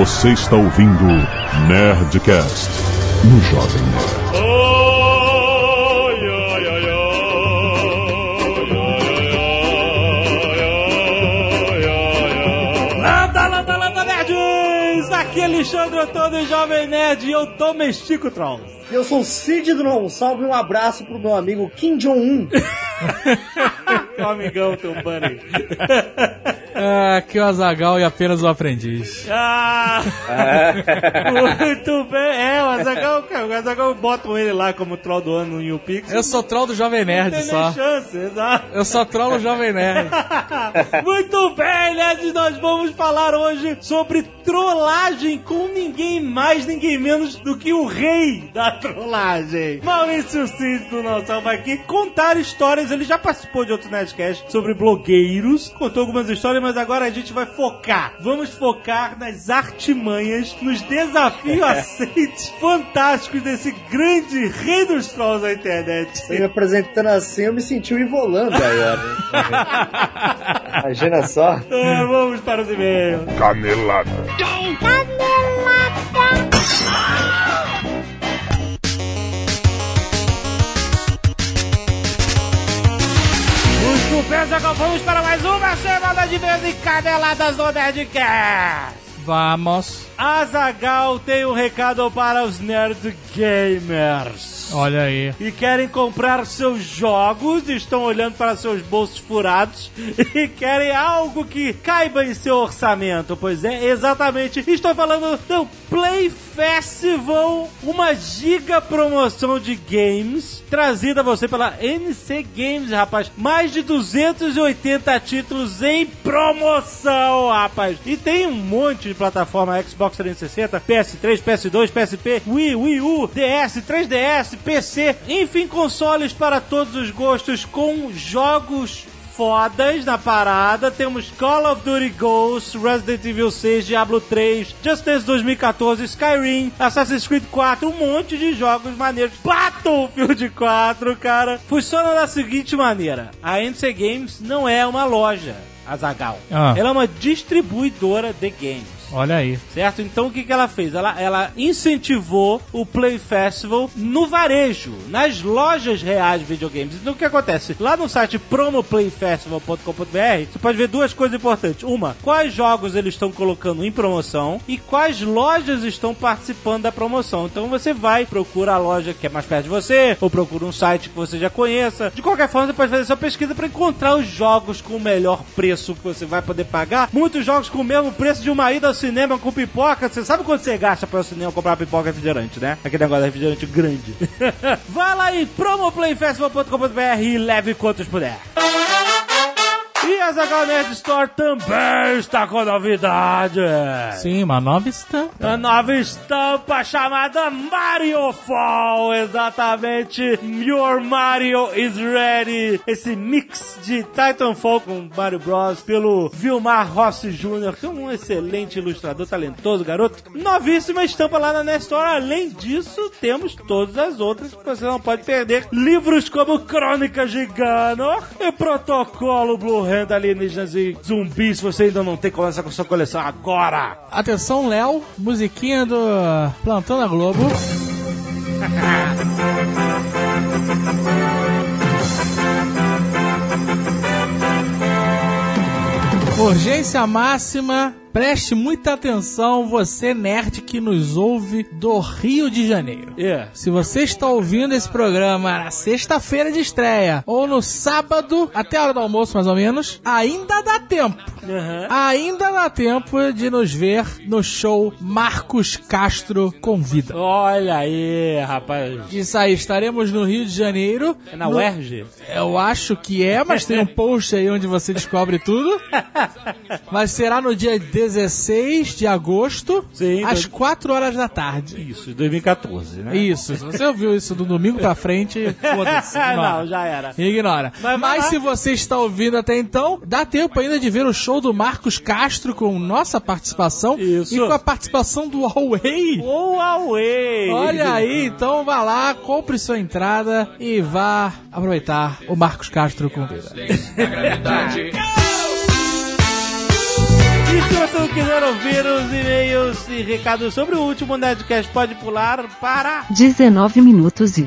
Você está ouvindo Nerdcast no Jovem Nerd. Landa, landa, landa, nerds! Aqui é Alexandre Antônio, Jovem Nerd, e eu domestico trolls. Eu sou o Cid do Não Salve um abraço pro meu amigo Kim Jong-un. Teu amigão, teu buddy. Aqui é o Azagal e apenas o aprendiz. Ah, muito bem. É, o Azagal, o Azagal botam ele lá como troll do ano no New Pix. Eu sou troll do Jovem Não Nerd tem só. nem chance, exato. Eu só trollo o Jovem Nerd. Muito bem, nerds, nós vamos falar hoje sobre trollagem com ninguém mais, ninguém menos do que o rei da trollagem. Maurício Cid do vai aqui contar histórias. Ele já participou de outro Nerdcast sobre blogueiros, contou algumas histórias, mas agora a gente vai focar. Vamos focar nas artimanhas, nos desafios aceitos fantásticos desse grande rei dos trolls da internet. Você me apresentando assim, eu me senti o Ivolando agora. Imagina só. Ah, vamos para os e-mails. Canelada. Muito Zagal, vamos para mais uma semana de vez em caneladas do Nerdcast. Vamos. Azagal tem um recado para os Nerd Gamers. Olha aí. E querem comprar seus jogos, estão olhando para seus bolsos furados e querem algo que caiba em seu orçamento. Pois é, exatamente. Estou falando do Play Festival, uma giga promoção de games trazida a você pela NC Games, rapaz. Mais de 280 títulos em promoção, rapaz. E tem um monte de plataforma Xbox 360, PS3, PS2, PSP, Wii, Wii U, DS, 3DS, PC, enfim, consoles para todos os gostos com jogos fodas na parada. Temos Call of Duty Ghosts, Resident Evil 6, Diablo 3, Just Dance 2014, Skyrim, Assassin's Creed 4, um monte de jogos maneiros. Battlefield 4, cara. Funciona da seguinte maneira: a NC Games não é uma loja, Azagal. Ah. Ela é uma distribuidora de games. Olha aí. Certo? Então o que, que ela fez? Ela, ela incentivou o Play Festival no varejo, nas lojas reais de videogames. Então o que acontece? Lá no site promoplayfestival.com.br você pode ver duas coisas importantes. Uma, quais jogos eles estão colocando em promoção e quais lojas estão participando da promoção. Então você vai, procura a loja que é mais perto de você, ou procura um site que você já conheça. De qualquer forma, você pode fazer sua pesquisa para encontrar os jogos com o melhor preço que você vai poder pagar. Muitos jogos com o mesmo preço de uma ida cinema com pipoca. Você sabe quanto você gasta para ir ao cinema comprar pipoca e refrigerante, né? Aquele negócio de refrigerante grande. vai lá em promoplayfestival.com.br e leve quantos puder. E a Zagal Nerd Store também está com novidade. Sim, uma nova estampa. A nova estampa chamada Mario Fall, exatamente. Your Mario is ready. Esse mix de Titanfall com Mario Bros. pelo Vilmar Rossi Jr., que é um excelente ilustrador, talentoso garoto. Novíssima estampa lá na Nerd Store. Além disso, temos todas as outras que você não pode perder. Livros como Crônicas de Ganor e Protocolo Blue Hand Alienígenas e Zumbis. Se você ainda não tem, começa com sua coleção agora. Atenção, Léo. Musiquinha do Plantão da Globo. Urgência máxima. Preste muita atenção, você nerd que nos ouve do Rio de Janeiro. É. Se você está ouvindo esse programa na sexta-feira de estreia ou no sábado, até a hora do almoço mais ou menos, ainda dá tempo. Aham. Ainda dá tempo de nos ver no show Marcos Castro Convida. Olha aí, rapaz. Isso aí, estaremos no Rio de Janeiro. É na no- UERJ? Eu acho que é, mas tem um post aí onde você descobre tudo. Mas será no dia 16 de agosto, Sim, às do- 4 horas da tarde. Isso, 2014, né? Isso, se você ouviu isso do domingo pra frente, foda-se. ignora. Não, já era. Ignora. Mas Mas, se você está ouvindo até então, dá tempo ainda de ver o show do Marcos Castro com nossa participação Isso. e com a participação do Huawei. O Huawei! Olha aí, então vá lá, compre sua entrada e vá aproveitar o Marcos Castro convida. E se você quiser ouvir os e-mails e recados sobre o último Nerdcast, pode pular para 19 minutos e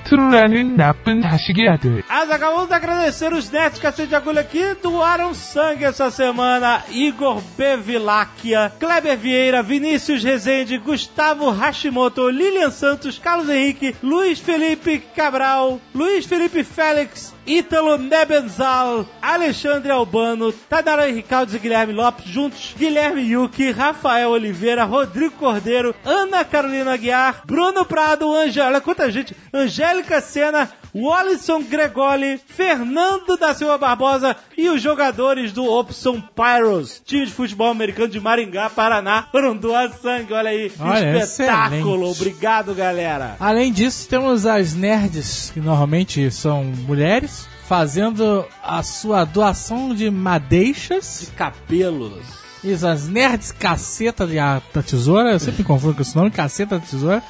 Mas acabamos de agradecer os nerds cacete de agulha que doaram sangue essa semana. Igor Beviláquia, Kleber Vieira, Vinícius Rezende, Gustavo Hashimoto, Lilian Santos, Carlos Henrique, Luiz Felipe Cabral, Luiz Felipe Félix, Ítalo Nebenzal, Alexandre Albano, Tadaro Henrique e Guilherme Lopes juntos, Guilherme Yuki, Rafael Oliveira, Rodrigo Cordeiro, Ana Carolina Aguiar, Bruno Prado, olha quanta gente, Angélica Sena, Wallison Gregoli, Fernando da Silva Barbosa e os jogadores do Opson Pyros, time de futebol americano de Maringá, Paraná, foram doar sangue, olha aí, Olha, espetáculo, excelente. obrigado galera. Além disso, temos as nerds, que normalmente são mulheres, fazendo a sua doação de madeixas. Capelos. Isso, as nerds caceta de a- da tesoura, eu sempre confundo com esse nome, caceta da tesoura.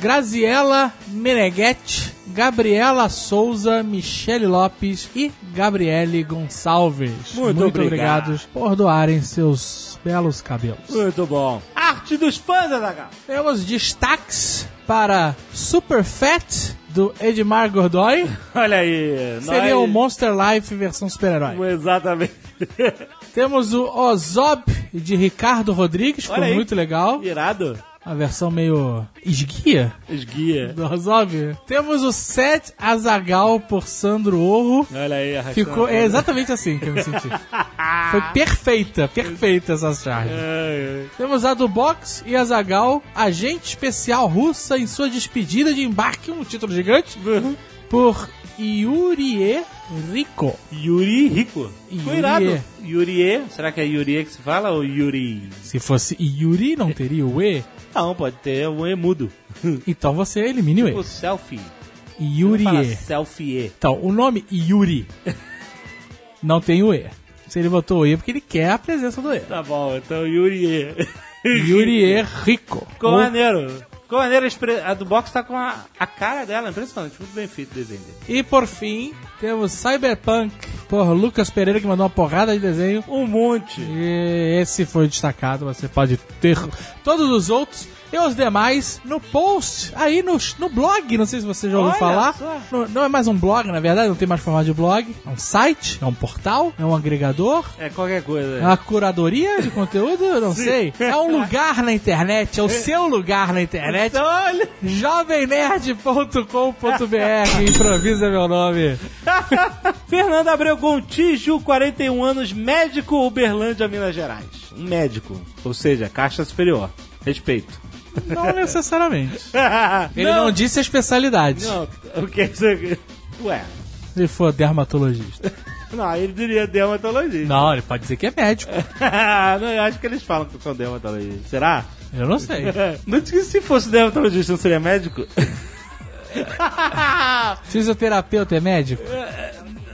Graziela Meneghetti, Gabriela Souza, Michele Lopes e Gabriele Gonçalves. Muito obrigado. obrigados por doarem seus belos cabelos. Muito bom. Arte dos fãs, Azaghal. Temos destaques para Super Fat, do Edmar Gordoy. Olha aí. Seria nós- o Monster Life versão super-herói. Exatamente. Temos o Ozob, de Ricardo Rodrigues, ficou aí. muito legal. Irado. A versão meio esguia Esguia. do Ozob. Temos o Seth Azagal por Sandro Orro. Olha aí, arrastando. Ficou é exatamente assim que eu me senti. Foi perfeita, perfeita essa charge. Temos a do Box e a Zagal, agente especial russa em sua despedida de embarque, um título gigante, por Yurie Rico. Yuri Rico. Ficou Yurie. Será que é Yurie que se fala ou Yuri? Se fosse Yuri, não teria o E. Não, pode ter um E mudo. Então você elimine o O E. selfie. Não fala Yurie. selfie. Então, o nome Yuri não tem o E. Se ele botou o E é porque ele quer a presença do E. Tá bom, então Yurie. Yurie Rico. Ficou Ou- maneiro. Ficou maneiro. a expre- A do box tá com a, a cara dela. Impressionante. Muito bem feito o desenho dele. E por fim, temos Cyberpunk por Lucas Pereira, que mandou uma porrada de desenho. Um monte. E esse foi destacado. Você pode ter todos os outros e os demais no post aí no, no blog. Não sei se você já ouviu Olha falar. Não, é mais um blog, na verdade, não tem mais formato de blog. É um site, é um portal, é um agregador. É qualquer coisa. É uma curadoria de conteúdo? Eu Não sei. É um lugar na internet, é o seu lugar na internet. Então, olha. jovemnerd.com.br Improvisa meu nome. Fernando Abreu Gontijo, 41 anos, médico Uberlândia, Minas Gerais. Um médico, ou seja, caixa superior. Respeito. Não necessariamente. Ele não, disse a especialidade. Não, o que é? Ué, Se for dermatologista. não, ele diria dermatologista. Não, ele pode dizer que é médico. não, eu acho que eles falam que são dermatologistas. Será? Eu não sei. Não disse que se fosse dermatologista não seria médico? Fisioterapeuta é médico?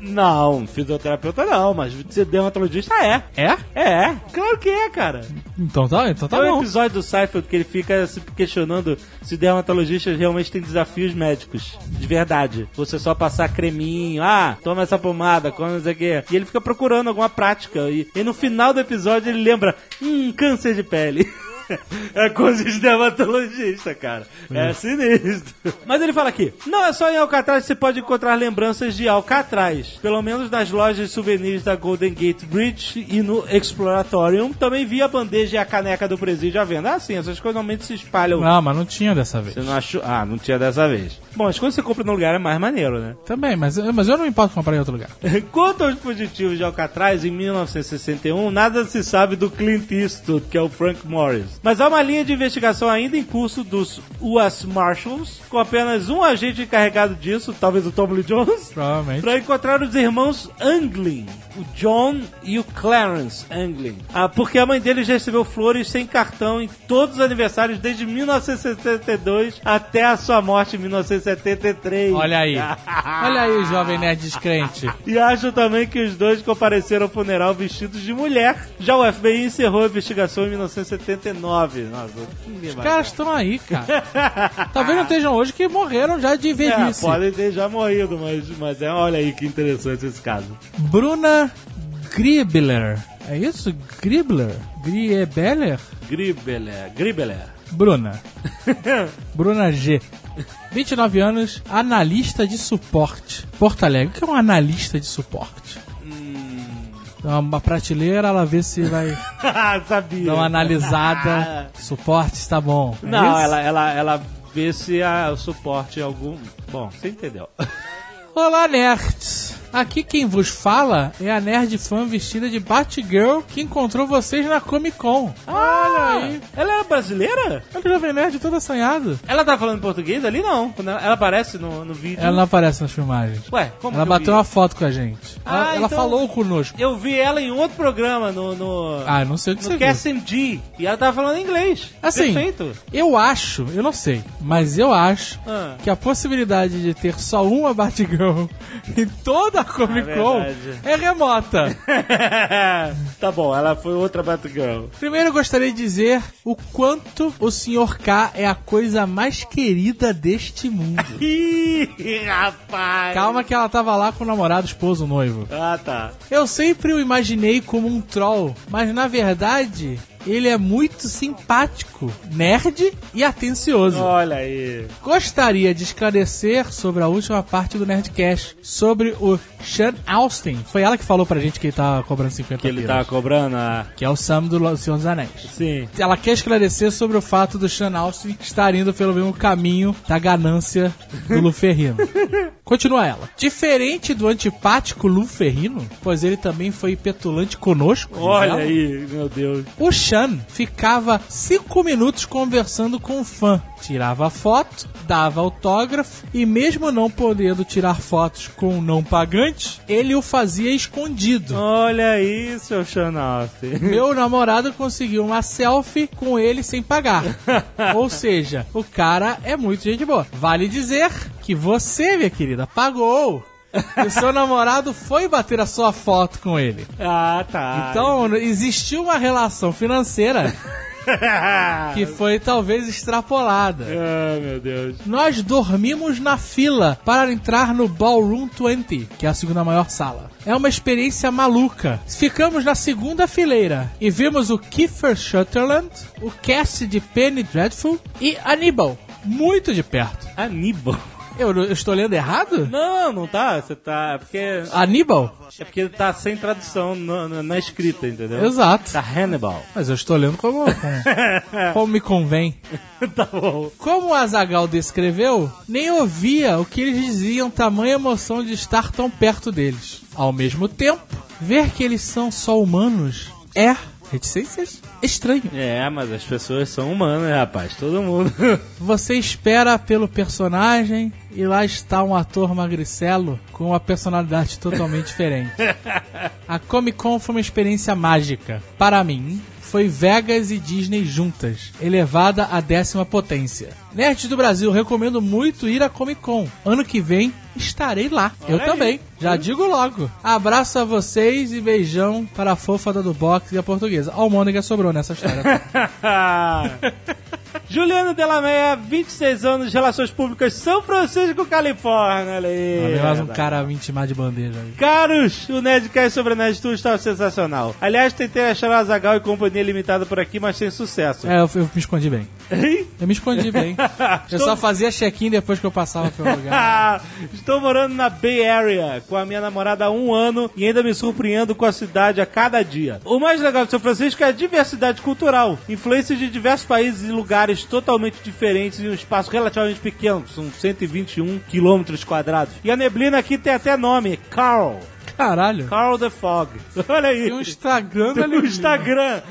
Não, fisioterapeuta não, mas ser dermatologista é. É? É, claro que é, cara. Então tá, então tá um bom. episódio do Seinfeld que ele fica se questionando se dermatologistas realmente têm desafios médicos. De verdade. Você só passar creminho, ah, toma essa pomada, come não sei o quê. E ele fica procurando alguma prática. E, e no final do episódio ele lembra, hum, câncer de pele. É coisa de dermatologista, cara. É sinistro. Mas ele fala aqui: não é só em Alcatraz que você pode encontrar lembranças de Alcatraz. Pelo menos nas lojas de souvenirs da Golden Gate Bridge e no Exploratorium. Também vi a bandeja e a caneca do presídio à venda. Ah, sim, essas coisas normalmente se espalham. Não, mas não tinha dessa vez. Você não achou? Ah, não tinha dessa vez. Bom, as coisas que você compra no lugar é mais maneiro, né? Também, mas, mas eu não me importo comprar em outro lugar. Quanto aos fugitivos de Alcatraz, em 1961, nada se sabe do Clint Eastwood, que é o Frank Morris. Mas há uma linha de investigação ainda em curso dos US Marshals, com apenas um agente encarregado disso, talvez o Tom Lee Jones, Provavelmente. para encontrar os irmãos Anglin, o John e o Clarence Anglin. Ah, porque a mãe deles recebeu flores sem cartão em todos os aniversários desde 1972 até a sua morte em 1973. Olha aí. Olha aí, jovem nerd descrente. E acho também que os dois compareceram ao funeral vestidos de mulher. Já o FBI encerrou a investigação em 1979. Nossa, que Os caras estão aí, cara. Talvez não estejam hoje que morreram já de é, velhice. podem ter já morrido, mas, mas é, olha aí que interessante esse caso. Bruna Gribler, É isso? Gribler? Griebeler? Gribeler, Gribeler. Bruna. Bruna G. 29 anos, analista de suporte. Porto Alegre. O que é um analista de suporte? Dá uma prateleira, ela vê se vai Sabia. dar uma analisada. Suporte está bom. É Não, isso? ela, ela, ela vê se há o suporte algum. Bom, você entendeu. Olá, nerds! Aqui quem vos fala é a nerd fã vestida de Batgirl que encontrou vocês na Comic Con. Olha aí. Ela é brasileira? Olha o Jovem Nerd todo assanhado. Ela tá falando português ali? Não. Quando ela, ela aparece no, no vídeo. Ela não aparece nas filmagens. Ué, como Ela bateu vi? uma foto com a gente. Ah, ela ela então- falou conosco. Eu vi ela em outro programa no. no... Ah, não sei o que No você. KSMG. E ela tava falando inglês. Assim, Perfeito. eu acho, eu não sei, mas eu acho Ah. que a possibilidade de ter só uma Batgirl em toda Comic É Con verdade. é remota. tá bom, ela foi outra Batgirl. Primeiro eu gostaria de dizer o quanto o Sr. K é a coisa mais querida deste mundo. Ih, rapaz. Calma que ela tava lá com o namorado, esposo, noivo. Ah, tá. Eu sempre o imaginei como um troll, mas na verdade ele é muito simpático, nerd e atencioso. Olha aí. Gostaria de esclarecer sobre a última parte do Nerdcast, sobre o Sean Austin. Foi ela que falou pra gente que ele tava cobrando 50 Que ele tava cobrando a. Que é o Sam do Senhor dos Anéis. Sim. Ela quer esclarecer sobre o fato do Sean Austin estar indo pelo mesmo caminho da ganância do Luferrino. Continua ela. Diferente do antipático Luferrino, pois ele também foi petulante conosco. Olha aí, meu Deus. O Sean ficava cinco minutos conversando com o fã. Tirava foto, dava autógrafo e mesmo não podendo tirar fotos com o não pagante, ele o fazia escondido. Olha seu Sean Austin. Meu namorado conseguiu uma selfie com ele sem pagar. Ou seja, o cara é muito gente boa. Vale dizer que você, minha querida, pagou. E o seu namorado foi bater a sua foto com ele. Ah, tá. Então, existiu uma relação financeira que foi talvez extrapolada. Ah, meu Deus. Nós dormimos na fila para entrar no Ballroom 20, que é a segunda maior sala. É uma experiência maluca. Ficamos na segunda fileira e vimos o Kiefer Sutherland, o cast de Penny Dreadful e Aníbal, muito de perto. Aníbal. Eu, eu estou lendo errado? Não, não tá. Você tá. É porque. Aníbal? É porque tá sem tradução na, escrita, entendeu? Exato. Tá Hannibal. Mas eu estou lendo como, como, como me convém. tá bom. Como o Azagal descreveu, nem ouvia o que eles diziam, tamanha emoção de estar tão perto deles. Ao mesmo tempo, ver que eles são só humanos é reticências estranho. É, mas as pessoas são humanas, rapaz. Todo mundo. Você espera pelo personagem e lá está um ator magricelo com uma personalidade totalmente diferente. A Comic Con foi uma experiência mágica. Para mim, foi Vegas e Disney juntas, elevada à décima potência. Nerds do Brasil, recomendo muito ir à Comic Con. Ano que vem estarei lá. Eu aí. também. Já digo logo. Abraço a vocês e beijão para a fofa da do box e a portuguesa. A Almônica sobrou nessa história. Juliano Delameia, 26 anos, Relações Públicas, São Francisco, Califórnia. Olha aí. mais um cara a me intimar de bandeja aí. Caros, o Nerdcast sobre a Nerd Tour estava sensacional. Aliás, tentei achar o Azagal e companhia limitada por aqui, mas sem sucesso. É, eu, eu me escondi bem. Hein? Eu me escondi bem. Eu só fazia check-in depois que eu passava pelo lugar. Estou morando na Bay Area com a minha namorada há um ano e ainda me surpreendo com a cidade a cada dia. O mais legal de São Francisco é a diversidade cultural, influência de diversos países e lugares totalmente diferentes em um espaço relativamente pequeno, são 121 quilômetros quadrados. E a neblina aqui tem até nome, Carl. Caralho. Carl the Fog. Olha aí. Tem um Instagram Tem no Instagram.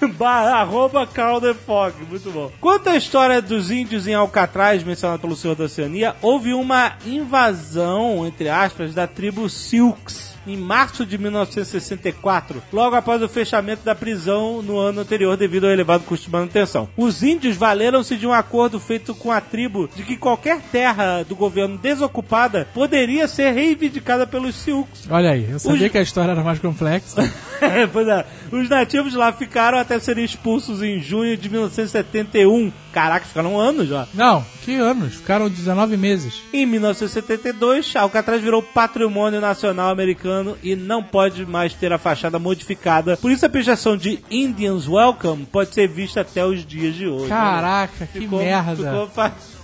Ba- arroba the Fog. Muito bom. Quanto à história dos índios em Alcatraz, mencionada pelo Senhor da Oceania, houve uma invasão, entre aspas, da tribo Silks. Em março de 1964, logo após o fechamento da prisão no ano anterior devido ao elevado custo de manutenção. Os índios valeram-se de um acordo feito com a tribo de que qualquer terra do governo desocupada poderia ser reivindicada pelos Silks. Olha aí, eu sabia Os- que a história era mais complexa. pois é, os nativos lá ficaram até serem expulsos em junho de 1971 Caraca, ficaram anos já. Não, que anos? Ficaram 19 meses. Em 1972, Alcatraz virou patrimônio nacional americano e não pode mais ter a fachada modificada. Por isso a pichação de Indians Welcome pode ser vista até os dias de hoje. Caraca, que Ficou- merda. Ficou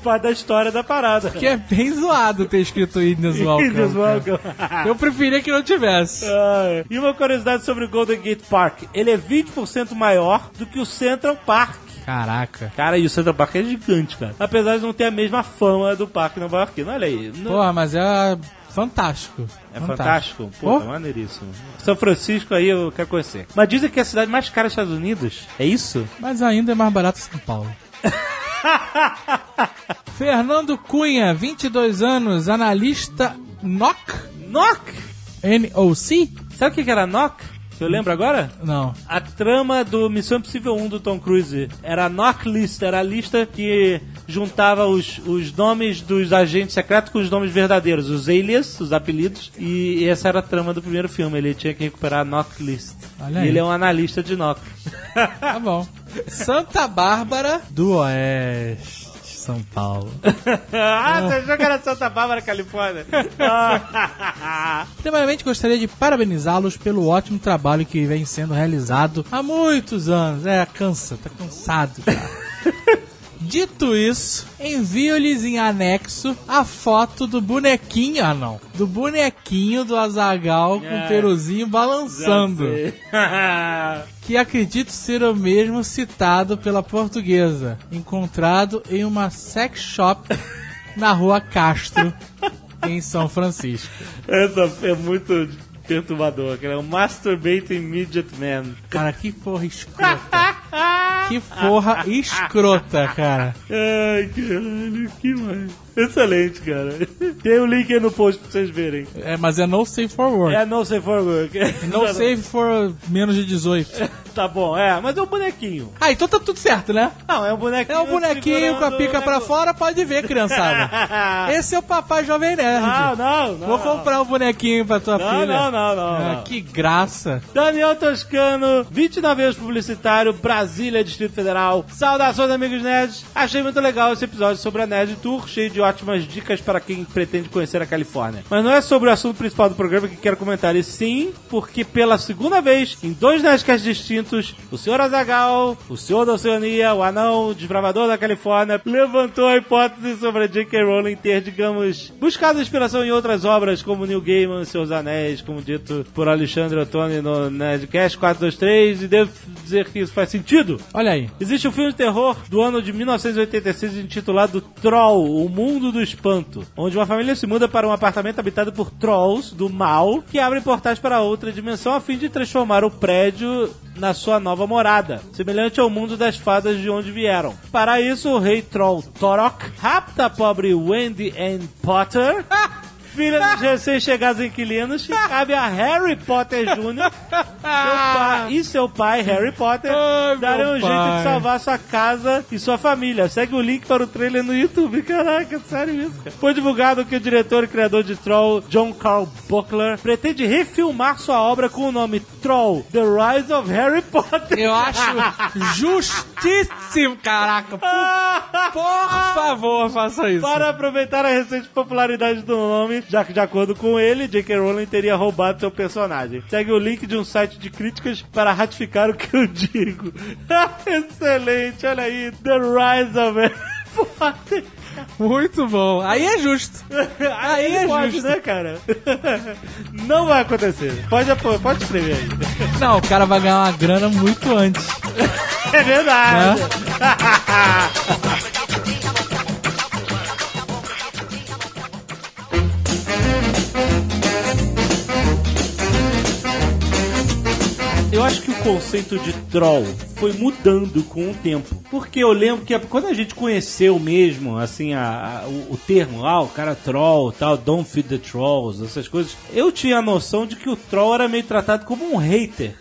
fa- da história da parada. Que é bem zoado ter escrito Indians Welcome. Indians. Welcome. Eu preferia que não tivesse. Ah, e uma curiosidade sobre o Golden Gate Park. Ele é 20% maior do que o Central Park. Caraca. Cara, e o Central Park é gigante, cara. Apesar de não ter a mesma fama do parque nova-iorquino. Olha aí. Não- Porra, mas é fantástico. É fantástico? Pô, Pô. tá maneiríssimo. São Francisco aí eu quero conhecer. Mas dizem que é a cidade mais cara dos Estados Unidos. É isso? Mas ainda é mais barato São Paulo. Fernando Cunha, 22 anos, analista NOC? NOC? N-O-C? Sabe o que que era NOC? Você lembra agora? Não. A trama do Missão Impossível 1 do Tom Cruise era a knock list, era a lista que juntava os, os nomes dos agentes secretos com os nomes verdadeiros, os alias, os apelidos, e essa era a trama do primeiro filme. Ele tinha que recuperar a knock list. Olha e aí. ele é um analista de knock. Tá bom. Santa Bárbara do Oeste, São Paulo. ah, você achou que era Santa Bárbara, Califórnia? Ah. Primeiramente, gostaria de parabenizá-los pelo ótimo trabalho que vem sendo realizado há muitos anos. É, cansa, tá cansado, cara. Dito isso, envio-lhes em anexo a foto do bonequinho, ah não, do bonequinho do Azagal com É. o peruzinho balançando. Que acredito ser o mesmo citado pela portuguesa, encontrado em uma sex shop na rua Castro, em São Francisco. Essa é muito perturbador. que é um Masturbating Midget Man. Cara, que porra escrota. Que porra escrota, cara. Ai, caralho, que mais. Excelente, cara. Tem o link aí no post pra vocês verem. É, mas é no safe for work. É No Safe for Work. No safe for menos de 18. Tá bom, é, mas é um bonequinho. Ah, então tá tudo certo, né? Não, é um bonequinho. É um bonequinho com a pica pra fora, pode ver, criançada. Esse é o papai jovem nerd. Não, não, não. Vou comprar um bonequinho pra tua Não, filha. não, não, não, Ah, não. Que graça. Daniel Toscano, 29 anos publicitário, Brasília, Distrito Federal. Saudações, amigos nerds. Achei muito legal esse episódio sobre a Nerd Tour, cheio de ótimas dicas para quem pretende conhecer a Califórnia. Mas não é sobre o assunto principal do programa que quero comentar, e sim porque pela segunda vez, em dois Nerdcasts distintos, o Sr. Azagal, o Senhor da Oceania, o anão, o desbravador da Califórnia, levantou a hipótese sobre a J.K. Rowling ter, digamos, buscado inspiração em outras obras, como Neil Gaiman, Seus Anéis, como dito por Alexandre Ottoni no Nerdcast 423, e devo dizer que isso faz sentido. Olha aí. Existe um filme de terror do ano de 1986 intitulado Troll, o Mundo do Espanto, onde uma família se muda para um apartamento habitado por trolls do mal que abrem portais para outra dimensão a fim de transformar o prédio na sua nova morada, semelhante ao mundo das fadas de onde vieram. Para isso, o rei troll Torok rapta a pobre Wendy Ann Potter. Filha dos recém-chegados inquilinos, que cabe a Harry Potter Jr. seu pai- e seu pai, Harry Potter, Ai, darem um jeito pai. de salvar sua casa e sua família. Segue o link para o trailer no YouTube. Caraca, sério isso, cara. Foi divulgado que o diretor e criador de Troll, John Carl Buckler, pretende refilmar sua obra com o nome Troll, The Rise of Harry Potter. Eu acho justíssimo, caraca. Por, por favor, faça isso. Para aproveitar a recente popularidade do nome, já que de acordo com ele, J.K. Rowling teria roubado seu personagem. Segue o link de um site de críticas para ratificar o que eu digo. Excelente, olha aí, The Rise of Potter. Muito bom. Aí é justo. Aí é pode, justo. né, cara? Não vai acontecer. Pode, pode escrever aí. Não, o cara vai ganhar uma grana muito antes. É verdade. Eu acho que o conceito de troll foi mudando com o tempo. Porque eu lembro que quando a gente conheceu mesmo, assim, a, a- o, o termo, ah, o cara troll, tal, don't feed the trolls, essas coisas, eu tinha a noção de que o troll era meio tratado como um hater.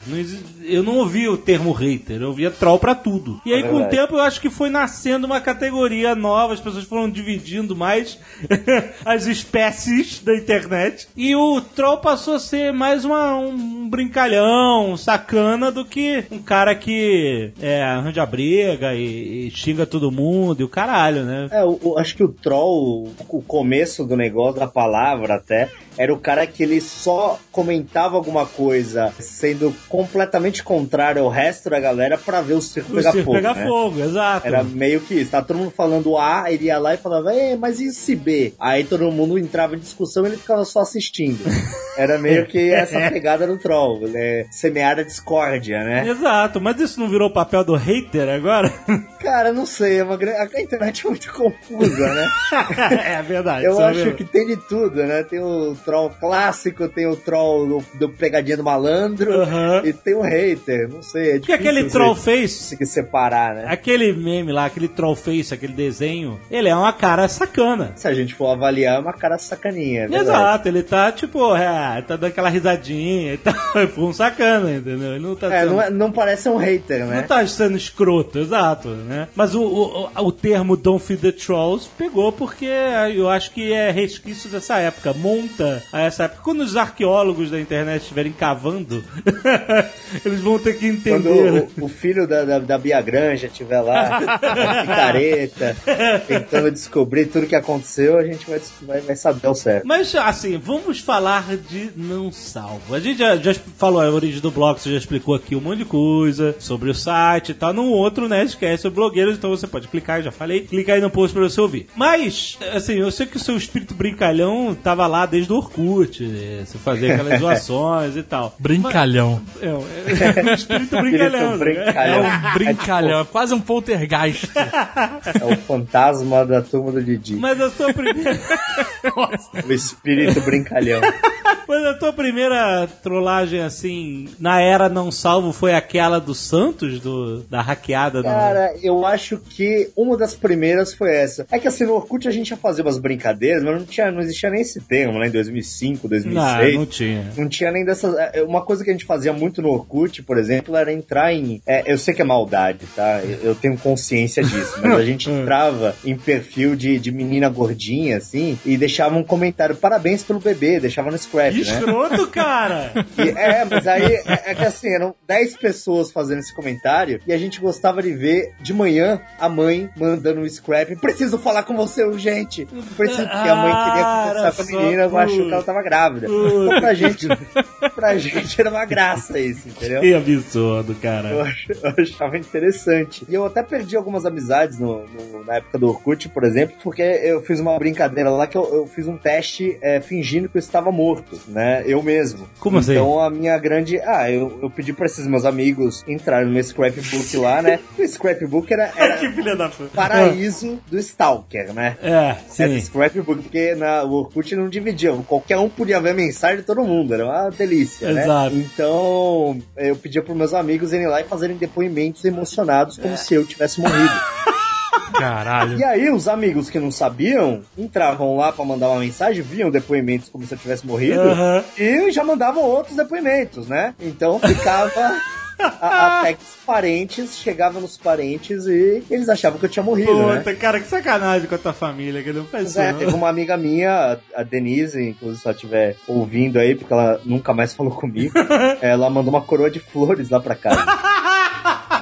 Eu não ouvia o termo hater, eu ouvia troll pra tudo. E aí, com o tempo, eu acho que foi nascendo uma categoria nova, as pessoas foram dividindo mais as espécies da internet. E o troll passou a ser mais uma- um brincalhão, um sacana, do que um cara que é, arranja briga e, e xinga todo mundo e o caralho, né? É, acho que o troll, o começo do negócio, da palavra até, era o cara que ele só comentava alguma coisa sendo completamente contrário ao resto da galera pra ver o circo O pegar circo fogo. pegar né? fogo, exato. Era meio que isso. Tá todo mundo falando A, ele ia lá e falava, Ei, mas e se B? Aí todo mundo entrava em discussão e ele ficava só assistindo. Era meio que essa pegada do troll, né? Semear a discórdia, né? Exato, mas isso não virou o papel do hater agora? Cara, não sei, é uma a internet é muito confusa, né? é verdade. Eu é acho verdade. que tem de tudo, né? Tem o troll clássico, tem o troll do, do pegadinha do malandro Aham. e tem o hater, não sei. É Que aquele difícil troll face, conseguir separar, né? aquele meme lá, aquele troll face, aquele desenho, ele é uma cara sacana. Se a gente for avaliar, é uma cara sacaninha. é. Exato, ele tá tipo, é, tá dando aquela risadinha e tal. Foi um sacana, entendeu? Ele não tá É, sendo- não, é- não parece um hater, né? Não tá sendo escroto, exato, né? Mas o, o, o termo Don't Feed the Trolls pegou porque eu acho que é resquício dessa época, monta a essa época. Quando os arqueólogos da internet estiverem cavando, eles vão ter que Quando entender. o, o filho da, da, da Bia Granja estiver lá, picareta, tentando descobrir tudo que aconteceu, a gente vai, vai, vai saber o certo. Mas, assim, vamos falar de Não Salvo. A gente já, já falou a origem do blog, você já explicou aqui um monte de coisa sobre o site e tal. Num outro Nerdcast sobre blogueiros, então você pode clicar, já falei. Clica aí no post pra você ouvir. Mas, assim, eu sei que o seu espírito brincalhão tava lá desde o Orkut, né? você fazia aquelas zoações e tal. Brincalhão. É, é, é, o espírito brincalhão. Espírito né? É brincalhão. um brincalhão, é quase um poltergeist. É o fantasma da turma do Didi. Mas a sua primeira. O espírito brincalhão. Mas a tua primeira trollagem, assim, na era não salvo, foi aquela do Santos, do, da hackeada do. Cara, eu acho que uma das primeiras foi essa. É que assim, no Orkut a gente ia fazer umas brincadeiras, mas não, tinha, não existia nem esse termo, né? Em 2005, 2006. Não, não tinha. Não tinha nem dessas. é, Uma coisa que a gente fazia muito no Orkut, por exemplo, era entrar em. é, eu sei que é maldade, tá? Eu, eu tenho consciência disso, mas a gente entrava em perfil de, de menina gordinha, assim, e deixava um comentário: parabéns pelo bebê, deixava no scrap, Que né? escroto, cara! E- é, mas aí é, é que assim, eram 10 pessoas fazendo esse comentário e a gente gostava de ver de manhã a mãe mandando um scrap. Preciso falar com você urgente. Preciso, porque a mãe queria Ah, conversar com a menina, eu putz. Que ela tava grávida. Então, pra gente, pra gente era uma graça isso, entendeu? Que absurdo, Eu, cara. ach- eu achava interessante. E eu até perdi algumas amizades no- no- na época do Orkut, por exemplo, porque eu fiz uma brincadeira lá que eu, eu fiz um teste é, fingindo que eu estava morto, né? Eu mesmo. Como assim? Então a minha grande. Ah, eu, eu pedi pra esses meus amigos entrarem no meu scrapbook lá, né? O scrapbook era, era que filha da puta. paraíso do Stalker, né? É, Era sim. scrapbook, porque na, o Orkut não dividia. Qualquer um podia ver a mensagem de todo mundo. Era uma delícia, né? Exato. Então, eu pedia pros meus amigos irem lá e fazerem depoimentos emocionados, É. como se eu tivesse morrido. Caralho. E aí, os amigos que não sabiam, entravam lá pra mandar uma mensagem, viam depoimentos como se eu tivesse morrido, Aham. e já mandavam outros depoimentos, né? Então ficava. a- até que os parentes chegavam nos parentes e eles achavam que eu tinha morrido, né? Puta, cara, que sacanagem com a tua família, que não faz isso. é, teve uma amiga minha, a Denise, inclusive se ela estiver ouvindo aí, porque ela nunca mais falou comigo, ela mandou uma coroa de flores lá pra casa.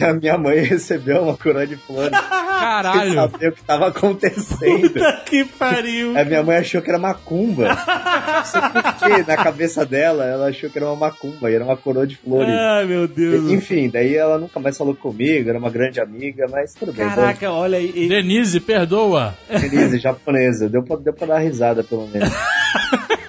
E a minha mãe recebeu uma coroa de flores sem Caralho. saber o que tava acontecendo. Puta que pariu. A minha mãe achou que era macumba. Não sei na cabeça dela, ela achou que era uma macumba, e era uma coroa de flores. Ai, meu Deus. Enfim, daí ela nunca mais falou comigo, era uma grande amiga, mas tudo bem. Caraca, olha aí. e- Denise, perdoa. Denise, japonesa, deu pra, deu pra dar risada pelo menos.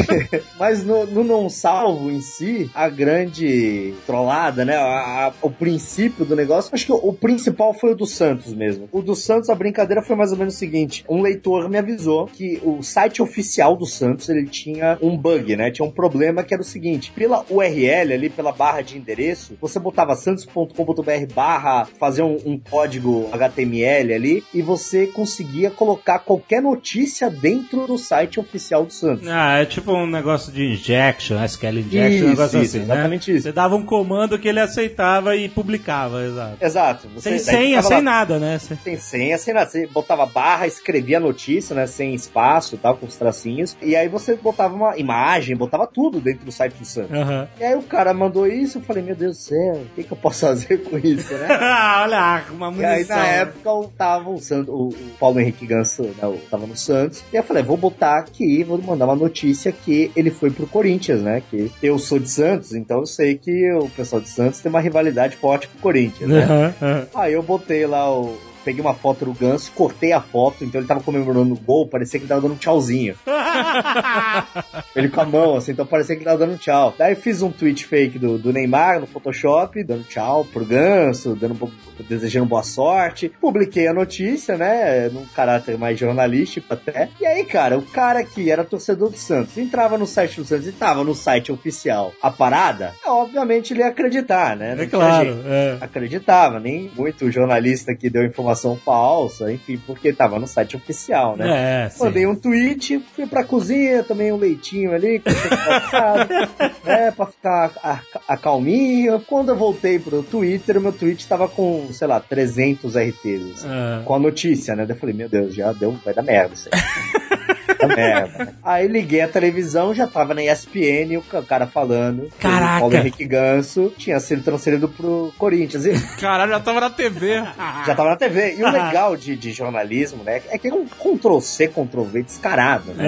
Mas no, no não salvo em si, a grande trollada, né? a- a- o princípio do negócio, acho que o, o principal foi o do Santos mesmo. O do Santos, a brincadeira foi mais ou menos o seguinte: um leitor me avisou que o site oficial do Santos ele tinha um bug, né? Tinha um problema que era o seguinte: pela URL ali, pela barra de endereço, você botava santos.com.br barra fazer um, um código HTML ali e você conseguia colocar qualquer notícia dentro do site oficial do Santos. Ah, é tipo um um negócio de injection, SQL injection, um negócio Isso, assim, isso, né? exatamente isso. Você dava um comando que ele aceitava e publicava, exato. Exato. Você, Sem senha, sem lá- nada, né? Sem- senha, sem nada. Você botava barra, escrevia a notícia, né? Sem espaço e tal, com os tracinhos. E aí você botava uma imagem, botava tudo dentro do site do Santos. Aham. E aí o cara mandou isso, eu falei, meu Deus do céu, o que, que eu posso fazer com isso, né? Olha, uma E aí, munição. na época, eu tava o, Santos, o, o Paulo Henrique Ganso, né, eu tava no Santos, e eu falei, vou botar aqui, vou mandar uma notícia que ele foi pro Corinthians, né? Que eu sou de Santos, então eu sei que o pessoal de Santos tem uma rivalidade forte com o Corinthians, né? Aham. Aí eu botei lá o. Peguei uma foto do Ganso, cortei a foto, então ele tava comemorando o gol, parecia que ele tava dando um tchauzinho. Ele com a mão, assim, então parecia que ele tava dando tchau. Daí fiz um tweet fake do, do Neymar no Photoshop, dando tchau pro Ganso, dando, um pouco- desejando boa sorte. Publiquei a notícia, né, num caráter mais jornalístico até. E aí, cara, o cara que era torcedor do Santos, entrava no site do Santos e tava no site oficial a parada, é, obviamente ele ia acreditar, né? Não É claro. é. acreditava, nem muito jornalista que deu informação falsa, enfim, porque tava no site oficial, né? É, sim. Mandei um tweet, fui pra cozinha, tomei um leitinho ali, né, pra ficar a- a- calminho. Quando eu voltei pro Twitter, o meu tweet tava com, sei lá, 300 RTs, assim, É. com a notícia, né? Daí eu falei, meu Deus, já deu, vai dar merda isso aí. Merda. né? Aí liguei a televisão, já tava na ESPN, o ca- cara falando. Caraca. O Paulo Henrique Ganso tinha sido transferido pro Corinthians. E Caralho, já tava na TV. já tava na TV. E o legal de, de jornalismo, né, é que é um Ctrl-C, Ctrl-V descarado, né?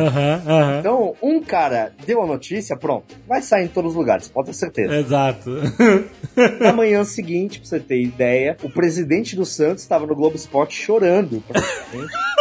Então, um cara deu a notícia, pronto, vai sair em todos os lugares, pode ter certeza. Exato. Na manhã seguinte, pra você ter ideia, o presidente do Santos estava no Globo Esporte chorando, praticamente,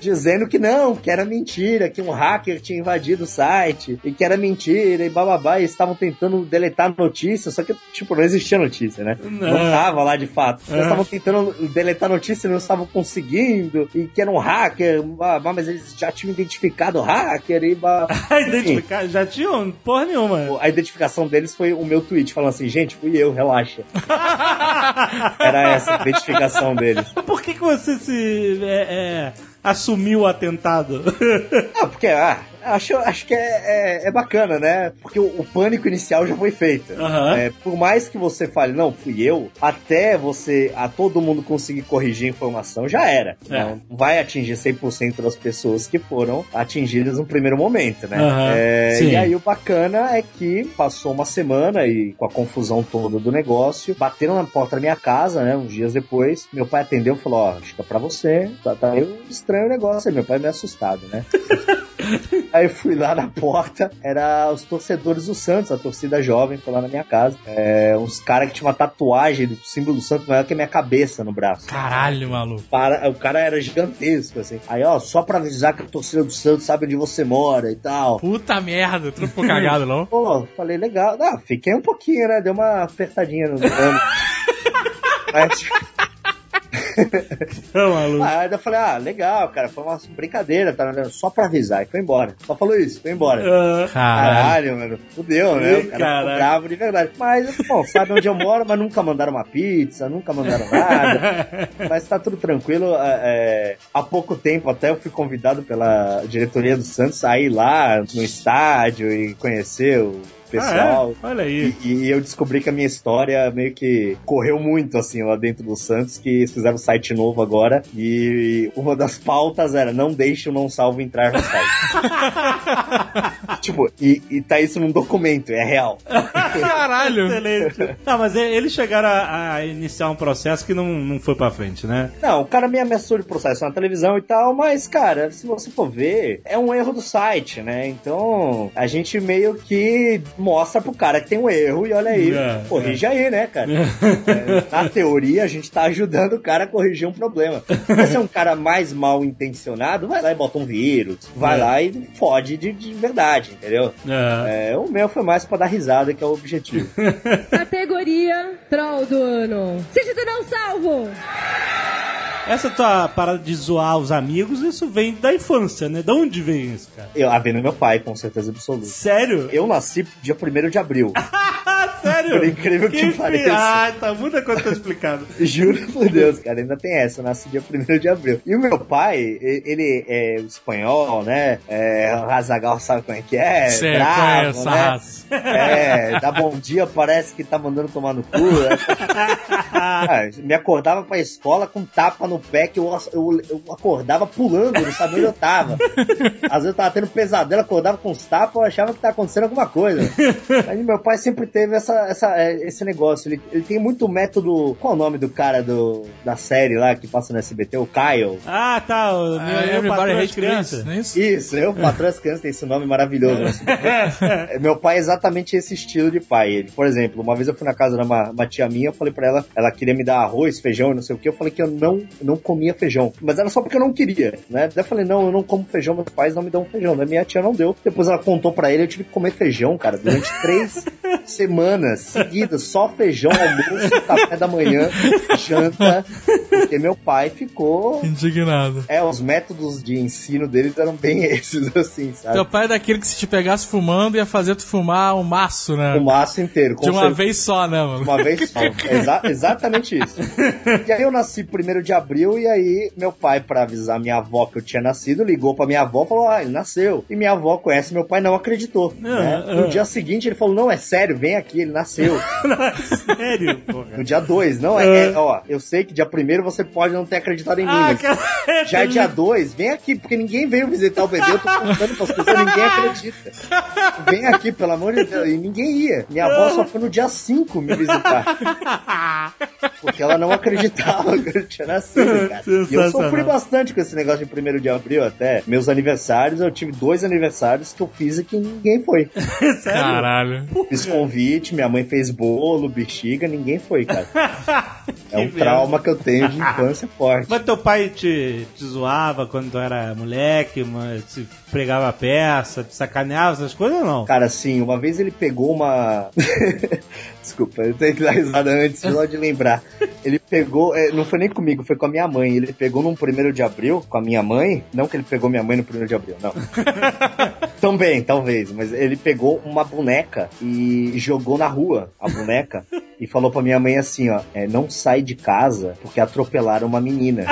dizendo que não, que era mentira, que um hacker tinha invadido o site, e que era mentira, e bababá, e estavam tentando deletar notícia, só que, tipo, não existia notícia, né? Não Não. tava lá de fato. Eles É. estavam tentando deletar notícia e não estavam conseguindo, e que era um hacker, babá, mas eles já tinham identificado o hacker, e babá. Identificar, já tinham porra nenhuma. A identificação deles foi o meu tweet, falando assim, gente, fui eu, relaxa. Era essa a identificação deles. Por que, que você se é, é, assumiu o atentado? Ah, porque, ah, acho, acho que é, é, é bacana, né? Porque o, o pânico inicial já foi feito. Aham. É, por mais que você fale, não, fui eu, até você, a todo mundo conseguir corrigir a informação, já era. É. Não vai atingir 100% das pessoas que foram atingidas no primeiro momento, né? Sim. e aí o bacana é que passou uma semana e com a confusão toda do negócio, bateram na porta da minha casa, né? Uns dias depois, meu pai atendeu e falou, ó, acho que é pra você, tá, tá meio estranho o negócio aí, meu pai é meio assustado, né? Aí fui lá na porta, era os torcedores do Santos, a torcida jovem, foi lá na minha casa. É, uns caras que tinham uma tatuagem do símbolo do Santos maior que a minha cabeça no braço. Caralho, maluco. Para, o cara era gigantesco, assim. Aí, ó, só pra avisar que a torcida do Santos sabe onde você mora e tal. Puta merda, tu não ficou cagado, não? Pô, falei, legal. Não, fiquei um pouquinho, né? Deu uma apertadinha no ano. Mas, Não, maluco. aí eu falei, ah, legal, cara, foi uma brincadeira, tá? Só pra avisar. E foi embora. Só falou isso, foi embora. Caralho. Caralho, mano. Fudeu, né? O cara Caralho. ficou bravo de verdade. Mas, bom, sabe onde eu moro, mas nunca mandaram uma pizza, nunca mandaram nada. mas tá tudo tranquilo. é, é, há pouco tempo até eu fui convidado pela diretoria do Santos a ir lá no estádio e conhecer o pessoal. Ah, é? Olha aí. E, e eu descobri que a minha história meio que correu muito, assim, lá dentro do Santos, que eles fizeram um site novo agora, e uma das pautas era, não deixe o não salvo entrar no site. tipo, e, e tá isso num documento, é real. Caralho. Excelente. Não, mas eles chegaram a, a iniciar um processo que não, não foi pra frente, né? Não, o cara me ameaçou de processo na televisão e tal, mas, cara, se você for ver, é um erro do site, né? Então, a gente meio que mostra pro cara que tem um erro e olha aí, É, corrige aí, né, cara? É, na teoria, a gente tá ajudando o cara a corrigir um problema. Mas se é um cara mais mal intencionado, vai lá e bota um vírus, vai É. lá e fode de, de verdade, entendeu? É. É, o meu foi mais pra dar risada, que é o objetivo. Categoria Troll do ano. Seja não salvo. Essa tua parada de zoar os amigos, isso vem da infância, né? De onde vem isso, cara? Eu, a vendo meu pai, com certeza absoluta. Sério? Eu nasci dia 1 de abril. Sério Por incrível que fi- pareça. Ah, tá muita coisa tá explicado. Juro por Deus, cara, ainda tem essa. Eu nasci dia 1 de abril. E o meu pai, ele é espanhol, né? É, o Razagal sabe como é que é? Sei, bravo, né? raça. É, dá bom dia, parece que tá mandando tomar no cu. né? Ah, me acordava pra escola com tapa no pé que eu, eu, eu acordava pulando, não sabia onde eu tava. Às vezes eu tava tendo pesadelo, acordava com os tapas, eu achava que tava acontecendo alguma coisa. Aí meu pai sempre teve essa, essa, é, esse negócio. Ele, ele tem muito método. Qual é o nome do cara do, da série lá que passa no SBT? O Kyle. Ah, tá. O meu, Ah, meu patrão Hates de criança. É isso? Isso, eu, patrão das crianças, tem esse nome maravilhoso. né? É, Meu pai é exatamente esse estilo de pai. Ele, por exemplo, uma vez eu fui na casa de uma, uma tia minha, eu falei pra ela, ela queria me dar arroz, feijão e não sei o que, eu falei que eu não, não comia feijão. Mas era só porque eu não queria, né? Daí eu falei, não, eu não como feijão, meus pais não me dão feijão. Daí minha tia não deu. Depois ela contou pra ele, eu tive que comer feijão, cara, durante três semanas seguidas, só feijão, almoço, café da manhã, janta, porque meu pai ficou... Indignado. É, os métodos de ensino deles eram bem esses, assim, sabe? Teu pai é daquele que se te pegasse fumando ia fazer tu fumar um maço, né? O maço inteiro, De uma certeza. vez só, né, mano? Uma vez só. Exa- exatamente isso. E aí eu nasci primeiro de abril e aí meu pai, pra avisar minha avó que eu tinha nascido, ligou pra minha avó e falou, ah, ele nasceu. E minha avó conhece meu pai, não acreditou. né? ah. No dia seguinte ele falou, não, é sério, vem aqui, ele nasceu. Sério, porra. No dia 2, não, é, é, ó, eu sei que dia primeiro você pode não ter acreditado em mim, Ah, mas cara. já é dia 2, vem aqui, porque ninguém veio visitar o bebê, eu tô contando pras pessoas, ninguém acredita. Vem aqui, pelo amor de Deus, e ninguém ia. Minha avó só foi no dia 5 me visitar. Porque ela não acreditava que eu tinha nascido, cara. E eu sofri bastante com esse negócio de 1 de abril até. Meus aniversários, eu tive dois aniversários que eu fiz e que ninguém foi. Caralho. Fiz convite, minha mãe fez bolo, bexiga, ninguém foi, cara. É um trauma que eu tenho de infância forte. Mas teu pai te, te zoava quando tu era moleque, mas te pregava peça, te sacaneava, essas coisas ou não? Cara, assim, uma vez ele pegou uma. Desculpa, eu tenho que dar risada antes só de lembrar. Ele pegou, é, não foi nem comigo, foi com a minha mãe. Ele pegou num primeiro de abril com a minha mãe. Não que ele pegou minha mãe no primeiro de abril, não. Também, talvez, mas ele pegou uma boneca e jogou na rua a boneca e falou pra minha mãe assim: ó, é, não sai de casa porque atropelaram uma menina.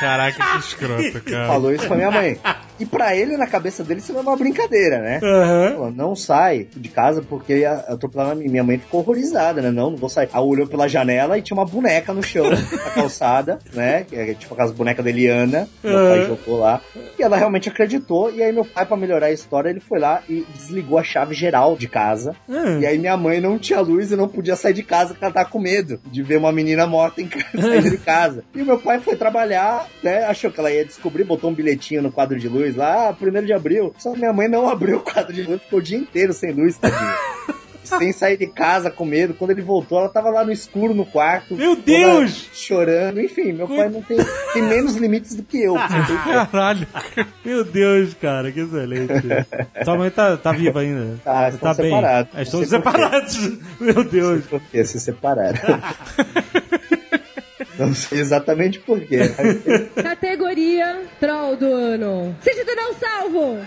Caraca, que escroto, cara. Falou isso pra minha mãe. E pra ele, na cabeça dele, isso é uma brincadeira, né? Falou, não sai de casa porque atropelaram a minha minha mãe ficou horrorizada, né? Não, não vou sair. Aí olhou pela janela e tinha uma boneca no chão, na calçada, né? Que é tipo aquelas bonecas da Eliana. Meu pai jogou lá. E ela realmente acreditou. E aí meu pai, pra melhorar a história, ele foi lá e desligou a chave geral de casa. Hum. E aí minha mãe não tinha luz e não podia sair de casa porque ela tava com medo de ver uma menina morta em casa, saindo de casa. E meu pai foi trabalhar, né? Achou que ela ia descobrir, botou um bilhetinho no quadro de luz lá, ah, primeiro de abril. Só minha mãe não abriu o quadro de luz, ficou o dia inteiro sem luz, tadinha. Sem sair de casa com medo. Quando ele voltou, ela tava lá no escuro no quarto. Meu Deus! Chorando. Enfim, meu pai não tem, tem menos limites do que eu. Caralho. Meu Deus, cara, que excelente. Tua mãe tá, tá viva ainda. Tá, Você estão tá bem. separados. Ah, Estão separados. Meu Deus. Por que se separaram? Não sei exatamente por quê. Categoria Troll do Ano. Sentido não salvo.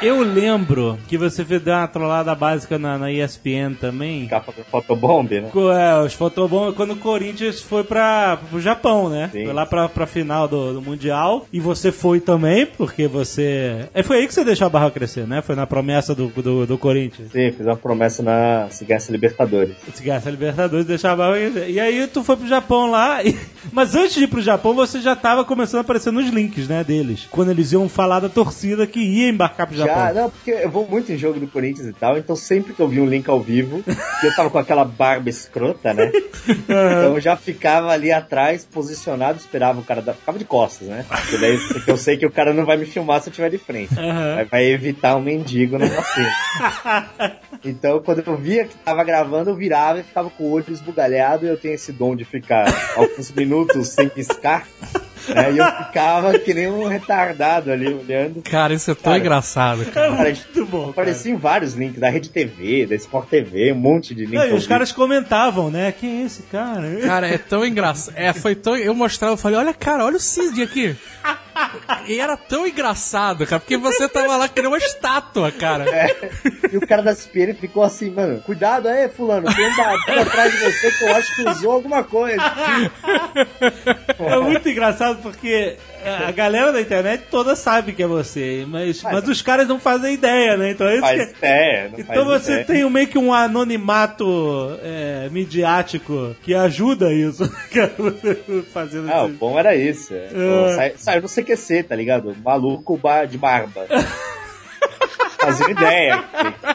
Eu lembro que você fez uma trollada básica na, na ESPN também. Capa do Fotobomb, né? É, os fotobom quando o Corinthians foi pra, pro Japão, né? Sim. Foi lá pra, pra final do, do Mundial. E você foi também, porque você. É, foi aí que você deixou a barra crescer, né? Foi na promessa do, do, do Corinthians. Sim, fiz uma promessa na ganhasse Libertadores. Se ganhasse a Libertadores, deixar a barra crescer. E aí tu foi pro Japão lá. e- Mas antes de ir pro Japão, você já tava começando a aparecer nos links, né? Deles. Quando eles iam falar da torcida que ia embarcar pro Japão. Já, não, porque eu vou muito em jogo do Corinthians e tal, então sempre que eu vi um link ao vivo, eu tava com aquela barba escrota, né? Então eu já ficava ali atrás, posicionado, esperava o cara dar. Ficava de costas, né? Porque daí eu sei que o cara não vai me filmar se eu estiver de frente. Vai, vai evitar um mendigo na vacina. Então, quando eu via que tava gravando, eu virava e ficava com o olho esbugalhado. E eu tenho esse dom de ficar alguns minutos sem piscar. né? E eu ficava que nem um retardado ali olhando. Cara, isso é tão Cara. engraçado, cara. Cara, Muito bom. cara. Aparecia em vários links da Rede TV, da Sport TV, um monte de links. Não, e os caras comentavam, né? Quem é esse cara? Cara, é tão engraçado. É, foi tão. Eu mostrava, eu falei, olha, cara, olha o Cid aqui. E era tão engraçado, cara, porque você tava lá que nem uma estátua, cara. E o cara da CPN ficou assim, mano, cuidado aí, fulano, tem um atrás de você que eu acho que usou alguma coisa. É muito engraçado porque a galera da internet toda sabe que é você, mas, mas os caras não fazem ideia, né? Então é isso Faz que... ideia, não Então faz você ideia. tem meio que um anonimato é, midiático que ajuda isso. Fazendo Ah, o bom era isso. é. Sai- Saiu no CQC, tá ligado? Maluco de barba. Fazia ideia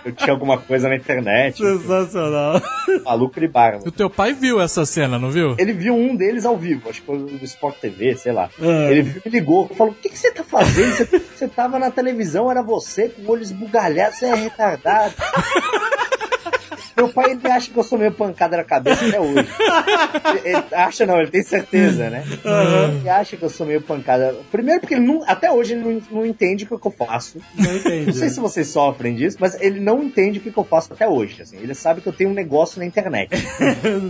que eu tinha alguma coisa na internet. Sensacional. Maluco de barba. O teu pai viu essa cena, não viu? Ele viu um deles ao vivo, acho que foi do Sport TV, sei lá. Ah. Ele viu, me ligou, falou: O que, que você tá fazendo? Você, você tava na televisão, era você, com o olho esbugalhado, você é retardado. Meu pai, ele acha que eu sou meio pancada na cabeça até hoje. Ele, ele acha não, ele tem certeza, né? Ele acha que eu sou meio pancada. Primeiro porque ele não, até hoje ele não, não entende o que eu faço. Não entendi. Não sei se vocês sofrem disso, mas ele não entende o que eu faço até hoje. Assim. Ele sabe que eu tenho um negócio na internet.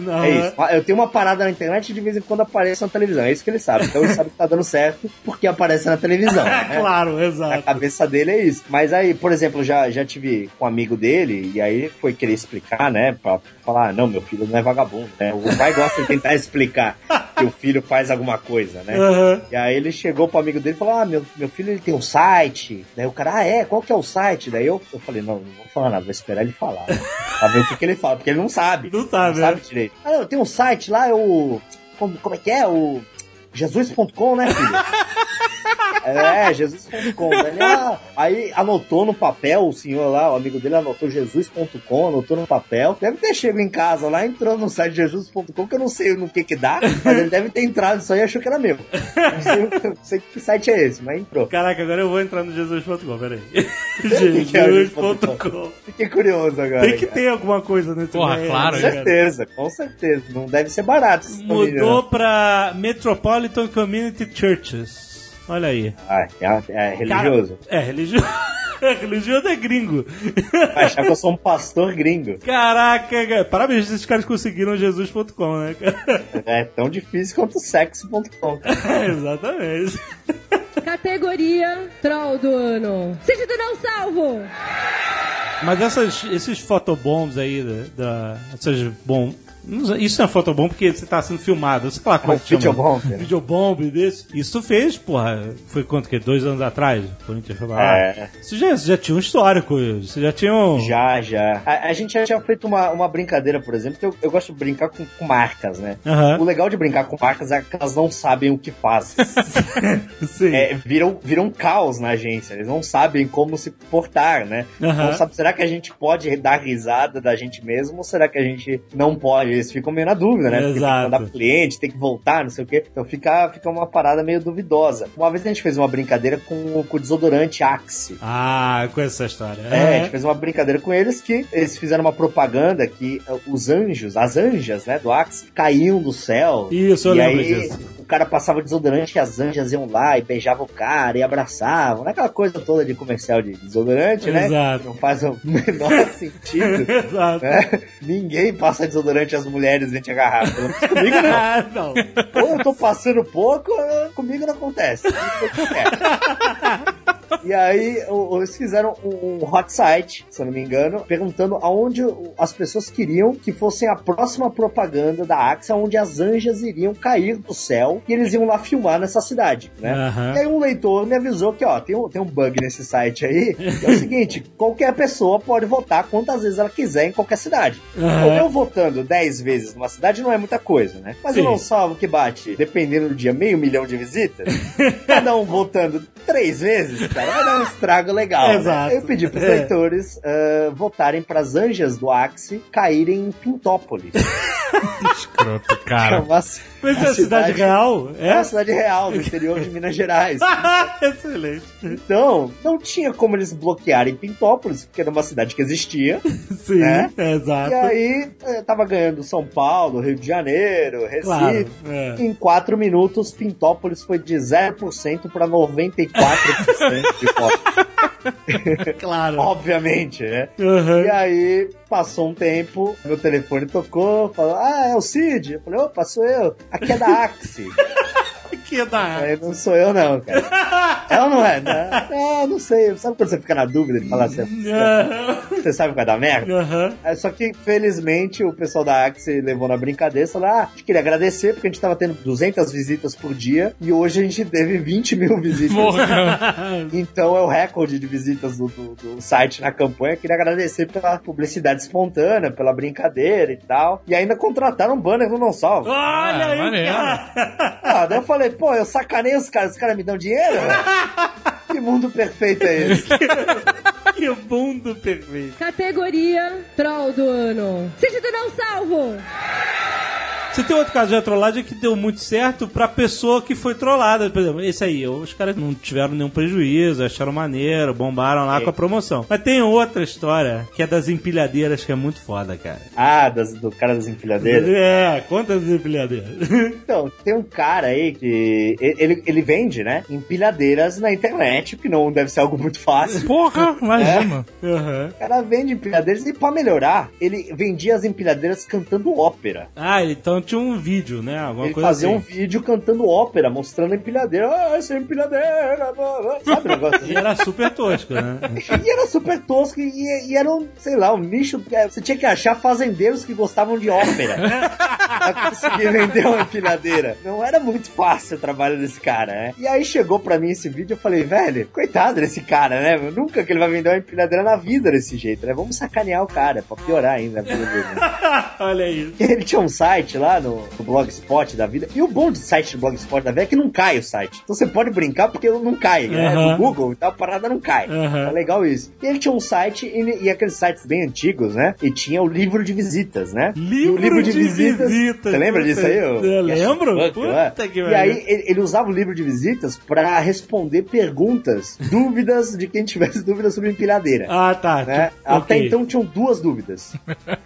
Não, É isso. Eu tenho uma parada na internet e de vez em quando aparece na televisão. É isso que ele sabe. Então ele sabe que tá dando certo porque aparece na televisão. né? Claro, A exato. cabeça dele é isso. Mas aí, por exemplo, já, já tive com um amigo dele, e aí foi querer explicar, né? Pra falar, "Ah, não, meu filho não é vagabundo, né? O pai gosta de tentar explicar que o filho faz alguma coisa, né? Aham. E aí ele chegou pro amigo dele e falou: Ah, meu, meu filho ele tem um site. Daí o cara, ah, é? Qual que é o site? Daí eu, eu falei, não, não vou falar nada, vou esperar ele falar. pra ver o que, que ele fala, porque ele não sabe. Não sabe, Não sabe né? direito. Ah, eu tenho um site lá, é o. Como, como é que é? O. Jesus.com, né, filho? É, Jesus.com. Ah, Aí anotou no papel, o senhor lá, o amigo dele anotou Jesus.com, anotou no papel. Deve ter chego em casa lá, entrou no site Jesus.com, que eu não sei no que que dá, mas ele deve ter entrado nisso aí e achou que era meu. Não sei, não sei que site é esse, mas entrou. Caraca, agora eu vou entrar no Jesus.com, peraí. Jesus.com. Fiquei curioso agora. Tem que cara. ter alguma coisa nesse Porra, meio, claro, Com né, cara? certeza, com certeza. Não deve ser barato. Mudou não. pra Metropolitan Community Churches. Olha aí. Ah, é, é religioso. Cara, é, religioso. religioso é gringo. Vai achar que eu sou um pastor gringo. Caraca, cara. parabéns, esses caras conseguiram Jesus.com, né, cara? É tão difícil quanto sexo.com. Exatamente. Categoria Troll do Ano. Sentido não salvo. Mas essas, esses fotobombs aí, da, da, essas bom, isso não é fotobomb porque você tá sendo filmado, sei lá como É é videobomb, né? Videobomb desse. Isso fez, porra, foi quanto que? Dois anos atrás? O Corinthians foi pra lá. É. Isso já, já tinha um histórico, isso já tinha um... Já, já. A, a gente já tinha feito uma, uma brincadeira, por exemplo, que eu, eu gosto de brincar com, com marcas, né? Aham. O legal de brincar com marcas é que elas não sabem o que fazem. Sim. É, viram, viram um caos na agência. Eles não sabem como se portar, né? Aham. Não sabe, será que a gente pode dar risada da gente mesmo ou será que a gente não pode? Eles ficam meio na dúvida, né? Porque tem que Exato. mandar pro cliente, tem que voltar, não sei o quê. Então fica, fica uma parada meio duvidosa. Uma vez a gente fez uma brincadeira com, com o desodorante Axe. Ah, com essa história. É, a gente fez uma brincadeira com eles que eles fizeram uma propaganda que uh, os anjos, as anjas, né, do Axe, caíam do céu. Isso, eu lembro aí, disso. O cara passava desodorante e as anjas iam lá e beijavam o cara e abraçavam. Não é aquela coisa toda de comercial de desodorante, né? Exato. Não faz o menor sentido. Exato. né? Ninguém passa desodorante às mulheres dentro de menos Comigo não. Ah, não. Ou eu tô passando pouco, ou comigo não acontece. Comigo não acontece. E aí, eles fizeram um hot site, se eu não me engano, perguntando aonde as pessoas queriam que fosse a próxima propaganda da Axe, onde as anjas iriam cair do céu e eles iam lá filmar nessa cidade, né? Aham. E aí um leitor me avisou que, ó, tem um, tem um bug nesse site aí, que é o seguinte, qualquer pessoa pode votar quantas vezes ela quiser em qualquer cidade. Aham. Então, eu votando 10 vezes numa cidade não é muita coisa, né? Mas eu Sim. não salvo que bate, dependendo do dia, meio milhão de visitas. cada um votando três vezes, cara, vai dar um estrago legal. né? Exato. Eu pedi pros É. leitores ah, votarem pras anjas do Axe caírem em Pintópolis. Escroto, É cara. uma, Mas uma é cidade real? É É? uma cidade real, do interior de Minas Gerais. Excelente. Então, não tinha como eles bloquearem Pintópolis, porque era uma cidade que existia. Sim, É? exato. E aí, eh, tava ganhando São Paulo, Rio de Janeiro, Recife. Claro. é. Em 4 minutos, Pintópolis foi de 0% para 94% de voto. Claro. Obviamente, né? Aham. E aí, passou um tempo, meu telefone tocou, falou, ah, é o Cid. Eu falei, opa, sou eu. Aqui é da Axe. Que da Aí não sou eu, não, cara. É ou não é? Não, é, não sei. Sabe quando você fica na dúvida de falar assim? Você sabe que vai dar merda? Aham. É, só que, felizmente, o pessoal da Axie levou na brincadeira e falou: ah, a gente queria agradecer porque a gente tava tendo 200 visitas por dia e hoje a gente teve 20 mil visitas. Porra, cara. Então é o recorde de visitas do, do- do site na campanha. Queria agradecer pela publicidade espontânea, pela brincadeira e tal. E ainda contrataram um banner no Não Salvo. Olha Ah, aí, maneiro. cara. Ah, daí eu falei, pô, eu sacanei os caras, os caras me dão dinheiro? que mundo perfeito é esse? Que mundo perfeito. Categoria Troll do Ano. Sentido não salvo. Você tem outro caso de trollagem que deu muito certo pra pessoa que foi trollada. Por exemplo, esse aí, os caras não tiveram nenhum prejuízo, acharam maneiro, bombaram lá com a promoção. Mas tem outra história, que é das empilhadeiras, que é muito foda, cara. Ah, das- do cara das empilhadeiras. É, conta das empilhadeiras. Então, tem um cara aí que ele, ele vende, né? Empilhadeiras na internet, que não deve ser algo muito fácil. Porra, imagina. Aham. O cara vende empilhadeiras e pra melhorar, ele vendia as empilhadeiras cantando ópera. Ah, então tinha um vídeo, né? Alguma Ele coisa fazia assim. um vídeo cantando ópera, mostrando a empilhadeira. Ah, essa é empilhadeira. Sabe o negócio assim? E era super tosco, né? E era super tosco e, e era um, sei lá, um nicho. Você tinha que achar fazendeiros que gostavam de ópera pra conseguir vender uma empilhadeira. Não era muito fácil o trabalho desse cara, né? E aí chegou pra mim esse vídeo eu falei, velho, coitado desse cara, né? Nunca que ele vai vender uma empilhadeira na vida desse jeito, né? Vamos sacanear o cara, pra piorar ainda a vida dele. Olha aí. E ele tinha um site lá no, no Blogspot da vida. E o bom do site do Blogspot da vida é que não cai o site. Então você pode brincar porque não cai. Né? No Google e tal, a parada não cai. Aham. É legal isso. E ele tinha um site, e, e aqueles sites bem antigos, né? E tinha o livro de visitas, né? e o livro de, visitas. Você lembra disso aí? ô? Eu lembro. Facebook, Puta né? que E aí ele, ele usava o livro de visitas pra responder perguntas, dúvidas de quem tivesse dúvidas sobre empilhadeira. Ah, tá. né? Tipo, Até ok. então tinham duas dúvidas.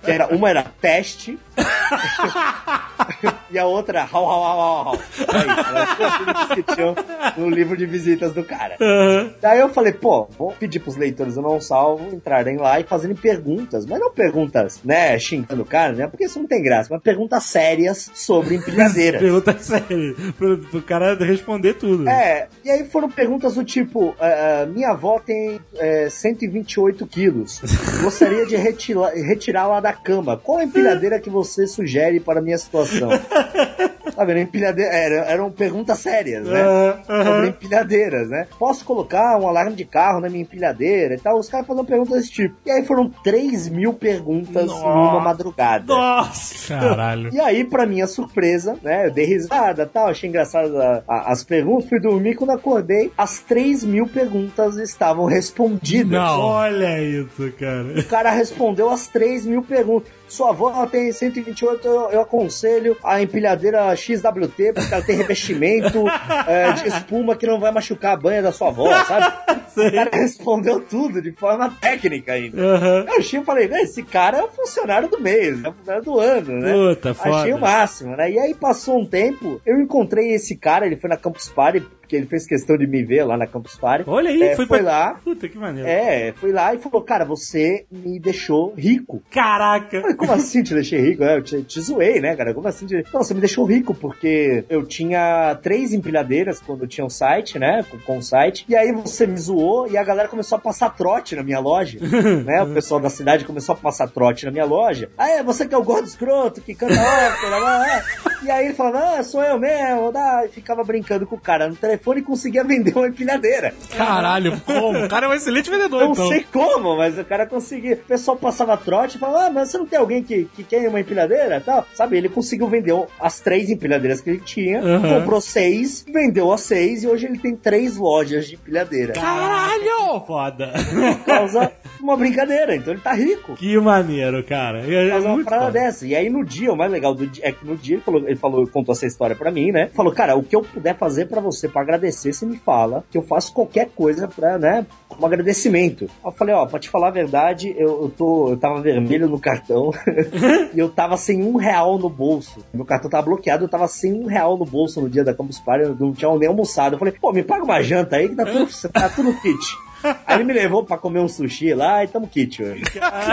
Que era, uma era teste e a outra hau, hau, hau, hau, hau. Aí, eram as duas dúvidas que tinham no livro de visitas do cara. Aham. Daí eu falei, pô, vou pedir pros leitores do Não Salvo entrarem lá e fazerem perguntas, mas não perguntas, né, xingando o cara, né, porque isso não tem graça, mas perguntas sérias sobre empilhadeiras. Pergunta séria. Pro, pro cara responder tudo. É, e aí foram perguntas do tipo: ah, minha avó tem é, 128 quilos. Gostaria de retirá-la da cama. Qual a empilhadeira que você sugere para a minha situação? Tá vendo? Empilhadeira, era- eram perguntas sérias, né? Aham. Sobre empilhadeiras, né? Posso colocar um alarme de carro na minha empilhadeira e tal? Os caras faziam perguntas desse tipo. E aí foram 3 mil perguntas Nossa. numa madrugada. Nossa! Caralho. E aí, pra minha surpresa, né, eu dei risada e tal, achei engraçado a- a- as perguntas, fui dormir, quando acordei, as 3 mil perguntas estavam respondidas. Não. Olha isso, cara. O cara respondeu as 3 mil perguntas. Sua avó ela tem 128, eu, eu aconselho a empilhadeira XWT, porque ela tem revestimento é, de espuma que não vai machucar a banha da sua avó, sabe? O cara respondeu tudo de forma técnica ainda. Aham. Eu achei, eu falei, "Né, esse cara é o funcionário do mês, é o funcionário do ano, né? Puta, foda. Achei o máximo, né? E aí passou um tempo, eu encontrei esse cara, ele foi na Campus Party, porque ele fez questão de me ver lá na Campus Party. Olha aí, É, foi, foi pra... lá. Puta que maneiro. É, fui lá e falou, cara, você me deixou rico. Caraca! Falei, como assim te deixei rico? É, Eu te, te zoei, né, cara? Como assim? Te... Não, você me deixou rico porque eu tinha três empilhadeiras quando tinha um site, né? Com, com o site. E aí você me zoou e a galera começou a passar trote na minha loja. né? O pessoal da cidade começou a passar trote na minha loja. Ah, é, você que é o gordo escroto, que canta ópera, lá, lá. E aí ele falava, ah, sou eu mesmo, dá. E ficava brincando com o cara no telefone e conseguia vender uma empilhadeira. Caralho, como? O cara é um excelente vendedor, Não então. sei como, mas o cara conseguia. O pessoal passava trote e falava: Ah, mas você não tem alguém que, que quer uma empilhadeira tal? Sabe, ele conseguiu vender as três empilhadeiras que ele tinha, Uhum. comprou seis, vendeu as seis e hoje ele tem três lojas de empilhadeira. Caralho! Foda. Por causa de uma brincadeira. Então ele tá rico. Que maneiro, cara. É, é uma muito parada foda. dessa. E aí no dia, o mais legal do dia é que no dia ele falou, ele falou, contou essa história pra mim, né? Falou, cara, o que eu puder fazer pra você pra agradecer, você me fala, que eu faço qualquer coisa pra, né, como agradecimento. Eu falei, ó, pra te falar a verdade, eu, eu tô, eu tava vermelho no cartão e eu tava sem um real no bolso. Meu cartão tava bloqueado, eu tava sem um real no bolso no dia da Campus Party, eu não tinha nem almoçado. Eu falei, pô, me paga uma janta aí que tá tudo, tá tudo fit. Aí ele me levou pra comer um sushi lá e tamo kit hoje.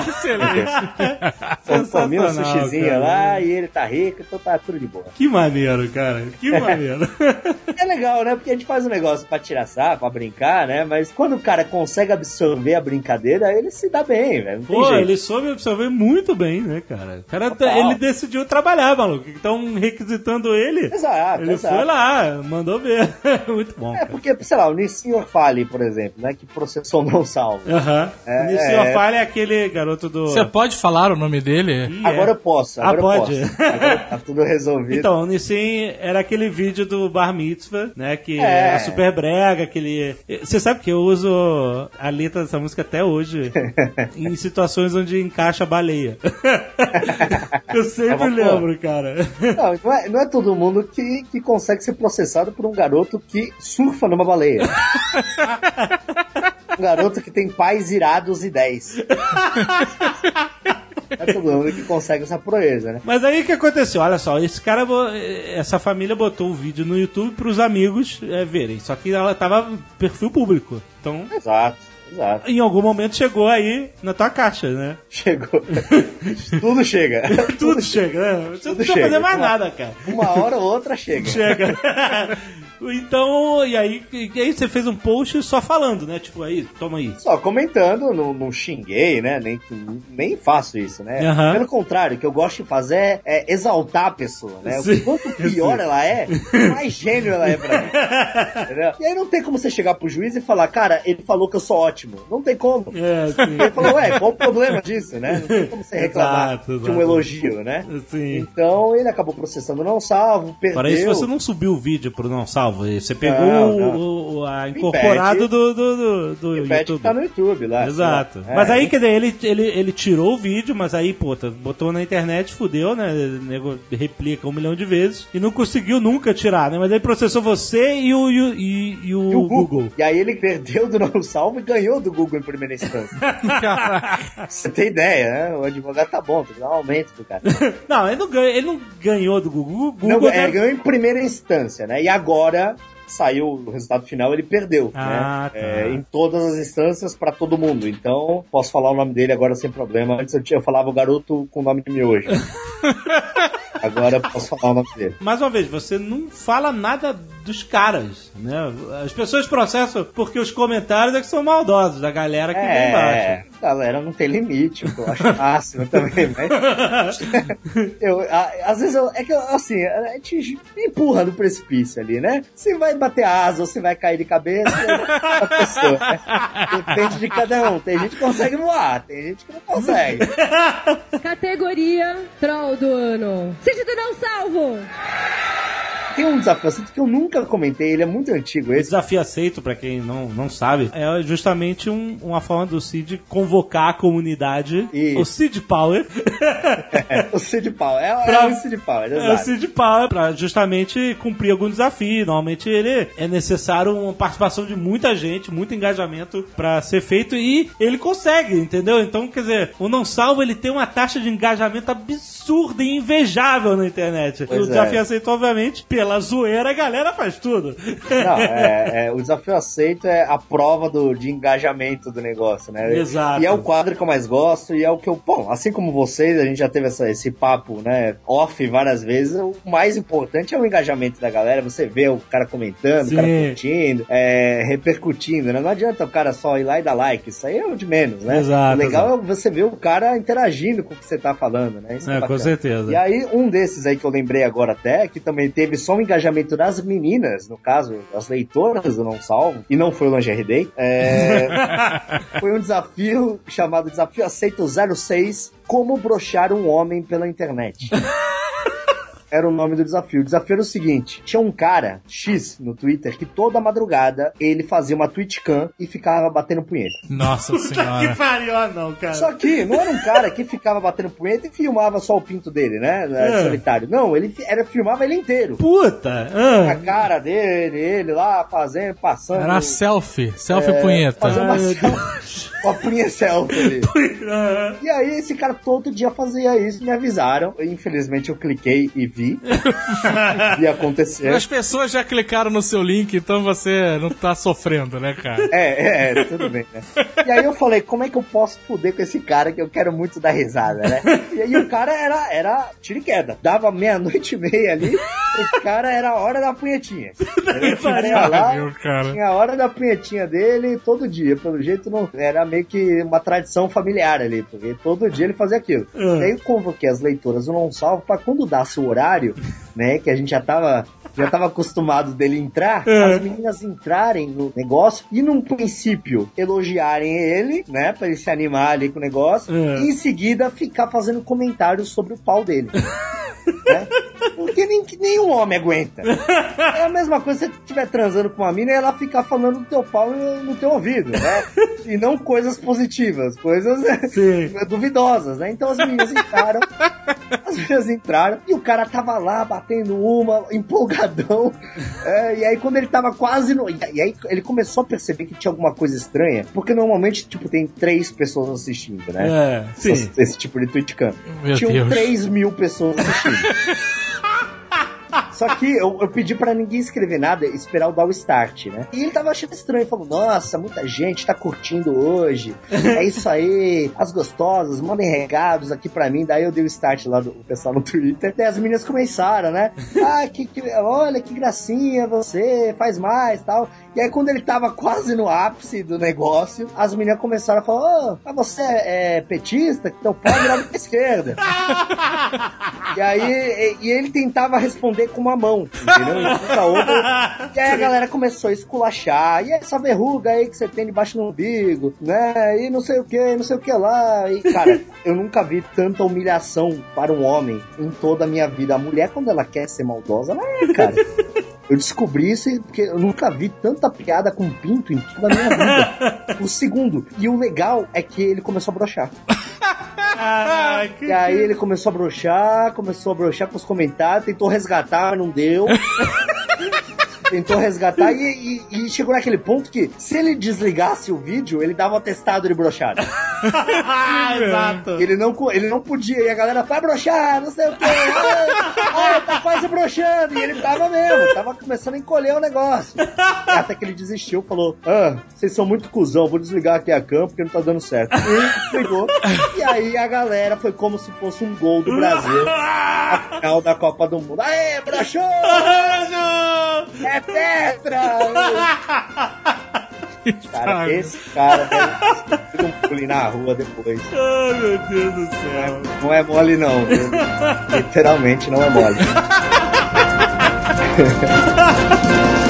Excelente. Comi um sushizinho cara. lá e ele tá rico, então tá tudo de boa. Que maneiro, cara. Que maneiro. É legal, né? Porque a gente faz um negócio pra tirar sarro, pra brincar, né? Mas quando o cara consegue absorver a brincadeira, ele se dá bem, velho. Pô, jeito. ele soube absorver muito bem, né, cara? O cara, Total. ele decidiu trabalhar, maluco. Estão requisitando ele. Exato, Ele exato. foi lá, mandou ver. muito bom. É, cara. porque, sei lá, o Nissin Orfale, por exemplo, né? Que processou não salvo. Aham. É, Nesse é. Falha é aquele garoto do. Você pode falar o nome dele? Ih, Agora é. eu posso, Ah, agora eu pode. posso. Agora tá tudo resolvido. Então, o Nissin era aquele vídeo do Bar Mitzvah, né? Que É. super brega, aquele. Você sabe que eu uso a letra dessa música até hoje em situações onde encaixa a baleia. eu É sempre uma lembro, cara. Não, não é, não é todo mundo que, que consegue ser processado por um garoto que surfa numa baleia. um garoto que tem pais irados e 10. Não é todo mundo que consegue essa proeza, né? Mas aí o que aconteceu? Olha só, esse cara, essa família botou o vídeo no YouTube pros amigos é, verem. Só que ela tava perfil público. Então, Exato, exato. em algum momento chegou aí na tua caixa, né? Chegou. Tudo chega. Tudo chega, né? Você não tudo precisa chega. fazer mais Uma- nada, cara. Uma hora ou outra chega. Chega. então, e aí, e aí você fez um post só falando, né? Tipo, aí, toma aí. Só comentando, não, não xinguei, né? Nem, nem faço isso, né? Aham. Pelo contrário, o que eu gosto de fazer é, exaltar a pessoa, né? Sim. Quanto pior ela é, mais gênio ela é pra mim. Entendeu? E aí não tem como você chegar pro juiz e falar, cara, ele falou que eu sou ótimo. Não tem como. É, sim. Ele falou, ué, qual o problema disso, né? Não tem como você reclamar Exato, de exato. um elogio, né? Sim. Então ele acabou processando não salvo, perdeu. Para isso você não subiu o vídeo pro não salvo. Você pegou Não, o- não. o- o- a incorporado do, do, do, YouTube. tá no YouTube lá. Exato. sei lá. mas É, aí, quer dizer, ele, ele, ele tirou o vídeo, mas aí, pô, tá- botou na internet, fudeu, né? Nego replica um milhão de vezes e não conseguiu nunca tirar, né? Mas aí processou você e o, e, o- e- o E o Google. Google. E aí ele perdeu do não salvo e ganhou do Google em primeira instância. Você tem ideia, né? O advogado tá bom, tem que dar um aumento pro cara. Não, ele não, ganhou, ele não ganhou do Google. Google Não, é, ganhou em primeira instância, né? E agora saiu o resultado final, ele perdeu, Ah, né? tá. É, em todas as instâncias pra todo mundo. Então, posso falar o nome dele agora sem problema. Antes eu, tinha, eu falava o garoto com o nome de miojo. agora eu posso falar o nome dele. Mais uma vez, você não fala nada dos caras, né? As pessoas processam porque os comentários é que são maldosos, da galera que vem embaixo. É, galera, não tem limite, eu acho máximo também, mas. eu, a- às vezes eu, é que eu, assim, a gente empurra no precipício ali, né? Se vai bater asa ou se vai cair de cabeça, é a pessoa, né? Depende de cada um. Tem gente que consegue voar, tem gente que não consegue. Categoria Troll do Ano. Sítio do Não Salvo. Tem um desafio assunto que eu nunca comentei, ele é muito antigo O esse. desafio aceito, pra quem não, não sabe, é justamente um- uma forma do Cid convocar a comunidade, Isso. o Cid Power, É, o Cid Power. É, é Pra- o Cid Power, é o exato. Cid Power, pra justamente cumprir algum desafio. Normalmente ele é necessário uma participação de muita gente, muito engajamento pra ser feito e ele consegue, entendeu? Então, quer dizer, o Não Salvo ele tem uma taxa de engajamento absurda e invejável na internet. Pois o é. desafio aceito, obviamente, pela zoeira, a galera faz tudo. Não, é, é, o desafio aceito é a prova do, de engajamento do negócio, né? Exato. E é o quadro que eu mais gosto e é o que eu. Bom, assim como vocês, a gente já teve essa- esse papo, né? Off várias vezes. O mais importante é o engajamento da galera. Você vê o cara comentando, o cara Sim. curtindo, é, repercutindo, né? Não adianta o cara só ir lá e dar like. Isso aí é o de menos, né? Exato, O legal é você ver o cara interagindo com o que você tá falando, né? Isso É, com bacana. certeza. E aí, um desses aí que eu lembrei agora até, que também teve só um engajamento das meninas, no caso, as leitoras do Não Salvo, e não foi o Lingerie Day, é, foi um desafio chamado Desafio Aceito 06, Como Brochar um Homem pela Internet. Era o nome do desafio. O desafio era o seguinte: tinha um cara, X, no Twitter, que toda madrugada ele fazia uma Twitchcam e ficava batendo punheta. Nossa que senhora. pariu, ah, não, cara. Só que não era um cara que ficava batendo punheta e filmava só o pinto dele, né? É. Solitário. Não, ele era, filmava ele inteiro. Puta! A Ah. cara dele, ele lá fazendo, passando. Era selfie. Selfie é, punheta. Fazendo uma, selfie, uma punha selfie ali. E aí esse cara todo dia fazia isso, me avisaram. Infelizmente eu cliquei e vi vi. e acontecer. As pessoas já clicaram no seu link, então você não tá sofrendo, né, cara? É, é, é, tudo bem, né? E aí eu falei, como é que eu posso fuder com esse cara que eu quero muito dar risada, né? E aí o cara era, era tiro e queda. Dava meia-noite e meia ali, o cara era a hora da punhetinha. Ele tinha lá, Meu cara. tinha a hora da punhetinha dele todo dia. Pelo jeito, não era meio que uma tradição familiar ali, porque todo dia ele fazia aquilo. E aí eu convoquei as leitoras do Não Salvo pra quando dasse o horário, né, que a gente já tava já tava acostumado dele entrar, as meninas entrarem no negócio e num princípio elogiarem ele, né, pra ele se animar ali com o negócio, É. e em seguida ficar fazendo comentários sobre o pau dele. né? Porque nem, nenhum homem aguenta. É a mesma coisa se você estiver transando com uma mina e ela ficar falando do teu pau no, no teu ouvido, né? E não coisas positivas, coisas Sim. duvidosas, né? Então as meninas entraram, as meninas entraram e o cara tava lá batendo uma, É, e aí quando ele tava quase no. E aí ele começou a perceber que tinha alguma coisa estranha, porque normalmente, tipo, tem três pessoas assistindo, né? É, sim. Esse, esse tipo de Twitch Cam. Tinham Deus. 3 mil pessoas assistindo. Só que eu, eu pedi pra ninguém escrever nada, esperar o dar o start, né? E ele tava achando estranho, falou: Nossa, muita gente tá curtindo hoje. É isso aí, as gostosas, mandem recados aqui pra mim. Daí eu dei o start lá do pessoal no Twitter. Daí as meninas começaram, né? Ah, que, que- olha que gracinha você, faz mais tal. E aí, quando ele tava quase no ápice do negócio, as meninas começaram a falar: Ô, mas você é petista? Então pode virar pra esquerda. E aí, e, e ele tentava responder com uma mão, entendeu? Enquanto a outra. E aí a galera começou a esculachar. E essa verruga aí que você tem debaixo do umbigo, né? E não sei o que, não sei o que lá. E, cara, eu nunca vi tanta humilhação para um homem em toda a minha vida. A mulher, quando ela quer ser maldosa, ela é, cara. Eu descobri isso porque eu nunca vi tanta piada com pinto em toda a minha vida. O segundo. E o legal é que ele começou a brochar. Caraca. E aí ele começou a broxar, começou a broxar com os comentários, tentou resgatar, mas não deu. tentou resgatar e, e- e chegou naquele ponto que se ele desligasse o vídeo, ele dava um atestado de brochada. Ah, exato. Ele não, ele não podia, e a galera vai broxar, não sei o que, ah, tá quase broxando, e ele tava mesmo, tava começando a encolher o negócio. Até que ele desistiu, falou, ah, vocês são muito cuzão, vou desligar aqui a cam porque não tá dando certo. E desligou, e aí a galera foi como se fosse um gol do Brasil, a final da Copa do Mundo. Aê, broxou! É tetra! Cara, esse cara deve um pulinho na rua depois. Ai, meu Deus do céu. Não é mole, não. viu? Literalmente não é mole.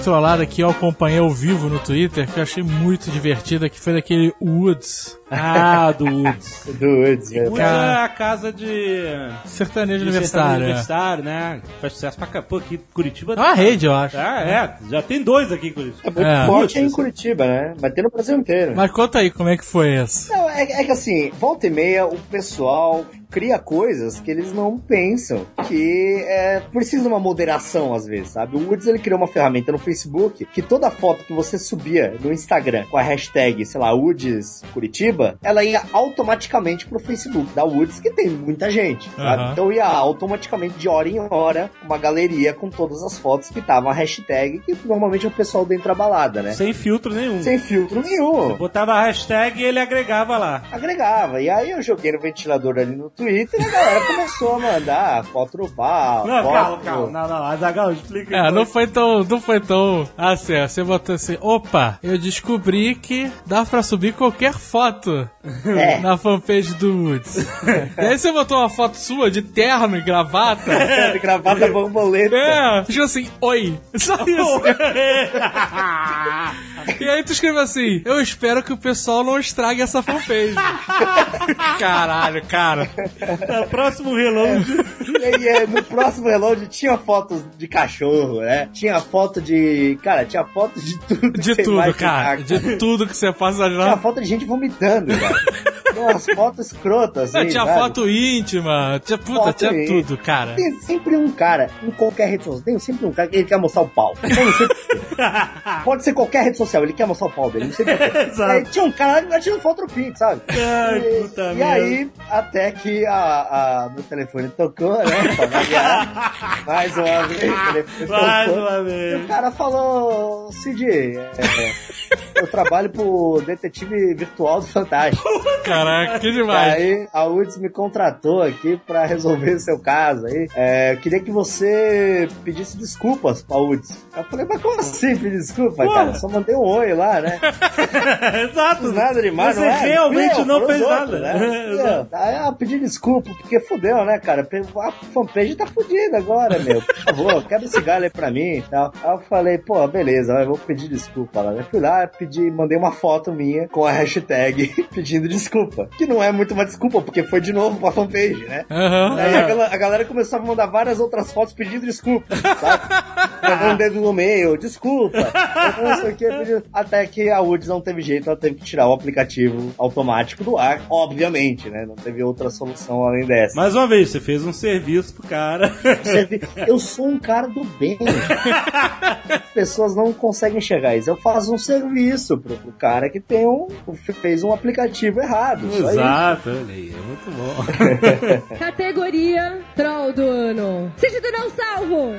trollada que eu acompanhei ao vivo no Twitter que eu achei muito divertida, que foi daquele Woods, Ah, do Woods. Dudes, é. Woods é a casa de... sertanejo de universitário. é. universitário, né? Faz sucesso pra cá. Pô, aqui Curitiba... É uma rede, eu acho. Ah, é. Já tem dois aqui em Curitiba. É muito É. forte em Curitiba, né? Mas tem no Brasil inteiro. Mas conta aí como é que foi essa. Não, é, é que assim, volta e meia, o pessoal cria coisas que eles não pensam, que é, precisa de uma moderação às vezes, sabe? O Woods, ele criou uma ferramenta no Facebook que toda foto que você subia no Instagram com a hashtag, sei lá, Woods Curitiba, ela ia automaticamente pro Facebook da Woods, que tem muita gente, sabe? Aham. Então ia automaticamente, de hora em hora, uma galeria com todas as fotos que estavam a hashtag, que normalmente é o pessoal dentro da balada, né? Sem filtro nenhum. Sem filtro nenhum Botava a hashtag e ele agregava lá. agregava. E aí eu joguei no ventilador ali no Twitter e a galera começou a mandar foto no pau. Não, foto calma, calma. Não, não. Azaghal, explica. É, não foi tão, não foi tão assim, ó, você botou assim, opa, eu descobri que dá pra subir qualquer foto É. na fanpage do Woods. e aí você botou uma foto sua de terno e gravata. de gravata borboleta. É, tipo assim, oi. Só isso. e aí tu escreveu assim, eu espero que o pessoal não estrague essa fanpage. Caralho, cara. É, próximo. E aí, é, no próximo reload tinha fotos de cachorro, né? Tinha foto de. Cara, tinha foto de tudo. De tudo, cara. De tudo que você passa Tinha lá. foto de gente vomitando, cara. Tinha umas fotos escrotas, assim, tinha sabe? foto íntima, tinha puta, Foto tinha íntima. tudo, cara. Tem sempre um cara, em qualquer rede social, tem sempre um cara que ele quer mostrar o pau. Porquê. Pode ser qualquer rede social, ele quer mostrar o pau dele, não sei porquê. Exato. Aí tinha um cara lá tirando foto do pinto, sabe? Ai, e, puta e aí, até que a, a- meu telefone tocou, né? Mais uma vez, Mais tocou. uma E o vez. cara falou, Cid, é, eu trabalho pro detetive virtual do Fantástico. Caraca, que demais. Aí a UDS me contratou aqui pra resolver seu caso aí. É, eu queria que você pedisse desculpas pra UDS. Eu falei, mas como assim pedir desculpa, cara? Só mandei um oi lá, né? Exato. Nada demais, Você não é? realmente eu, não fez nada. outros, né? Aí eu pedi desculpa, porque fudeu, né, cara? A fanpage tá fudida agora, meu. Por favor, quebra esse galho aí pra mim e tal. Aí eu falei, pô, beleza, eu vou pedir desculpa lá. Eu fui lá, pedi, mandei uma foto minha com a hashtag pedindo desculpa. Que não é muito uma desculpa, porque foi de novo pra fanpage, né? Aham. Aí a, galera começou a mandar várias outras fotos pedindo desculpa, sabe? Mandando um dedo no meio, desculpa. Eu não sei o que, pedindo- Até que a UDS não teve jeito, ela teve que tirar o aplicativo automático do ar, obviamente, né? Não teve outra solução além dessa. Mais uma vez, você fez um serviço pro cara. Eu sou um cara do bem. As pessoas não conseguem enxergar isso. Eu faço um serviço pro, pro cara que tem um, fez um aplicativo errado. Só isso. Exato, olha aí, é muito bom. Categoria Troll do Ano. Cid Não Salvo.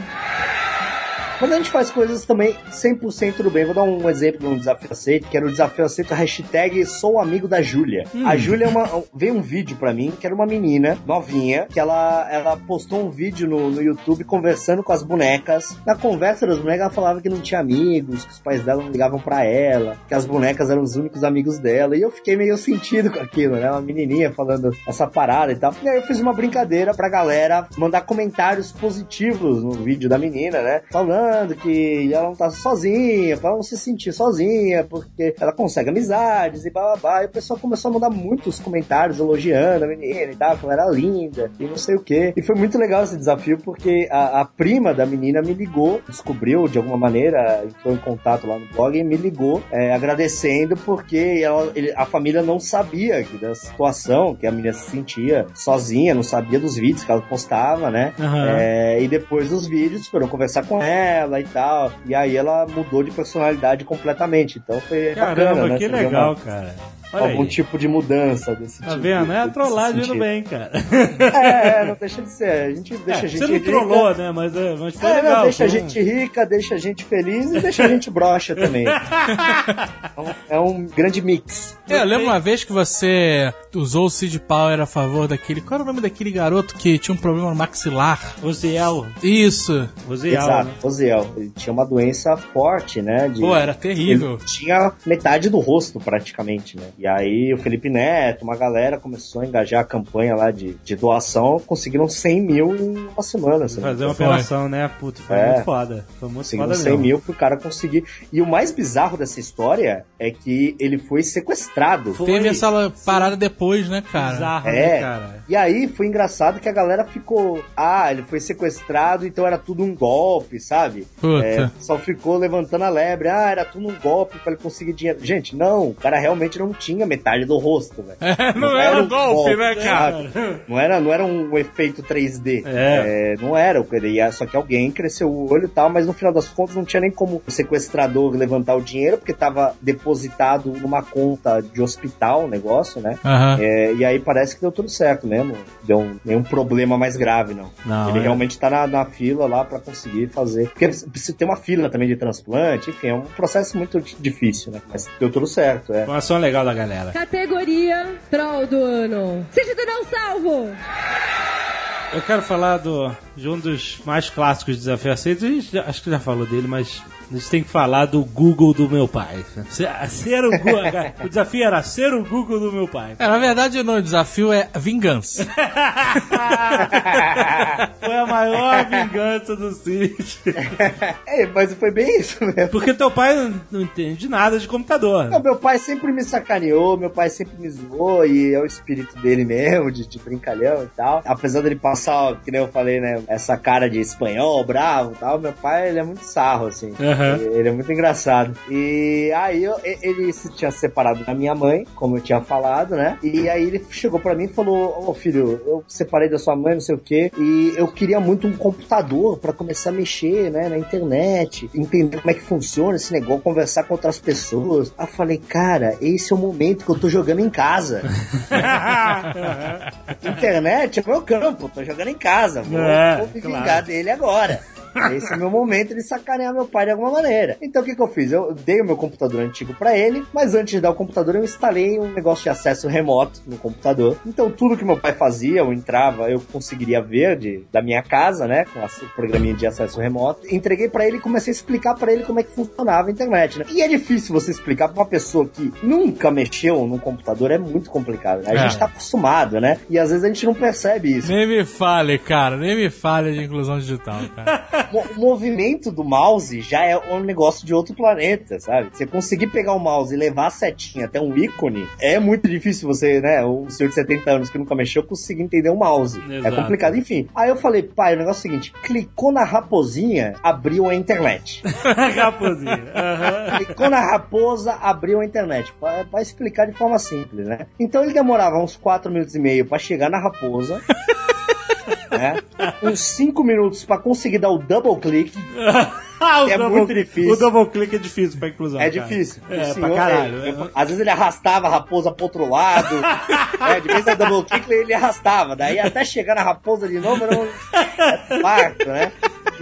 Mas a gente faz coisas também 100% do bem. Vou dar um exemplo de um desafio aceito, que era o desafio aceito hashtag sou amigo da Júlia. A Júlia é uma, veio um vídeo pra mim, que era uma menina novinha, que ela, ela postou um vídeo no, no YouTube conversando com as bonecas. Na conversa das bonecas, ela falava que não tinha amigos, que os pais dela não ligavam pra ela, que as bonecas eram os únicos amigos dela. E eu fiquei meio sentido com aquilo, né? Uma menininha falando essa parada e tal. E aí eu fiz uma brincadeira pra galera mandar comentários positivos no vídeo da menina, né? Falando que ela não tá sozinha, pra ela não se sentir sozinha, porque ela consegue amizades e bababá. E o pessoal começou a mandar muitos comentários elogiando a menina e tal, como ela era linda e não sei o que. E foi muito legal esse desafio, porque a, a prima da menina me ligou, descobriu de alguma maneira, entrou em contato lá no blog e me ligou é, agradecendo porque ela- ele- a família não sabia que da situação, que a menina se sentia sozinha, não sabia dos vídeos que ela postava, né? Aham. É, e depois dos vídeos foram conversar com ela e tal. E aí ela mudou de personalidade completamente. Então foi Caramba, bacana, né? que legal, uma- cara. Olha algum aí. tipo de mudança desse Tá tipo. vendo? É a trollagem sentido. bem, cara. É, não deixa de ser. A gente deixa É, a gente você não rica. trollou, né? Mas, é, mas foi É, legal. não, deixa a foi gente rica, deixa a gente feliz e deixa a gente broxa também. É um grande mix. É, eu lembro uma vez que você usou o Seed Power a favor daquele. Qual era o nome daquele garoto que tinha um problema no maxilar? Oziel. Isso. Oziel, Exato, né? Oziel. Ele tinha uma doença forte, né? De... Pô, era terrível. Ele tinha metade do rosto, praticamente, né? E aí o Felipe Neto, uma galera começou a engajar a campanha lá de, de doação, conseguiram 100 mil em uma semana. assim. Fazer uma operação, né? Puta, foi É. muito foda. Foi muito Conseguiram foda 100 mesmo. mil pro cara conseguir. E o mais bizarro dessa história é que ele foi sequestrado. Foi Teve essa parada depois, né, cara? bizarro, É. né, cara? E aí foi engraçado que a galera ficou. Ah, ele foi sequestrado, então era tudo um golpe, sabe? Puta. É, só ficou levantando a lebre. Ah, era tudo um golpe pra ele conseguir dinheiro. Gente, não, o cara realmente não tinha metade do rosto, velho. não era um golpe, né, cara? sabe? Não era, não era um efeito 3D. É. É, não era. Só que alguém cresceu o olho e tal, mas no final das contas não tinha nem como o sequestrador levantar o dinheiro, porque tava depositado numa conta de hospital o negócio, né? Aham. É, e aí parece que deu tudo certo mesmo. Deu um- nenhum problema mais grave, não. Não, Ele é. realmente tá na, na fila lá pra conseguir fazer. Porque precisa ter uma fila também de transplante, enfim, é um processo muito difícil, né? Mas deu tudo certo, é. Uma ação legal da galera. Categoria Troll do Ano. Cid do Não Salvo. Eu quero falar do, de um dos mais clássicos desafios aceitos. A gente já- acho que já falou dele, mas a gente tem que falar do Google do meu pai. Ser, o, Gu- o desafio era ser o Google do meu pai. É, na verdade, o desafio é vingança. Foi a maior vingança do Cid. É, mas foi bem isso mesmo. Porque teu pai não, entende nada de computador. Não, meu pai sempre me sacaneou, meu pai sempre me zoou, e é o espírito dele mesmo, de, de brincalhão e tal. Apesar dele passar, que nem eu falei, né, essa cara de espanhol, bravo e tal, meu pai, ele é muito sarro, assim. Aham. Aham. Ele é muito engraçado. E aí eu- ele se tinha separado da minha mãe, como eu tinha falado, né? E aí ele chegou pra mim e falou: Ô filho, eu separei da sua mãe, não sei o quê, e eu queria muito um computador pra começar a mexer, né, na internet, entender como é que funciona esse negócio, conversar com outras pessoas. Aí eu falei, cara, esse é o momento que eu tô jogando em casa. Internet é meu campo, tô jogando em casa. Vou, É, vou me claro. vingar dele agora. Esse é o meu momento de sacanear meu pai de alguma maneira. Então o que, que eu fiz? Eu dei o meu computador antigo pra ele, mas antes de dar o computador, eu instalei um negócio de acesso remoto no computador. Então tudo que meu pai fazia, eu entrava, eu conseguiria ver de, da minha casa, né? Com o programinha de acesso remoto. Entreguei pra ele e comecei a explicar pra ele como é que funcionava a internet, né? E é difícil você explicar pra uma pessoa que nunca mexeu num computador, é muito complicado. Né? A É. gente tá acostumado, né? E às vezes a gente não percebe isso. Nem me fale, cara, nem me fale de inclusão digital, cara. O movimento do mouse já é um negócio de outro planeta, sabe? Você conseguir pegar o mouse e levar a setinha até um ícone, é muito difícil você, né, um senhor de 70 anos que nunca mexeu, conseguir entender o mouse. É Exato. complicado. Enfim, aí eu falei, pai, o negócio é o seguinte, clicou na raposinha, abriu a internet. Raposinha. Aham. Clicou na raposa, abriu a internet. Pra explicar de forma simples, né? Então ele demorava uns 4 minutos e meio pra chegar na raposa. né? Uns 5 minutos pra conseguir dar o double click. Ah, É double- muito difícil. O double click é difícil pra inclusão. É cara. difícil. É, senhor, pra caralho. é- É- às vezes ele arrastava a raposa pro outro lado. é, de vez em double click ele arrastava. Daí até chegar na raposa de novo era um é parto, né?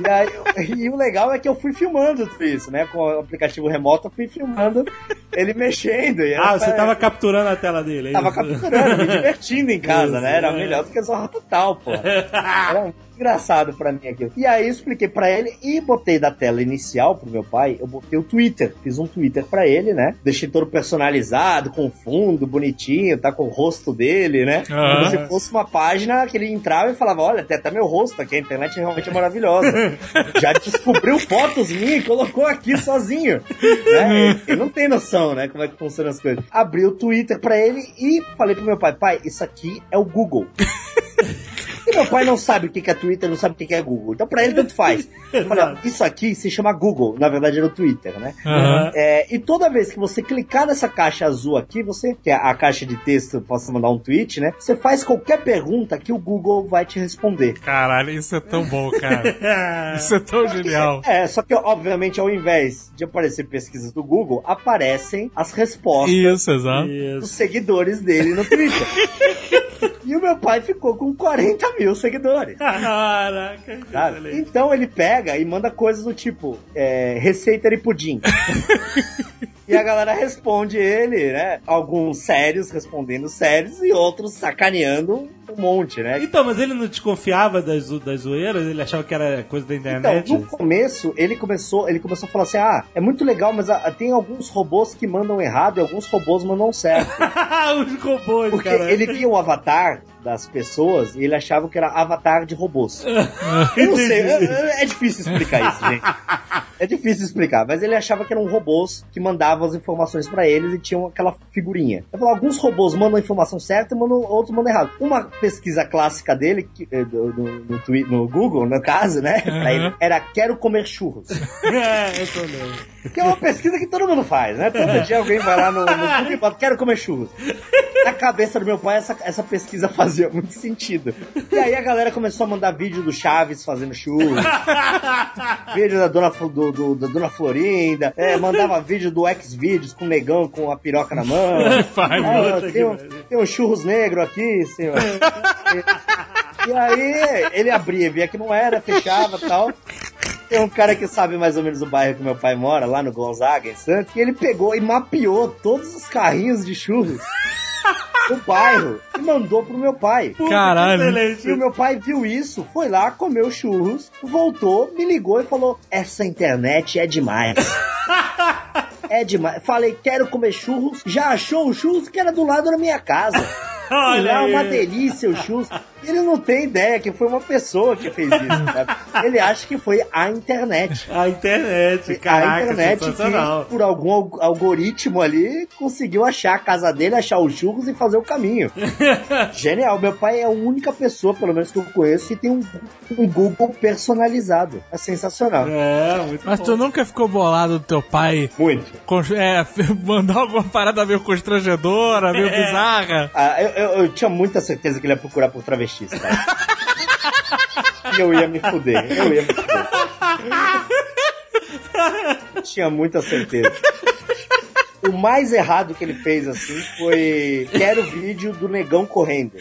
E, aí, e o legal é que eu fui filmando tudo isso, né? Com o aplicativo remoto eu fui filmando ele mexendo. E Ah, você tava capturando a tela dele. é Tava capturando, me divertindo em casa, Isso, né? Era melhor do que Zorra Total, pô. Era engraçado pra mim aquilo. E aí eu expliquei pra ele e botei da tela inicial pro meu pai, eu botei o Twitter. Fiz um Twitter pra ele, né? Deixei todo personalizado, com fundo bonitinho, tá com o rosto dele, né? Aham. Como se fosse uma página que ele entrava e falava, olha, tem até meu rosto aqui, a internet realmente é maravilhosa. Já descobriu fotos minhas e colocou aqui sozinho. Né? Ele não tem noção, né? Como é que funcionam as coisas. Abri o Twitter pra ele e falei pro meu pai, pai, isso aqui é o Google. E meu pai não sabe o que é Twitter, não sabe o que é Google. Então pra ele tanto faz. Ó, isso aqui se chama Google. Na verdade era o Twitter, né? Aham. É, e toda vez que você clicar nessa caixa azul aqui, você, que é a caixa de texto, possa mandar um tweet, né? Você faz qualquer pergunta que o Google vai te responder. Caralho, isso é tão bom, cara. Isso é tão genial. É, só que obviamente ao invés de aparecer pesquisas do Google, aparecem as respostas Isso, exato. dos seguidores dele no Twitter. e o meu pai ficou com 40 mil seguidores. Caraca, sabe? Então ele pega e manda coisas do tipo é, receita de pudim. e a galera responde ele, né? Alguns sérios respondendo sérios e outros sacaneando um monte, né? Então, mas ele não desconfiava das, das zoeiras? Ele achava que era coisa da Então, internet? no começo, ele começou, ele começou a falar assim: ah, é muito legal, mas ah, tem alguns robôs que mandam errado e alguns robôs mandam certo. Os robôs, Porque cara. ele via o avatar das pessoas e ele achava que era avatar de robôs. Eu não sei, é, é- é difícil explicar isso, gente. É difícil explicar, mas ele achava que eram robôs que mandavam as informações pra eles e tinham aquela figurinha. Eu falava, alguns robôs mandam a informação certa, mandam, outros mandam errado. Uma pesquisa clássica dele, que, eh, do- do- no, no Google, no caso, né, pra ele, era quero comer churros. É, eu tô lendo. Que é uma pesquisa que todo mundo faz, né? Todo dia alguém vai lá no, no Google e fala, quero comer churros. Na cabeça do meu pai, essa, essa pesquisa fazia muito sentido. E aí a galera começou a mandar vídeo do Chaves fazendo churros, vídeo da dona, do, do- da dona Florinda, é, mandava vídeo do X-Videos com o negão com a piroca na mão. Ah, tem, um, tem um churros negro aqui, senhor. E, e aí ele abria, via que não era, fechava e tal. Tem um cara que sabe mais ou menos o bairro que meu pai mora, lá no Gonzaga, em Santos, e ele pegou e mapeou todos os carrinhos de churros do bairro e mandou pro meu pai. Caralho. E o meu pai viu isso, foi lá, comeu churros, voltou, me ligou e falou: Essa internet é demais. É demais. Falei, quero comer churros. Já achou o churros que era do lado da minha casa. Olha aí. uma delícia o churros. Ele não tem ideia que foi uma pessoa que fez isso, sabe? Ele acha que foi a internet. A internet, caraca, a internet sensacional. que, por algum al- algoritmo ali, conseguiu achar a casa dele, achar os churros e fazer o caminho. Genial. Meu pai é a única pessoa, pelo menos que eu conheço, que tem um, um Google personalizado. É sensacional. É, muito Mas bom. tu nunca ficou bolado do teu pai Muito. é, mandar alguma parada meio constrangedora, meio bizarra? Ah, eu, eu- eu tinha muita certeza que ele ia procurar por travestis, cara. e eu ia me fuder. Eu ia me fuder. tinha muita certeza. O mais errado que ele fez, assim, foi... Quero vídeo do negão correndo.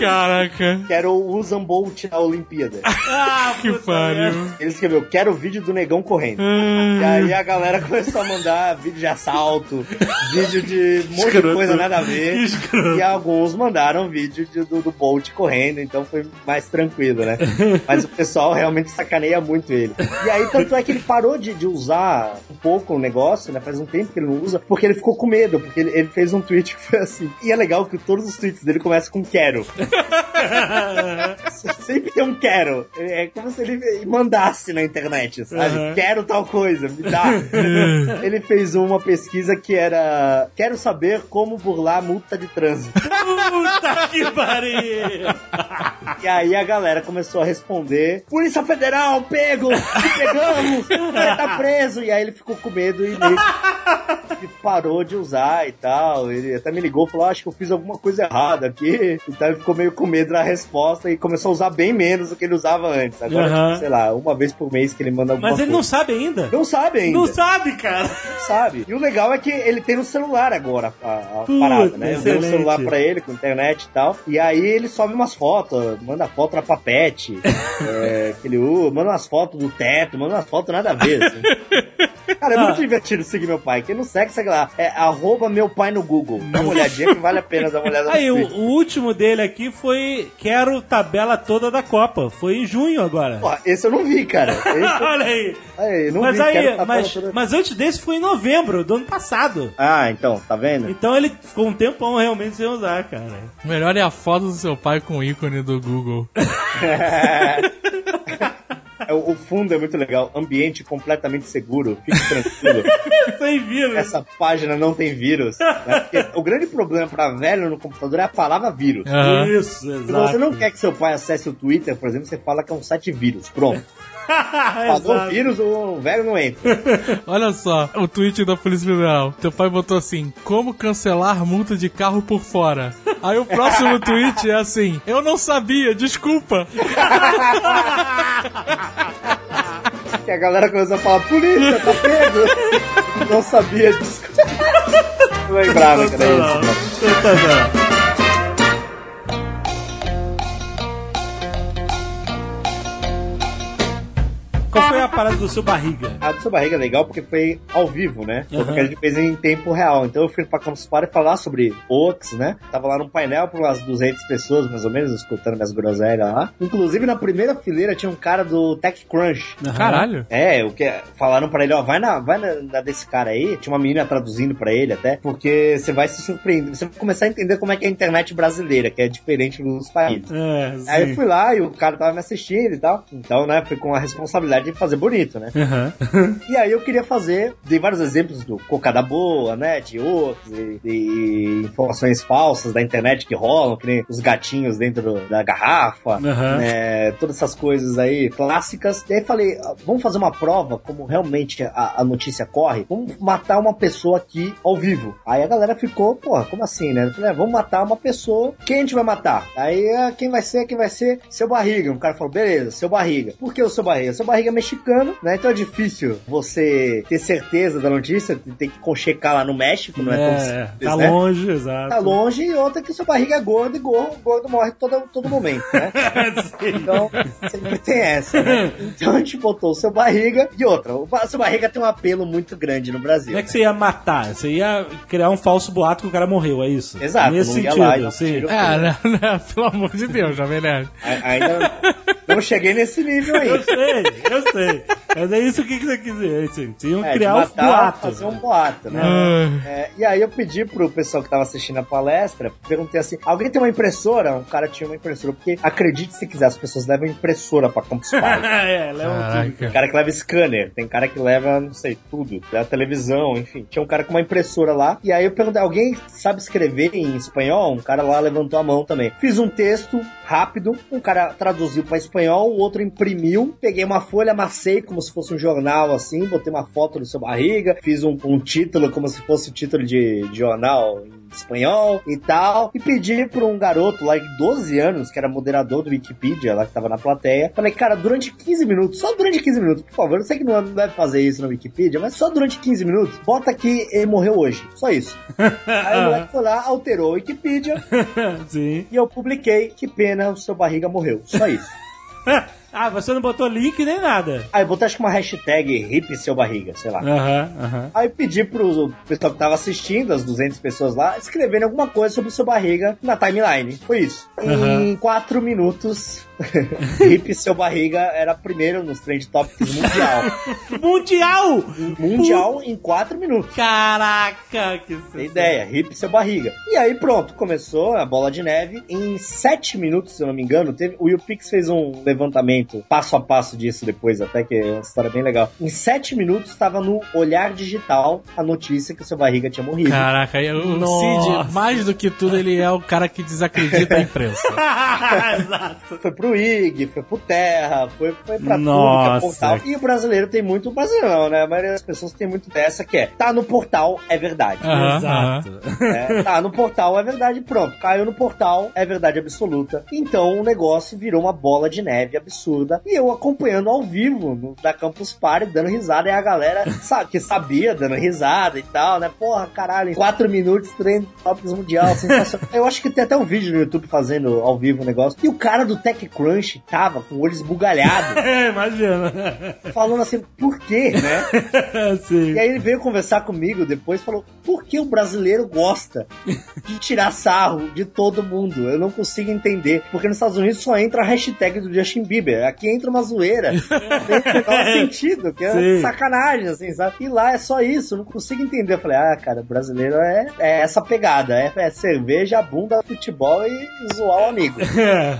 Caraca, Quero o Usain Bolt na Olimpíada. Ah, que pariu. Ele escreveu, quero vídeo do negão correndo. E aí a galera começou a mandar vídeo de assalto, vídeo de um monte de coisa nada a ver. Escroto. E alguns mandaram vídeo de- do, do Bolt correndo, então foi mais tranquilo, né? Mas o pessoal realmente sacaneia muito ele. E aí, tanto é que ele parou de, de usar um pouco o negócio, né? Faz um tempo que ele não usa, porque ele ficou com medo, porque ele, ele fez um tweet que foi assim. E é legal que todos os tweets dele começam com quero. Sempre tem um quero. É como se ele mandasse na internet, sabe? Uhum. Quero tal coisa, me dá. ele fez uma pesquisa que era quero saber como burlar multa de trânsito. Puta que pariu! E aí a galera começou a responder: Polícia Federal, pego! Pegamos! Ele tá preso! E aí ele ficou com medo e meio que parou de usar e tal. Ele até me ligou e falou: Acho que eu fiz alguma coisa errada aqui. Então ele ficou meio com medo da resposta e começou a usar bem menos do que ele usava antes. Agora, Aham. tipo, sei lá, uma vez por mês que ele manda alguma Mas ele não coisa. sabe ainda. Não sabe ainda. Não sabe, cara. Não sabe. E o legal é que ele tem no celular agora a, a Puta, parada, né? Eu dei um excelente. celular pra ele com internet e tal. E aí ele sobe umas fotos, manda foto na papete, é, aquele, uh, manda umas fotos do teto, manda umas fotos nada a ver. assim. Cara, é muito divertido seguir meu pai. Quem não segue, segue lá. É arroba meu pai no Google. Dá uma olhadinha que vale a pena dar uma olhada Aí, o, o último dele aqui foi Quero tabela toda da Copa. Foi em junho agora. Porra, esse eu não vi, cara. Esse Olha aí. aí, não Mas vi, aí, mas, toda- mas antes desse foi em novembro do ano passado. Ah, então, tá vendo? Então ele ficou um tempão realmente sem usar, cara. O melhor é a foto do seu pai com o ícone do Google. É, o fundo é muito legal. Ambiente completamente seguro. Fique tranquilo. sem vírus. Essa página não tem vírus. né? O grande problema pra velho no computador é a palavra vírus. Aham. Isso, Se exato. você não quer que seu pai acesse o Twitter, por exemplo, você fala que é um site vírus. Pronto. Exato. vírus, o velho não entra. Olha só, o tweet da Polícia Federal. Teu pai botou assim: Como cancelar multa de carro por fora? Aí o próximo tweet é assim: Eu não sabia, desculpa. Que a galera começou a falar, polícia, tá pego. não sabia. Não lembrava que era isso. Sensacional. Foi a parada do seu barriga? A do seu barriga é legal porque foi ao vivo, né? Foi Aham. porque a gente fez em tempo real. Então eu fui pra Campus Party falar sobre Ox, né? Tava lá num painel com umas 200 pessoas, mais ou menos, escutando minhas groselhas lá. Inclusive, na primeira fileira tinha um cara do TechCrunch. Caralho. É, o que falaram pra ele, ó, vai na, vai na, na desse cara aí. Tinha uma menina traduzindo pra ele até, porque você vai se surpreender, você vai começar a entender como é que é a internet brasileira, que é diferente dos países. É, Aí eu fui lá e o cara tava me assistindo e tal. Então, né, fui com a responsabilidade de fazer bonito, né? Aham. E aí eu queria fazer, dei vários exemplos do cocada boa, né, de outros, e, e informações falsas da internet que rolam, que nem os gatinhos dentro do- da garrafa, Aham. né, todas essas coisas aí clássicas. E aí falei, ah, vamos fazer uma prova como realmente a, a notícia corre? Vamos matar uma pessoa aqui ao vivo. Aí a galera ficou, porra, como assim, né? Eu falei, é, vamos matar uma pessoa, quem a gente vai matar? Aí ah, quem vai ser, quem vai ser? Seu Barriga. Um cara falou, beleza, Seu Barriga. Por que o Seu Barriga? Seu Barriga é mexicano, né? Então é difícil você ter certeza da notícia, tem que conchecar lá no México, não é, tão É, simples, tá né? longe, exato. Tá longe e outra que o seu barriga é gordo e gordo, gordo morre todo, todo momento, né? Então, sempre tem essa, né? Então a gente botou o seu barriga e outra. Seu barriga tem um apelo muito grande no Brasil. Não é que você ia matar, você ia criar um falso boato que o cara morreu, é isso? Exato, Nesse não sentido, lá dar sim. tiro. É, né, né, pelo amor de Deus, Jovem Nerd. Ainda não cheguei nesse nível Eu aí. sei, eu sei. Mas é isso que você quis dizer. Assim, tinham É, criar matar, boato. fazer um boato, né? Ah, É, e aí eu pedi pro pessoal que tava assistindo a palestra, perguntei assim, alguém tem uma impressora? Um cara tinha uma impressora, porque acredite se quiser, as pessoas levam impressora pra Campus Party. é, leva tudo. Tem cara que leva scanner, tem cara que leva, não sei, tudo, a televisão, enfim. Tinha um cara com uma impressora lá, e aí eu perguntei, alguém sabe escrever em espanhol? Um cara lá levantou a mão também. Fiz um texto rápido, um cara traduziu pra espanhol, o outro imprimiu, peguei uma folha, amassei como se fosse um jornal assim, botei uma foto do seu barriga, fiz um, um título como se fosse o título de, de jornal espanhol e tal, e pedi pra um garoto lá de 12 anos, que era moderador do Wikipedia, lá que tava na plateia, falei, cara, durante 15 minutos, só durante 15 minutos, por favor, eu sei que não deve fazer isso no Wikipedia, mas só durante 15 minutos, bota que ele morreu hoje, só isso. Aí o moleque foi lá, alterou a Wikipedia, Sim. e eu publiquei, que pena, o seu barriga morreu, só isso. Ah, você não botou link nem nada. Aí eu botei acho que uma hashtag hip seu barriga, sei lá. Aham, aham. Aí pedi pro pessoal que tava assistindo, as 200 pessoas lá, escreverem alguma coisa sobre o seu barriga na timeline. Foi isso. Em 4 minutos, hip seu barriga era primeiro nos trend topics mundial. Mundial! mundial em 4 minutos. Caraca, que Tem ideia, hip seu barriga. E aí pronto, começou a bola de neve. Em 7 minutos, se eu não me engano, teve, o YouPix fez um levantamento passo a passo disso depois, até que é uma história bem legal. Em 7 minutos estava no Olhar Digital a notícia que o seu barriga tinha morrido. Caraca, aí o Nossa. Cid, mais do que tudo, ele é o cara que desacredita a imprensa. Exato. Foi pro IG, foi pro Terra, foi, foi pra Nossa. tudo que é portal. E o brasileiro tem muito, o brasileiro não, né? A maioria das pessoas tem muito dessa que é, tá no portal, é verdade. Aham, Exato. É, tá no portal, é verdade, pronto. Caiu no portal, é verdade absoluta. Então o negócio virou uma bola de neve absurda. E eu acompanhando ao vivo no, da Campus Party, dando risada. E a galera sabe, que sabia, dando risada e tal, né? Porra, caralho, em quatro minutos, treino tops mundial, sensacional. eu acho que tem até um vídeo no YouTube fazendo ao vivo o negócio. E o cara do TechCrunch tava com o olho esbugalhado, É, imagina. falando assim, por quê, né? Sim. E aí ele veio conversar comigo depois e falou: por que o brasileiro gosta de tirar sarro de todo mundo? Eu não consigo entender. Porque nos Estados Unidos só entra a hashtag do Justin Bieber. Aqui entra uma zoeira. Tem sentido, que é Sim. sacanagem, assim, sabe? E lá é só isso, eu não consigo entender. Eu falei, ah, cara, brasileiro é, é essa pegada. É, é cerveja, bunda, futebol e zoar o amigo.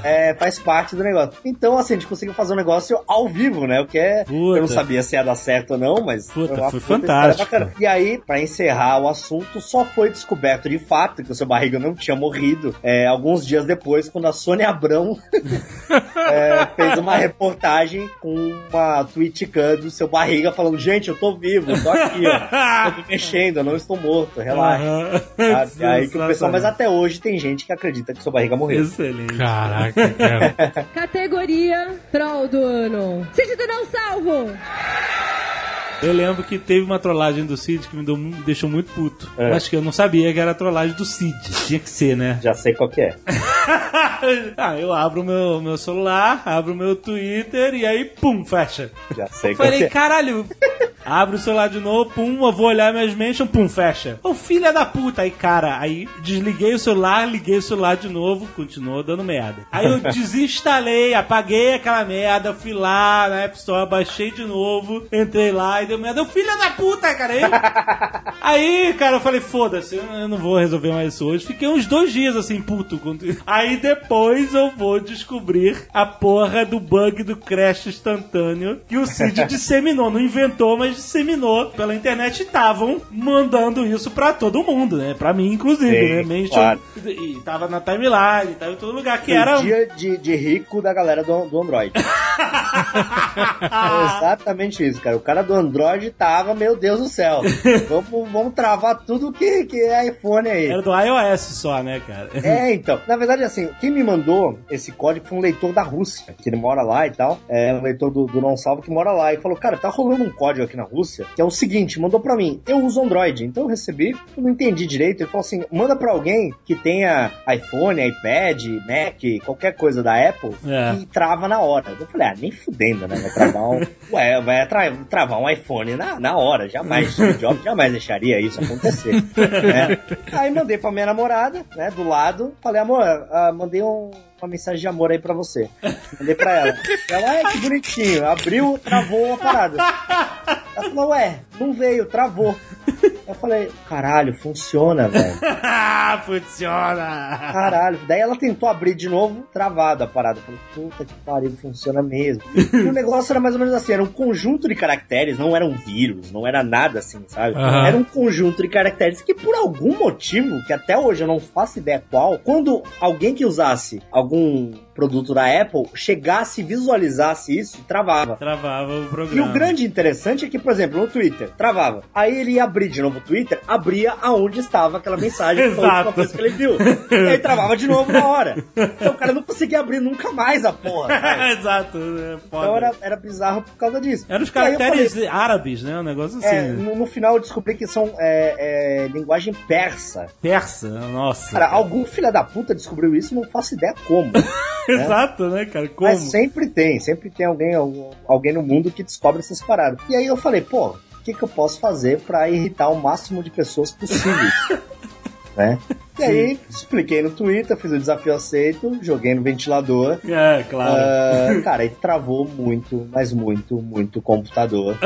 É, faz parte do negócio. Então, assim, a gente conseguiu fazer um negócio ao vivo, né? O que é. Puta. Eu não sabia se ia dar certo ou não, mas. Puta, foi fantástico. bacana. E aí, pra encerrar o assunto, só foi descoberto de fato que o seu barriga não tinha morrido é, alguns dias depois, quando a Sônia Abrão é, fez uma reportagem com uma tweetcam do seu barriga falando: Gente, eu tô vivo, eu tô aqui, ó. Tô me mexendo, eu não estou morto, relaxa. Sabe? Aí que o pessoal, mas até hoje tem gente que acredita que o seu barriga morreu. Excelente. Caraca, cara. Categoria Troll do Ano. Cid do Não Salvo. Eu lembro que teve uma trollagem do Cid que me, deu- me deixou muito puto. É. Acho que eu não sabia que era a trollagem do Cid. Tinha que ser, né? Já sei qual que é. ah, eu abro o meu, meu celular, abro o meu Twitter e aí, pum, fecha. Já sei qual que Falei, é. caralho. Abro o celular de novo, pum, eu vou olhar minhas mentions, pum, fecha. Ô, filha da puta. Aí, cara, aí desliguei o celular, liguei o celular de novo, continuou dando merda. Aí eu desinstalei, apaguei aquela merda, fui lá na App Store, baixei de novo, entrei lá e deu merda. Eu, filha da puta, cara. Aí, aí cara, eu falei, foda-se, eu não vou resolver mais isso hoje. Fiquei uns dois dias assim, puto. Aí depois eu vou descobrir a porra do bug do crash instantâneo que o Cid disseminou. Não inventou, mas disseminou pela internet e estavam mandando isso pra todo mundo, né? Pra mim, inclusive, Sim, né? Mention, claro. E tava na timeline, tava em todo lugar, que O era... dia de, de rico da galera do, do Android. É exatamente isso, cara. O cara do Android tava, meu Deus do céu. Vamos, vamos travar tudo que, que é iPhone aí. Era do iOS só, né, cara? É, então. Na verdade, assim, quem me mandou esse código foi um leitor da Rússia, que ele mora lá e tal. É um leitor do, do Não Salvo que mora lá. E falou, cara, tá rolando um código aqui na Rússia, que é o seguinte, mandou pra mim. Eu uso Android, então eu recebi, eu não entendi direito. Ele falou assim, manda pra alguém que tenha iPhone, iPad, Mac, qualquer coisa da Apple, É. que trava na hora. Eu falei, ah, nem fudendo, né? Vai travar um, ué, vai tra travar um iPhone na, na hora, jamais. Steve Jobs jamais deixaria isso acontecer. né? Aí mandei pra minha namorada, né, do lado, falei, amor, ah, mandei um uma mensagem de amor aí pra você. Mandei pra ela. Ela, ai, que bonitinho. Abriu, travou a parada. Ela falou, ué, não veio, travou. Eu falei, caralho, funciona, velho. Funciona! Caralho. Daí ela tentou abrir de novo, travada a parada. Eu falei, puta que pariu, funciona mesmo. E o negócio era mais ou menos assim, era um conjunto de caracteres, não era um vírus, não era nada assim, sabe? Aham. Era um conjunto de caracteres que por algum motivo, que até hoje eu não faço ideia qual, quando alguém que usasse algum 嗯 produto da Apple chegasse e visualizasse isso, travava. Travava o E programa. o grande interessante é que, por exemplo, no Twitter, travava. Aí ele ia abrir de novo o Twitter, abria aonde estava aquela mensagem que foi a última Exato. coisa que ele viu. E aí travava de novo na hora. Então o cara não conseguia abrir nunca mais a porra. Exato, é. Então era, era bizarro por causa disso. Eram os E caracteres falei, árabes, né? Um negócio assim. é, né? no, no final eu descobri que são é, é, linguagem persa. Persa, nossa. Cara, algum filho da puta descobriu isso, não faço ideia como. Exato, né, cara? Como? Mas sempre tem, sempre tem alguém, alguém no mundo que descobre essas paradas. E aí eu falei, pô, o que, que eu posso fazer pra irritar o máximo de pessoas possíveis? né? E aí, expliquei no Twitter, fiz o desafio aceito, joguei no ventilador. É, claro. Ah, cara, ele travou muito, mas muito, muito o computador.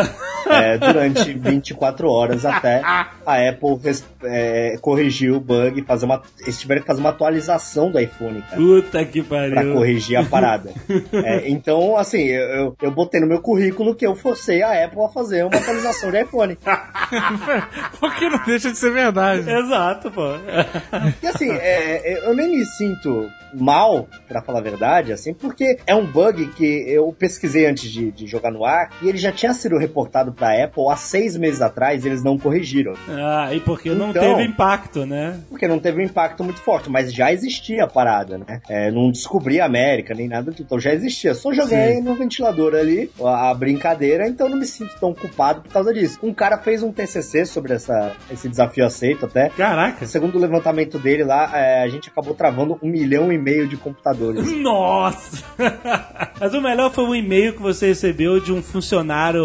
é, durante 24 horas até a Apple res- é, corrigiu o bug, fazer uma, eles tiveram que fazer uma atualização do iPhone, cara. Puta que Pra pariu. corrigir a parada. É, então, assim, eu, eu, eu botei no meu currículo que eu forcei a Apple a fazer uma atualização de iPhone. Porque não deixa de ser verdade. Exato, pô. E assim, é, é, eu nem me sinto mal, pra falar a verdade, assim, porque é um bug que eu pesquisei antes de, de jogar no ar e ele já tinha sido reportado pra Apple há seis meses atrás e eles não corrigiram. Ah, e porque não Então- teve impacto, né? Porque não teve um impacto muito forte, mas já existia a parada, né? É, não descobri a América nem nada do tipo, então já existia. Só joguei no ventilador ali a, a brincadeira, então não me sinto tão culpado por causa disso. Um cara fez um TCC sobre essa, esse desafio aceito até. Caraca. Segundo o levantamento dele lá, é, a gente acabou travando um milhão e meio de computadores. Nossa! Mas o melhor foi um e-mail que você recebeu de um funcionário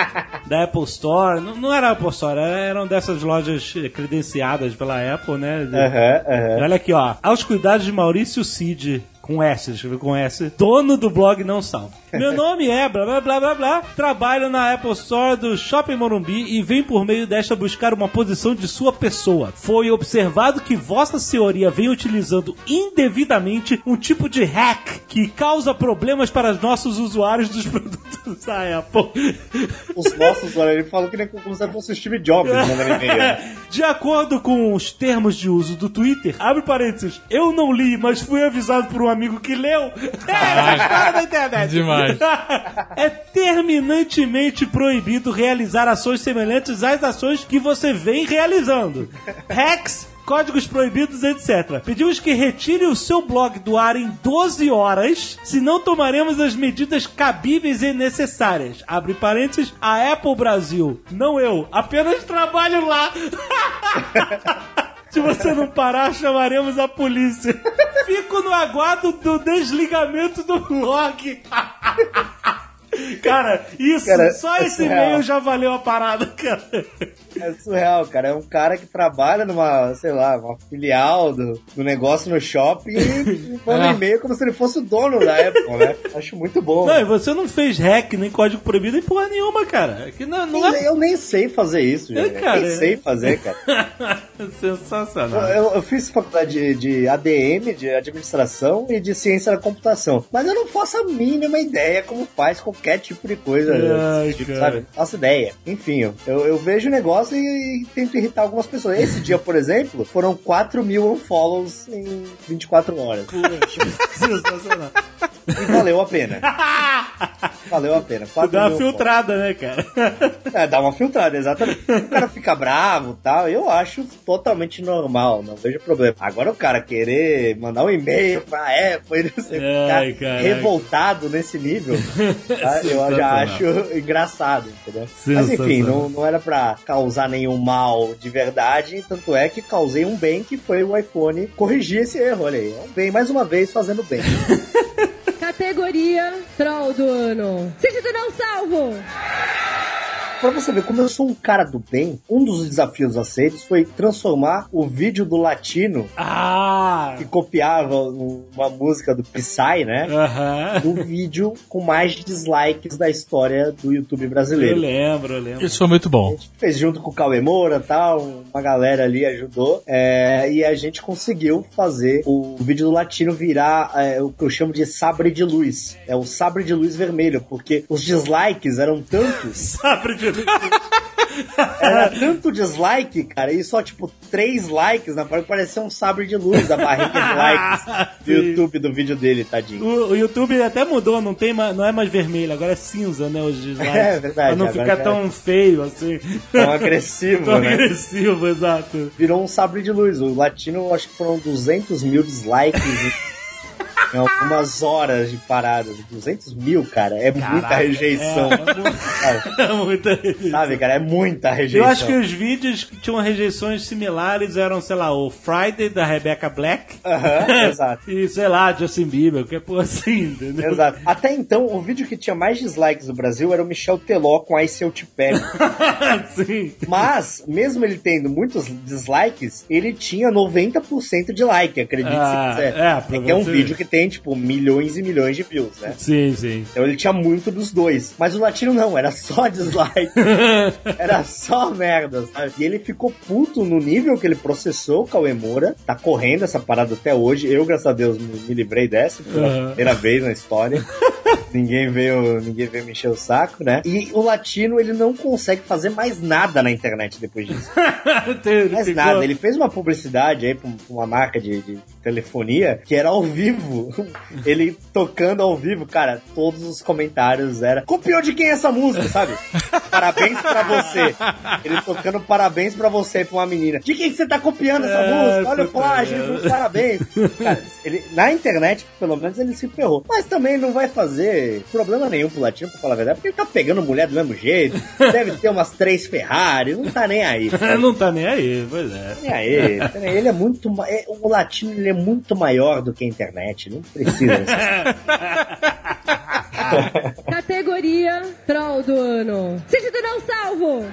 da Apple Store. Não, não era Apple Store, eram dessas lojas credenciadas pela Apple, né? Aham, aham. Olha aqui, ó. Aos cuidados de Maurício Cid, com S, escreveu com S, dono do blog Não Salvo. Meu nome é blá blá blá blá blá, trabalho na Apple Store do Shopping Morumbi e vem por meio desta buscar uma posição de sua pessoa. Foi observado que Vossa Senhoria vem utilizando indevidamente um tipo de hack que causa problemas para os nossos usuários dos produtos da Apple. Os nossos, olha, ele falou que nem como se fosse o Steve Jobs mandando e-mail. De acordo com os termos de uso do Twitter, abre parênteses, eu não li, mas fui avisado por um amigo que leu. É, essa história da internet. Demais. é terminantemente proibido realizar ações semelhantes às ações que você vem realizando. Hacks Códigos proibidos, etc. Pedimos que retire o seu blog do ar em 12 horas, senão tomaremos as medidas cabíveis e necessárias. Abre parênteses, a Apple Brasil. Não eu, apenas trabalho lá. Se você não parar, chamaremos a polícia. Fico no aguardo do desligamento do blog. Cara, isso, Cara, só é esse surreal. e-mail já valeu a parada, cara. É surreal, cara. É um cara que trabalha numa, sei lá, uma filial do, do negócio no shopping e manda um Ah. e-mail como se ele fosse o dono da Apple, né? Acho muito bom. Não, e você não fez hack nem código proibido em porra nenhuma, cara. É Que não, não é Eu nem sei fazer isso, É, gente. cara, nem é. sei fazer, cara. sensacional. Eu, eu fiz faculdade de, de ADM, de administração e de ciência da computação. Mas eu não faço a mínima ideia como faz qualquer tipo de coisa. Ai, tipo, sabe? Faço ideia. Enfim, eu, eu, vejo o negócio e, e tento irritar algumas pessoas. Esse dia, por exemplo, foram 4 mil unfollows em 24 horas. sensacional. E valeu a pena. Valeu a pena. Tu 4 dá uma filtrada, né, cara? É, dá uma filtrada, exatamente. O cara fica bravo e tal, eu acho totalmente normal, não vejo problema. Agora o cara querer mandar um e-mail pra Apple e não sei, Ai, ficar caraca. revoltado nesse nível, eu já acho engraçado, entendeu? Mas enfim, não, não era pra causar nenhum mal de verdade, tanto é que causei um bem que foi o iPhone corrigir esse erro, olha aí. É um bem, mais uma vez, fazendo bem. Categoria Troll do Ano. Sentido não salvo. Pra você ver como eu sou um cara do bem, um dos desafios aceitos foi transformar o vídeo do latino Ah! que copiava uma música do Psy, né? Aham. No vídeo com mais dislikes da história do YouTube Eu brasileiro. lembro, eu lembro. Isso foi muito A bom. gente fez junto com o Cauê Moura e tal, uma galera ali ajudou, é, e a gente conseguiu fazer o vídeo do Latino virar é, o que eu chamo de sabre de luz. É o sabre de luz vermelho, porque os dislikes eram tantos, Sabre de era tanto dislike, cara, e só tipo três likes na parede, parecia um sabre de luz a barriga de likes do. YouTube do vídeo dele, tadinho. O, o YouTube até mudou, não, tem não é mais vermelho, agora é cinza, né? Os dislikes. É verdade, Pra não ficar tão feio assim. Tão agressivo, tão né? agressivo, exato. virou um sabre de luz. O latino, acho que foram 200 mil dislikes em, algumas horas de parada. 200 mil, cara, é muita rejeição. É, é muita Sabe, cara, é muita rejeição. Eu acho que os vídeos que tinham rejeições similares eram, sei lá, o Friday da Rebecca Black Aham, exato. e, sei lá, Justin Bieber, que é por assim, entendeu? Exato. Até então, o vídeo que tinha mais dislikes no Brasil era o Michel Teló com Ice Eu Te Pego. Sim. Mas, mesmo ele tendo muitos dislikes, ele tinha 90% de like, acredite Ah, se quiser. é, pra que é um vídeo que tem, tipo, milhões e milhões de views, né? Sim, sim. Então ele tinha muito dos dois. Mas o latino não, era só dislike. era só merda, sabe? E ele ficou puto no nível que ele processou o Cauê Moura. Tá correndo essa parada até hoje. Eu, graças a Deus, me, livrei dessa pela Uhum. primeira vez na história. ninguém veio, ninguém veio me encher o saco, né? E o latino, ele não consegue fazer mais nada na internet depois disso. Tem- Mais nada. Ele fez uma publicidade aí pra pra uma marca de, de telefonia que era ao vivo. Ele tocando ao vivo, cara, todos os comentários era copiou de quem é essa música, sabe? Parabéns pra você. Ele tocando parabéns pra você pra uma menina. De quem que você tá copiando essa É, música? Olha o plágio, parabéns. Cara, ele, na internet, pelo menos, ele se ferrou. Mas também não vai fazer problema nenhum pro latino, pra falar a verdade, porque ele tá pegando mulher do mesmo jeito. Deve ter umas três Ferrari, não tá nem aí. Não tá nem aí, pois é. E aí, ele é muito. é- O latino ele é muito maior do que a internet. Não precisa. Categoria Troll do Ano. Sentido não salvo.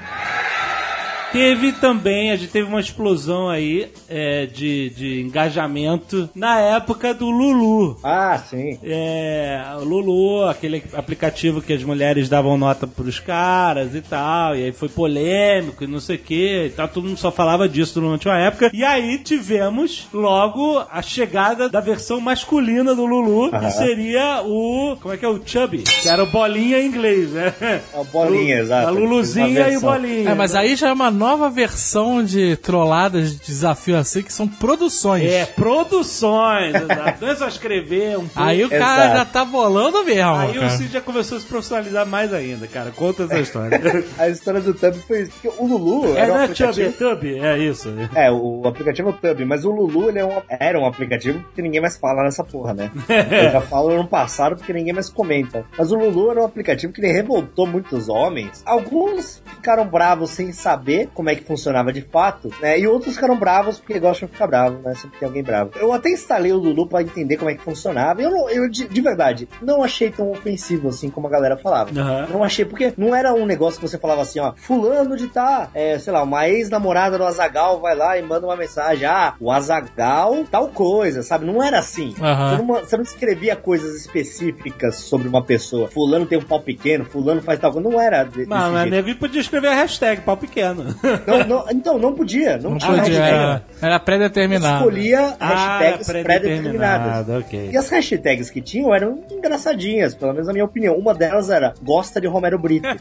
Teve também, a gente teve uma explosão aí é, de, de engajamento na época do Lulu. ah, sim. É, o Lulu, aquele aplicativo que as mulheres davam nota pros caras e tal, e aí foi polêmico e não sei o que, e tal, todo mundo só falava disso durante uma época. E aí tivemos logo a chegada da versão masculina do Lulu, que seria o. Como é que é? O Chubby, que era o Bolinha em inglês, né? É o Bolinha, Lu- exato. A Luluzinha e o. Bolinha. É, mas aí já é uma nova versão de trolladas de desafio assim, que são produções. É, produções, exato. Não é só escrever um pouco. Aí o cara Exato. já tá bolando mesmo. Aí o cara. Cid já começou a se profissionalizar mais ainda, cara. Conta essa história. A história do Tub foi isso. Porque o Lulu é, era um não é Chubby, é aplicativo. Tub, é isso. É, o aplicativo é o Tub, mas o Lulu ele é um- era um aplicativo que ninguém mais fala nessa porra, né? Eu já falo ano passado porque ninguém mais comenta. Mas o Lulu era um aplicativo que ele revoltou muitos homens. Alguns ficaram bravos sem saber como é que funcionava de fato, né? E outros ficaram bravos porque gostam de ficar bravos, né? Sempre tem alguém bravo. Eu até instalei o Lulu pra entender como é que funcionava. Eu, não- eu de, de verdade, não achei tão ofensivo assim como a galera falava. Aham. Não achei, porque não era um negócio que você falava assim, ó, fulano de tá, é, sei lá, uma ex-namorada do Azagal vai lá e manda uma mensagem, ah, o Azagal tal coisa, sabe? Não era assim. Aham. Você, não, você não escrevia coisas específicas sobre uma pessoa. Fulano tem um pau pequeno, fulano faz tal coisa. Não era de, Não, mas nego podia escrever a hashtag pau pequeno. Não, não, então, não podia. Não, Não tinha podia, hashtag. era, pré-determinado. Escolhia Ah, hashtags pré-determinadas. pré-determinado, ok. E as hashtags que tinham eram engraçadinhas, pelo menos na minha opinião. Uma delas era gosta de Romero Brito.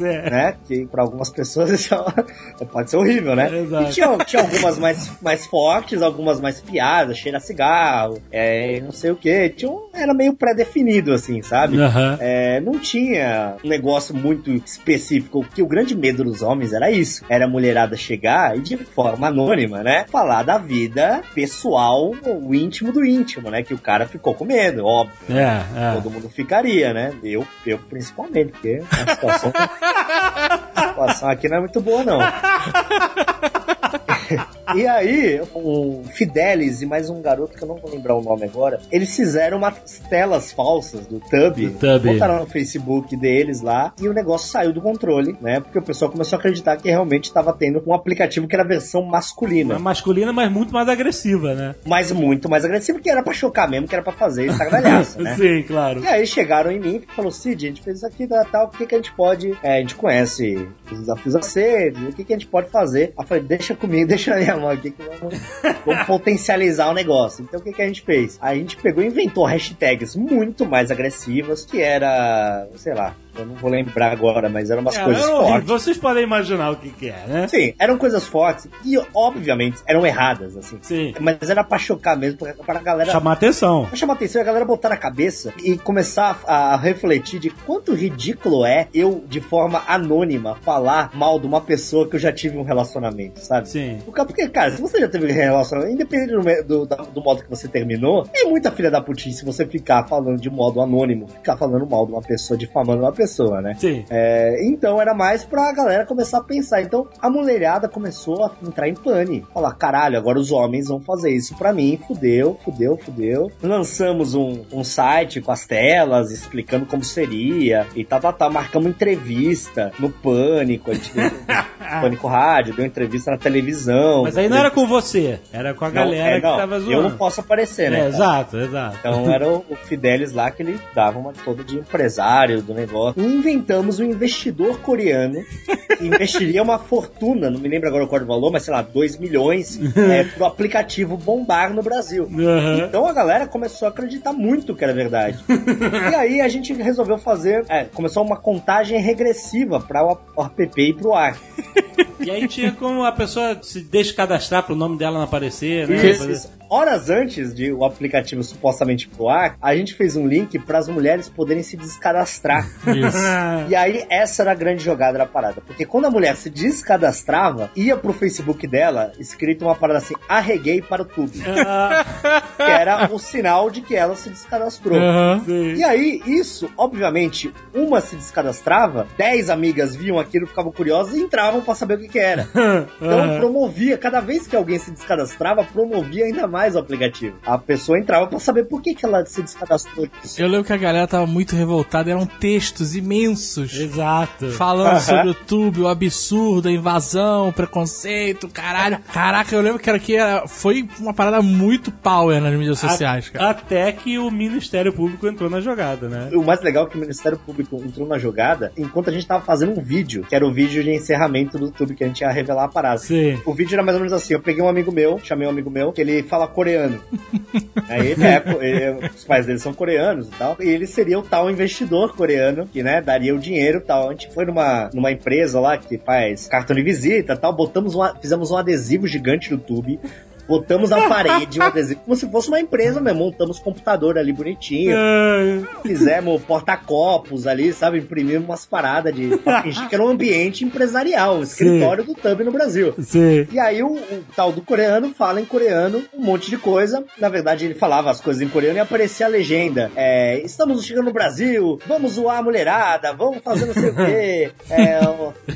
Né? Que pra algumas pessoas isso é- pode ser horrível, né? E tinha, tinha algumas mais, mais fortes, algumas mais piadas, cheira a cigarro, é, não sei o que. Tinha um, era meio pré-definido, assim, sabe? Aham. É, não tinha um negócio muito específico, que o grande medo dos homens era isso. Era a mulherada chegar e de forma anônima, né? Falar da vida pessoal, o íntimo do íntimo, né? Que o cara ficou com medo, óbvio. É, é. Todo mundo ficaria, né? Eu, eu principalmente, porque a situação, a situação aqui não é muito boa, não. E aí, o Fidelis e mais um garoto que eu não vou lembrar o nome agora, eles fizeram umas telas falsas do Tub, Do Tub. botaram no Facebook deles lá e o negócio saiu do controle, né? Porque o pessoal começou a acreditar que realmente estava tendo um aplicativo que era a versão masculina. É masculina, mas muito mais agressiva, né? Mas muito mais agressivo, que era pra chocar mesmo, que era pra fazer estardalhaço, né? Sim, claro. E aí chegaram em mim e falou, Cid, a gente fez isso aqui, tal, tal, o que, que a gente pode... é, a gente conhece os desafios a ser, o que, que a gente pode fazer? Aí eu falei, deixa comigo, deixa na minha mão aqui que vamos, vamos potencializar o negócio. Então o que, que a gente fez? A gente pegou e inventou hashtags muito mais agressivas, que era, sei lá, eu não vou lembrar agora, mas eram umas É, coisas era horrível. fortes. Vocês podem imaginar o que, que é, né? Sim, eram coisas fortes e, obviamente, eram erradas, assim. Sim. Mas era pra chocar mesmo, pra, pra galera Chamar atenção. Pra chamar atenção, a galera botar na cabeça e começar a, a refletir de quanto ridículo é eu, de forma anônima, falar mal de uma pessoa que eu já tive um relacionamento, sabe? Sim. Porque, cara, se você já teve um relacionamento, independente do, do, do modo que você terminou, é muita filha da putice se você ficar falando de modo anônimo, ficar falando mal de uma pessoa, difamando uma pessoa, né? Sim. É, então era mais pra galera começar a pensar. Então a mulherada começou a entrar em pane. Falar, caralho, agora os homens vão fazer isso pra mim. Fudeu, fudeu, fudeu. Lançamos um, um site com as telas explicando como seria. E tá, tá, tá. Marcamos entrevista no Pânico. A gente deu, Pânico Rádio, deu entrevista na televisão. Mas aí não era com você, era com a Não, galera é, não, que tava zoando. Eu não posso aparecer, né? É, exato, exato. Então era o, o Fidelis lá que ele dava uma toda de empresário do negócio. E inventamos um investidor coreano que investiria uma fortuna, não me lembro agora qual o valor, mas sei lá, 2 milhões é, pro aplicativo bombar no Brasil. Aham. Então a galera começou a acreditar muito que era verdade. e aí a gente resolveu fazer, é, começou uma contagem regressiva para o, o app ir pro ar. E aí tinha como a pessoa se descadastrar pro nome dela não aparecer, né? Isso, isso. Horas antes de o aplicativo supostamente pro ar, a gente fez um link para as mulheres poderem se descadastrar. E aí, essa era a grande jogada da parada. Porque quando a mulher se descadastrava, ia pro Facebook dela, escrito uma parada assim, arreguei para o tube. Ah, que era o sinal de que ela se descadastrou. Sim. E aí, isso, obviamente, uma se descadastrava, dez amigas viam aquilo, ficavam curiosas e entravam pra saber o que, que era. Então promovia, cada vez que alguém se descadastrava, promovia ainda mais o aplicativo. A pessoa entrava pra saber por que, que ela se descadastrou. Eu lembro que a galera tava muito revoltada, eram textos imensos. Exato. Falando Aham. sobre o YouTube, o absurdo, a invasão, o preconceito, caralho. Caraca, eu lembro que era que era- foi uma parada muito power nas mídias sociais, cara. Até que o Ministério Público entrou na jogada, né? O mais legal é que o Ministério Público entrou na jogada enquanto a gente tava fazendo um vídeo, que era o vídeo de encerramento do YouTube, que a gente ia revelar a parada. Sim. O vídeo era mais ou menos assim: eu peguei um amigo meu, chamei um amigo meu, que ele fala coreano. Aí ele é, ele- os pais dele são coreanos e tal. E ele seria o tal investidor coreano que, né, daria o dinheiro e tal. A gente foi numa, numa empresa lá que faz cartão de visita tal, botamos um, a- fizemos um adesivo gigante no tube. Botamos na parede um adesivo, como se fosse uma empresa mesmo. Montamos computador ali bonitinho. Fizemos porta-copos ali, sabe? Imprimimos umas paradas de. pra fingir que era um ambiente empresarial, o escritório do Tub no Brasil. Sim. E aí o, o tal do coreano fala em coreano um monte de coisa. Na verdade, ele falava as coisas em coreano e aparecia a legenda. É, estamos chegando no Brasil, vamos zoar a mulherada, vamos fazer não sei o quê. É,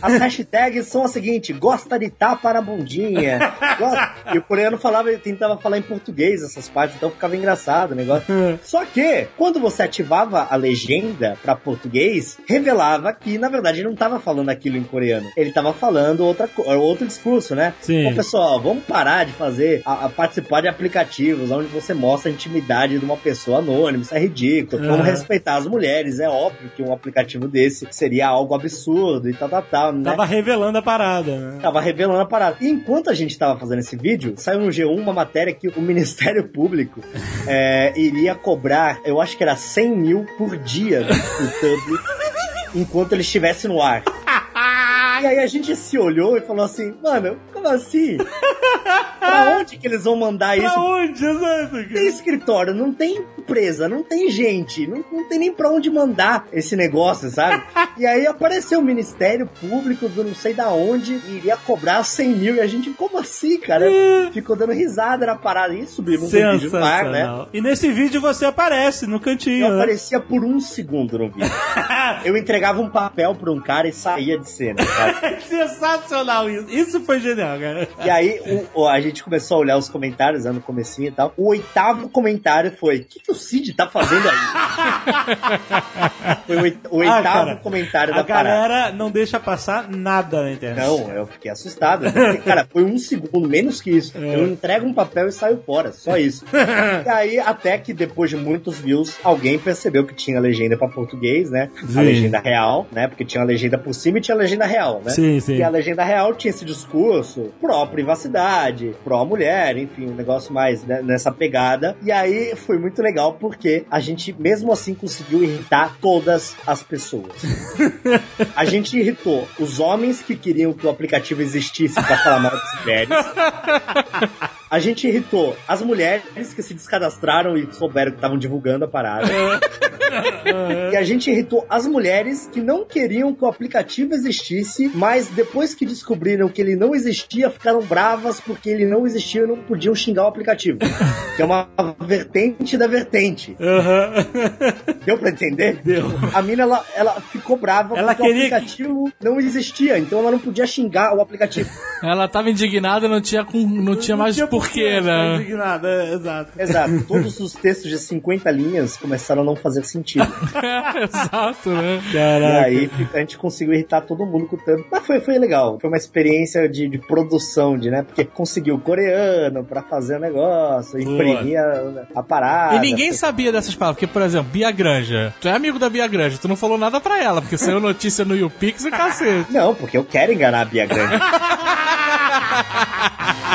as hashtags são a seguinte: gosta de tapa na bundinha. gosta- E o coreano falava, ele tentava falar em português essas partes, então ficava engraçado o negócio. Só que, quando você ativava a legenda pra português, revelava que, na verdade, ele não tava falando aquilo em coreano. Ele tava falando outra, outro discurso, né? Sim. Pessoal, vamos parar de fazer, a, a participar de aplicativos onde você mostra a intimidade de uma pessoa anônima. Isso é ridículo. Vamos Aham. respeitar as mulheres. É óbvio que um aplicativo desse seria algo absurdo e tal, tal, tal, né? Tava revelando a parada, né? Tava revelando a parada. E enquanto a gente tava fazendo esse vídeo, saiu no G1 uma matéria que o Ministério Público é, iria cobrar, eu acho que era 100 mil por dia do YouTube enquanto ele estivesse no ar. E aí a gente se olhou e falou assim, mano, como assim? pra onde que eles vão mandar Pra isso? onde? Exato, Não tem escritório, não tem empresa, não tem gente, não, não tem nem pra onde mandar esse negócio, sabe? E aí apareceu o Ministério Público do não sei da onde e iria cobrar 100 mil. E a gente, como assim, cara? Ficou dando risada na parada. E subimos um vídeo no ar, né? E nesse vídeo você aparece no cantinho. Eu né? aparecia por um segundo no vídeo. Eu entregava um papel pra um cara e saía de cena? Sensacional isso. Isso foi genial, cara. E aí o- a gente começou a olhar os comentários né, no comecinho e tal. O oitavo comentário foi: O que, que o Cid tá fazendo aí? foi o, Ah, oitavo cara, comentário A da parada. galera não deixa passar nada na internet. Não, eu fiquei assustado. Porque, cara, foi um segundo, menos que isso. É. Eu entrego um papel e saio fora, só isso. e aí, até que depois de muitos views, alguém percebeu que tinha legenda pra português, né? Sim. A legenda real, né? Porque tinha a legenda por cima e tinha a legenda real, né? Sim, sim. E a legenda real tinha esse discurso pró-privacidade, pró-mulher, enfim, um negócio mais né, nessa pegada. E aí foi muito legal porque a gente, mesmo assim, conseguiu irritar todas as pessoas. A gente irritou os homens que queriam que o aplicativo existisse pra falar mal das mulheres. A gente irritou as mulheres que se descadastraram e souberam que estavam divulgando a parada. e a gente irritou as mulheres que não queriam que o aplicativo existisse, mas depois que descobriram que ele não existia, ficaram bravas porque ele não existia e não podiam xingar o aplicativo. Que é uma vertente da vertente. Deu pra entender? Deu. A mina, ela, ela ficou brava Ela porque queria o aplicativo não existia, então ela não podia xingar o aplicativo. Ela tava indignada, não tinha, com, não tinha mais tinha porquê, ficar né? indignado, é, exato. Exato. Todos os textos de 50 linhas começaram a não fazer sentido. Exato, né? E Caraca. aí fica- a gente conseguiu irritar todo mundo com o Thumb. Mas foi, foi legal. Foi uma experiência de, de produção, de, né? Porque conseguiu coreano pra fazer o negócio, imprimir a, a parada. E ninguém sabia dessas palavras, porque, por exemplo, Bia Granja. Tu é amigo da Bia Granja, tu não falou nada pra ela, porque saiu notícia no YouPix e cacete. Não, porque eu quero enganar a Bia Grande.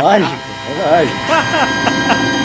lógico, é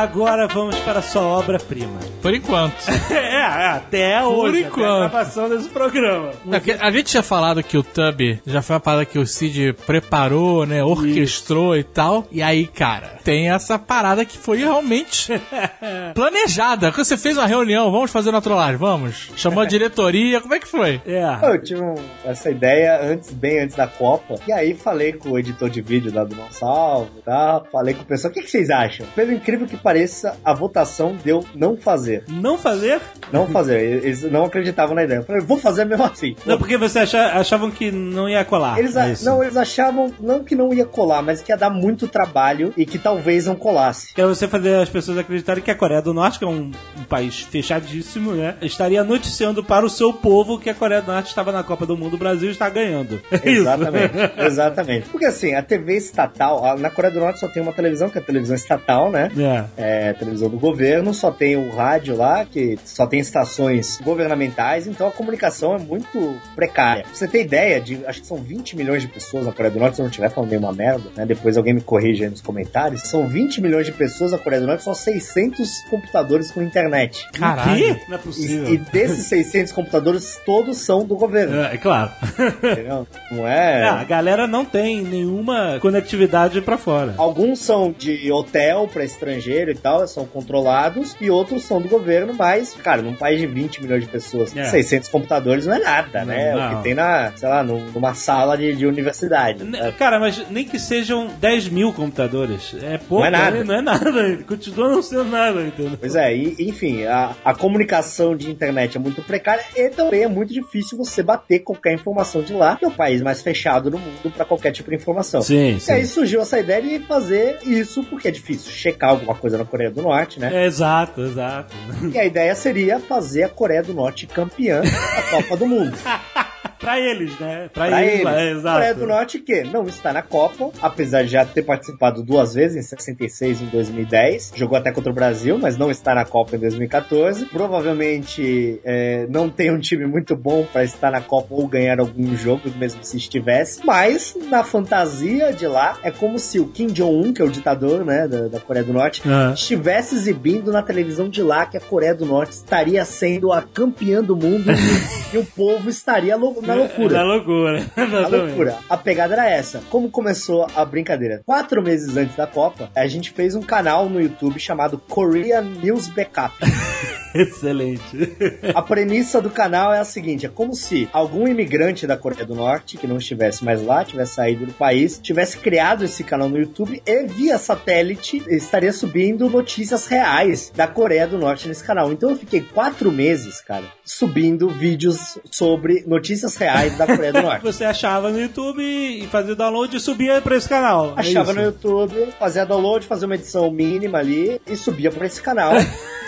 Agora vamos para a sua obra-prima. Por enquanto. é, até hoje, até a enquanto. gravação desse programa. É, porque a gente tinha falado que o Tub já foi uma parada que o Cid preparou, né? Orquestrou e tal. E aí, cara, tem essa parada que foi realmente planejada. Quando você fez uma reunião, vamos fazer uma trollagem, vamos? Chamou a diretoria, como é que foi? É. Eu tive um- essa ideia antes, bem antes da Copa. E aí falei com o editor de vídeo lá do Não Salvo e tal. Falei com o pessoal, o que, que vocês acham? Pelo incrível que pareça, a votação deu não fazer. Não fazer? Não fazer. Eles não acreditavam na ideia. Eu falei, vou fazer mesmo assim. Não, porque você acha- achavam que não ia colar. Eles, a- é não, eles achavam não que não ia colar, mas que ia dar muito trabalho e que talvez não colasse. Que é você fazer as pessoas acreditarem que a Coreia do Norte, que é um, um país fechadíssimo, né? Estaria noticiando para o seu povo que a Coreia do Norte estava na Copa do Mundo, o Brasil está ganhando. É isso. Exatamente, exatamente. Porque assim, a TV estatal, na Coreia do Norte só tem uma televisão, que é a televisão estatal, né? É. É, televisão do governo, só tem o rádio lá, que só tem estações governamentais, então a comunicação é muito precária. Pra você ter ideia, de, acho que são 20 milhões de pessoas na Coreia do Norte, se eu não estiver falando nenhuma merda, né? Depois alguém me corrige aí nos comentários. São 20 milhões de pessoas na Coreia do Norte, só 600 computadores com internet. Caralho. Não é E, possível. e desses 600 computadores, todos são do governo, É, é claro. entendeu? Não é... É, a galera não tem nenhuma conectividade pra fora. Alguns são de hotel para estrangeiro e tal, são controlados, e outros são do governo, mas, cara, num país de 20 milhões de pessoas, É. 600 computadores não é nada, né? Não. O que tem na, sei lá, num- numa sala de, de universidade. Né? Cara, mas nem que sejam 10 mil computadores. É pouco, Não é nada. né? Não é nada. Continua não sendo nada, entendeu? Pois é, e, enfim, a, a comunicação de internet é muito precária e também é muito difícil você bater qualquer informação de lá, que é o país mais fechado do mundo para qualquer tipo de informação. Sim, E aí surgiu essa ideia de fazer isso, porque é difícil checar alguma coisa na Coreia do Norte, né? É, exato, exato. E a ideia seria fazer a Coreia do Norte campeã da Copa do Mundo. pra eles, né? Pra, Pra eles, eles. é, exato. Coreia do Norte que não está na Copa, apesar de já ter participado duas vezes, em 66 e em 2010. Jogou até contra o Brasil, mas não está na Copa em 2014. Provavelmente é, não tem um time muito bom para estar na Copa ou ganhar algum jogo, mesmo se estivesse. Mas, na fantasia de lá, é como se o Kim Jong-un, que é o ditador né, da, da Coreia do Norte, Ah. estivesse exibindo na televisão de lá que a Coreia do Norte estaria sendo a campeã do mundo e, e o povo estaria lou- na loucura. Na loucura. A Exatamente. loucura. A pegada era essa. Como começou a brincadeira? Quatro meses antes da Copa, a gente fez um canal no YouTube chamado Korean News Backup. Excelente. A premissa do canal é a seguinte: é como se algum imigrante da Coreia do Norte, que não estivesse mais lá, tivesse saído do país, tivesse criado esse canal no YouTube e via satélite estaria subindo notícias reais da Coreia do Norte nesse canal. Então eu fiquei quatro meses, cara, subindo vídeos sobre notícias reais da Coreia do Norte. Você achava no YouTube e fazia o download e subia pra esse canal. é Achava isso? no YouTube, fazia download, fazia uma edição mínima ali e subia pra esse canal.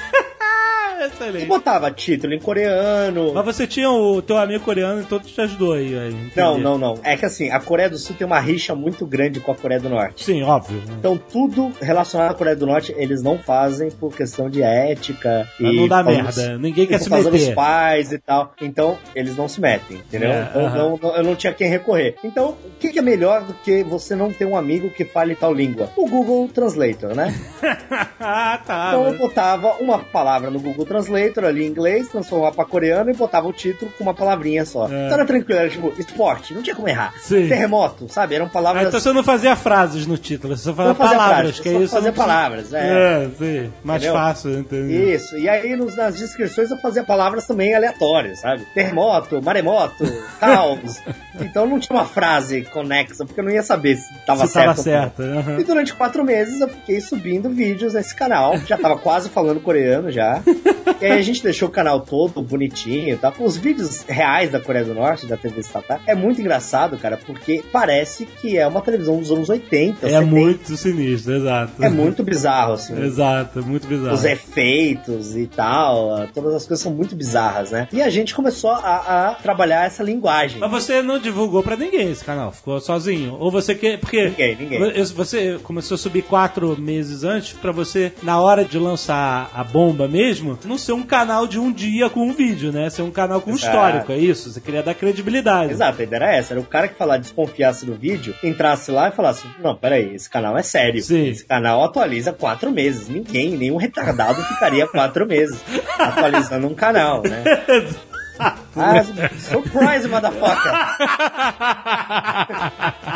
E excelente. botava título em coreano. Mas você tinha o teu amigo coreano, então te ajudou aí. aí. Não, não, não. É que assim, a Coreia do Sul tem uma rixa muito grande com a Coreia do Norte. Sim, óbvio. Então, tudo relacionado à Coreia do Norte, eles não fazem por questão de ética Pra e. não dá merda. dos- Ninguém e quer se meter. pais e tal. Então, eles não se metem, entendeu? É, então, aham. não- não- eu não tinha quem recorrer. Então, o que, que é melhor do que você não ter um amigo que fale tal língua? O Google Translator, né? ah, tá. Então eu mas- botava uma palavra no Google Translator ali em inglês, transformava pra coreano e botava o título com uma palavrinha só. É. Então era tranquilo, era tipo esporte, não tinha como errar. Sim. Terremoto, sabe? Eram Ah, palavras. então você não fazia frases no título, você só fazia palavras, frases, que é só isso. fazia palavras, é. É, sim. Mais Entendeu? fácil, entendeu? Isso, e aí nos- nas descrições eu fazia palavras também aleatórias, sabe? Terremoto, maremoto, caos. então não tinha uma frase conexa, porque eu não ia saber se tava Se tava certo. não. certo. aham. E durante quatro meses eu fiquei subindo vídeos nesse canal. Já tava quase falando coreano já. E aí a gente deixou o canal todo bonitinho e tal. Com os vídeos reais da Coreia do Norte, da TV estatal. É muito engraçado, cara, porque parece que é uma televisão dos anos 80. É 70. muito sinistro, exato. É muito bizarro, assim. Exato, muito bizarro. Os efeitos e tal, todas as coisas são muito bizarras, né? E a gente começou a, a trabalhar essa linguagem. Mas você não divulgou pra ninguém esse canal, ficou sozinho. Ou você quer. Porque. Ninguém, ninguém. Você começou a subir quatro meses antes pra você, na hora de lançar a bomba mesmo, não ser um canal de um dia com um vídeo, né? Ser um canal com Exato. histórico, é isso? Você queria dar credibilidade. Exato, a ideia era essa. Era o cara que falar, desconfiasse do vídeo, entrasse lá e falasse: Não, peraí, esse canal é sério. Sim. Esse canal atualiza quatro meses. Ninguém, nenhum retardado ficaria quatro meses atualizando um canal, né? Ah, surprise, motherfucker!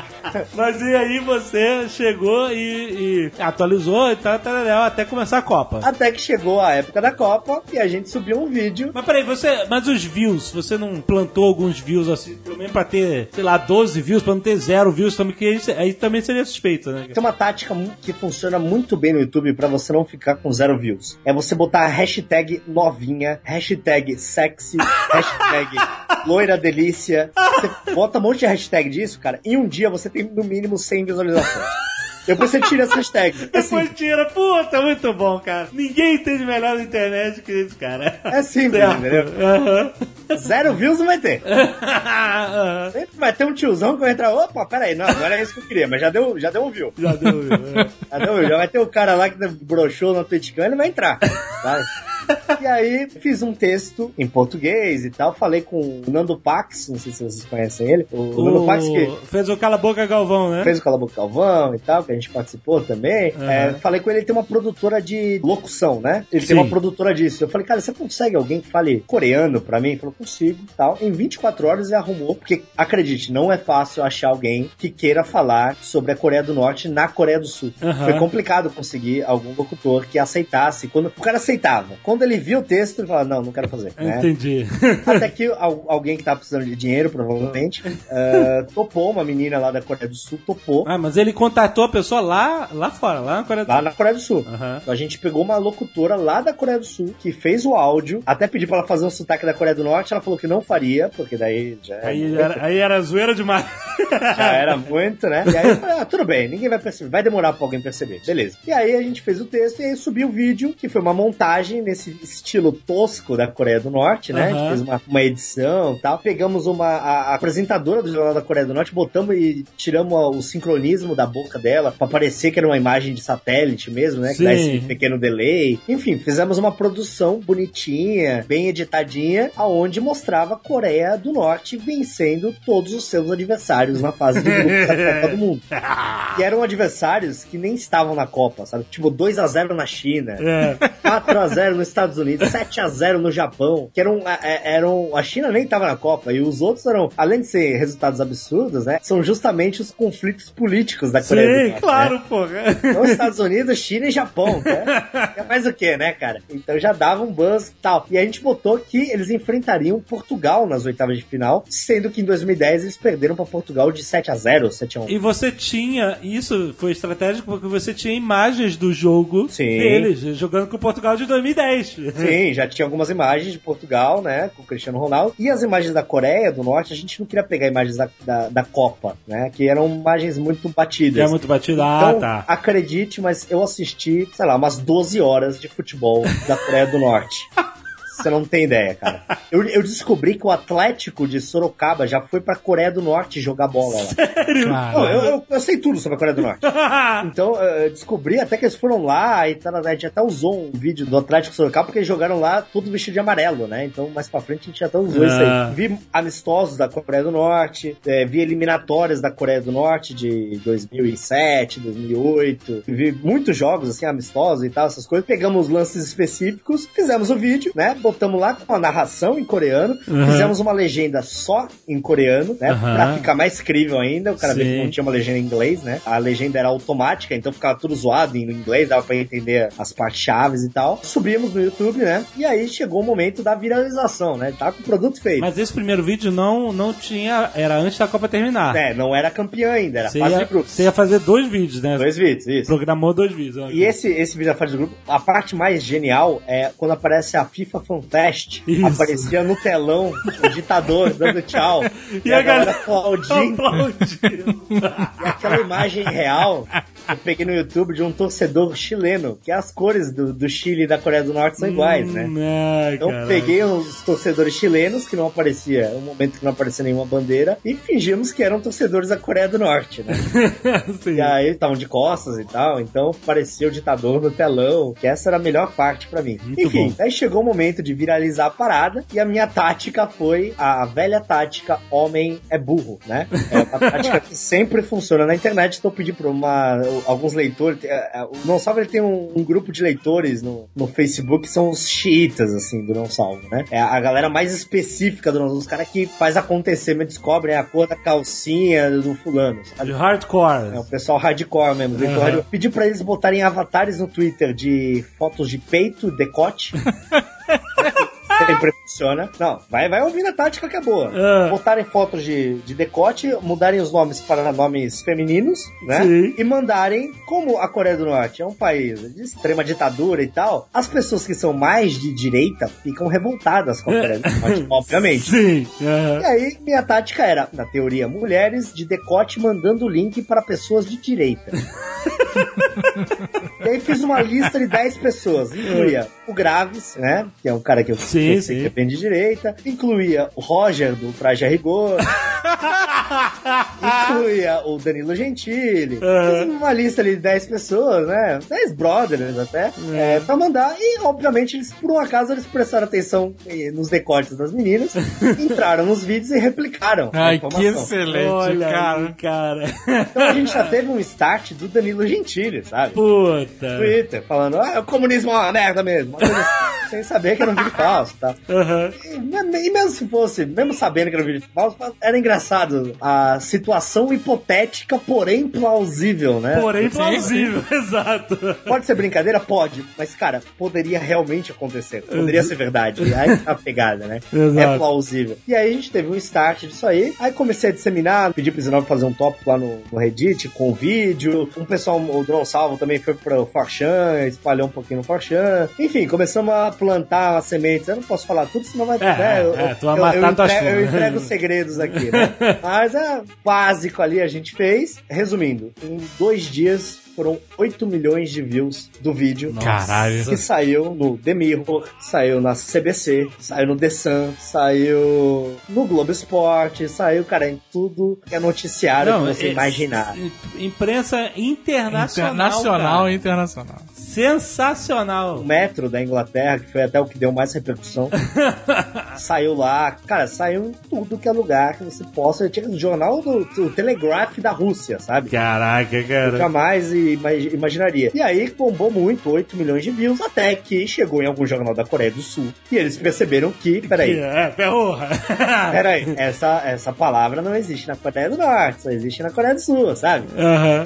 Mas e aí você chegou e, e atualizou e tal, tal, tal, até começar a Copa. Até que chegou a época da Copa e a gente subiu um vídeo. Mas peraí, você. Mas os views, você não plantou alguns views assim, pelo menos pra ter, sei lá, 12 views, pra não ter zero views também, que aí, aí também seria suspeito, né? Tem uma tática que funciona muito bem no YouTube pra você não ficar com zero views. É você botar a hashtag novinha, hashtag sexy, hashtag loira delícia. Você bota um monte de hashtag disso, cara. Em um dia você tem no mínimo 100 visualizações. Depois você tira as hashtags. É Depois tira, puta, muito bom, cara. Ninguém entende melhor na internet que esse cara. É simples, Certo. entendeu? Aham. Zero views não vai ter. Aham. Sempre vai ter um tiozão que vai entrar. Opa, peraí, não, não era isso que eu queria, mas já deu, já deu um view. Já deu, é. Já, deu, já vai ter o cara lá que broxou na TwitchCam, ele vai entrar. Sabe? E aí, fiz um texto em português e tal. Falei com o Nando Pax, não sei se vocês conhecem ele. O, o Nando Pax que Fez o Cala Boca Galvão, né? fez o Calabouco Calvão e tal, que a gente participou também. Uhum. É, falei com ele, ele tem uma produtora de locução, né? Ele Sim. tem uma produtora disso. Eu falei, cara, você consegue alguém que fale coreano pra mim? Ele falou, consigo e tal. Em 24 horas ele arrumou, porque, acredite, não é fácil achar alguém que queira falar sobre a Coreia do Norte na Coreia do Sul. Uhum. Foi complicado conseguir algum locutor que aceitasse. Quando o cara aceitava. Quando ele viu o texto, ele falava, não, não quero fazer. né? Entendi. Até que al- alguém que tava precisando de dinheiro, provavelmente, eh, topou, uma menina lá da Coreia do Sul topou, ah, mas ele contatou a pessoa lá, lá fora, lá na Coreia do lá na Coreia do Sul. Aham. Então a gente pegou uma locutora lá da Coreia do Sul, que fez o áudio, até pedi pra ela fazer um sotaque da Coreia do Norte, ela falou que não faria, porque daí já, Aí era, aí era zoeira demais. já era muito, né? E aí eu falei, ah, tudo bem, ninguém vai perceber, vai demorar pra alguém perceber, beleza. E aí a gente fez o texto e aí subiu o vídeo, que foi uma montagem nesse estilo tosco da Coreia do Norte, né? A Aham. gente fez uma, uma edição e tal. Pegamos uma a, a apresentadora do Jornal da Coreia do Norte, botamos e tiramos a- o sincronismo da boca dela pra parecer que era uma imagem de satélite mesmo, né? Que dá Sim. esse pequeno delay. Enfim, fizemos uma produção bonitinha, bem editadinha, aonde mostrava a Coreia do Norte vencendo todos os seus adversários na fase de grupos da Copa do Mundo. E eram adversários que nem estavam na Copa, sabe? Tipo, 2 a 0 na China, É. 4 a 0 nos Estados Unidos, 7x0 no Japão, que eram, é, eram. A China nem tava na Copa, e os outros eram, além de ser resultados absurdos, né? São justamente os conflitos políticos da Coreia do Sim, Norte, claro, né? porra. Então, Estados Unidos, China e Japão, né? É mais o que, né, cara? Então já dava um buzz e tal. E a gente botou que eles enfrentariam Portugal nas oitavas de final, sendo que em 2010 eles perderam pra Portugal de 7x0, 7x1. E você tinha, isso foi estratégico porque você tinha imagens do jogo Sim. deles, jogando com Portugal de 2010. Sim, já tinha algumas imagens de Portugal, né, com o Cristiano Ronaldo. E as imagens da Coreia do Norte, a gente não queria pegar imagens da, da, da Copa, né, que eram imagens muito batidas. É muito batido. Ah, Então, tá. acredite, mas eu assisti, sei lá, umas 12 horas de futebol da Coreia do Norte. Você não tem ideia, cara. Eu, eu descobri que o Atlético de Sorocaba já foi pra Coreia do Norte jogar bola lá. Não, eu, eu- eu sei tudo sobre a Coreia do Norte. Então, eu descobri até que eles foram lá e tal, a gente até usou um vídeo do Atlético Sorocaba porque eles jogaram lá todo vestido de amarelo, né? Então, mais pra frente a gente até usou isso Ah. aí. Vi amistosos da Coreia do Norte, é, vi eliminatórias da Coreia do Norte de 2007, 2008. Vi muitos jogos, assim, amistosos e tal, essas coisas. Pegamos lances específicos, fizemos o vídeo, né? Botamos lá com a narração em coreano, fizemos uma legenda só em coreano, né? Aham. Pra ficar mais crível ainda. O cara vê que não tinha uma legenda em inglês, né? A legenda era automática, então ficava tudo zoado em inglês, dava pra entender as partes chaves e tal. Subimos no YouTube, né? E aí chegou o momento da viralização, né? Tá com o produto feito. Mas esse primeiro vídeo não, não tinha. Era antes da Copa terminar. É, não era campeã ainda, era Você fase ia, de grupos. você ia fazer dois vídeos, né? Dois vídeos, isso. Programou dois vídeos. ó. E esse, esse vídeo da fase de grupo, a parte mais genial é quando aparece a FIFA Fan Fest, Isso. aparecia no telão o ditador dando tchau E a galera aplaudindo. Aplaudindo. E aquela imagem real que eu peguei no YouTube de um torcedor chileno, que as cores do, do Chile e da Coreia do Norte são iguais, né? Hum, ai, Então peguei os torcedores chilenos, que não aparecia, um momento que não aparecia nenhuma bandeira, e fingimos que eram torcedores da Coreia do Norte, né? E aí estavam de costas e tal, então parecia o ditador no telão, que essa era a melhor parte pra mim. Muito Enfim, bom. aí chegou o momento de viralizar a parada, e a minha tática foi a velha tática homem é burro, né? É uma tática que sempre funciona na internet, então eu pedi pra uma, alguns leitores, é, é, o Não Salvo ele tem um, um grupo de leitores no, no Facebook, que são os xiitas, assim, do Não Salvo, né? É a galera mais específica do Não Salvo, os caras que faz acontecer, me descobrem a cor da calcinha do fulano, sabe? Hardcore. É o pessoal hardcore mesmo. Hardcore. Eu pedi pra eles botarem avatares no Twitter de fotos de peito, decote. Sempre funciona. Não, vai, vai ouvindo a tática que é boa. Ah. Botarem fotos de, de decote, mudarem os nomes para nomes femininos, né? Sim. E mandarem, como a Coreia do Norte é um país de extrema ditadura e tal, as pessoas que são mais de direita ficam revoltadas com a Coreia do Norte, obviamente. Sim. E aí, minha tática era, na teoria, mulheres de decote mandando link para pessoas de direita. e aí fiz uma lista de 10 pessoas. Incluía o Graves, né? Que é um cara que eu Sim, sei sim. que é bem de direita. Incluía o Roger, do Traje a Rigor. incluía o Danilo Gentili. Fiz uma lista ali de 10 pessoas, né? 10 brothers até. É, pra mandar. E, obviamente, eles, por um acaso, eles prestaram atenção eh, nos decotes das meninas, entraram nos vídeos e replicaram. a Ai, que informação. excelente, Olha cara. aí, cara. Então a gente já teve um start do Danilo Gentili, sabe? Puta. Twitter, falando, ah, o comunismo é uma merda mesmo. Sem saber que era um vídeo falso, tá? Aham. E, e mesmo se fosse, mesmo sabendo que era um vídeo falso, era engraçado a situação hipotética, porém plausível, né? Porém Sim, plausível, exato. Pode ser brincadeira? Pode. Mas, cara, poderia realmente acontecer. Poderia ser verdade. E aí tá a pegada, né? Exato. É plausível. E aí a gente teve um start disso aí. Aí comecei a disseminar, pedi pro Zinov fazer um tópico lá no, no Reddit com vídeo. Um pessoal, o Drone Salvo também foi pro Forchan, espalhou um pouquinho no Forchan. Enfim, começamos a plantar as sementes. Eu não posso falar tudo, senão vai... É, né, eu, é, tu vai eu, matar eu, tua entrego, eu entrego os segredos aqui, né? Mas é básico ali a gente fez. Resumindo, em dois dias foram 8 milhões de views do vídeo. Caralho. Que saiu no The Mirror, saiu na CBC, saiu no The Sun, saiu no Globo Esporte, saiu, cara, em tudo que é noticiário que você é- imaginar. Imprensa internacional. Internacional cara. e internacional. O Sensacional. Metro da Inglaterra, que foi até o que deu mais repercussão, saiu lá, cara, saiu em tudo que é lugar que você possa. Tinha o jornal do, do Telegraph da Rússia, sabe? Caraca, cara. Jamais ima- imaginaria. E aí bombou muito, 8 milhões de views, até que chegou em algum jornal da Coreia do Sul. E eles perceberam que, peraí, É, porra. peraí, essa, essa palavra não existe na Coreia do Norte, só existe na Coreia do Sul, sabe?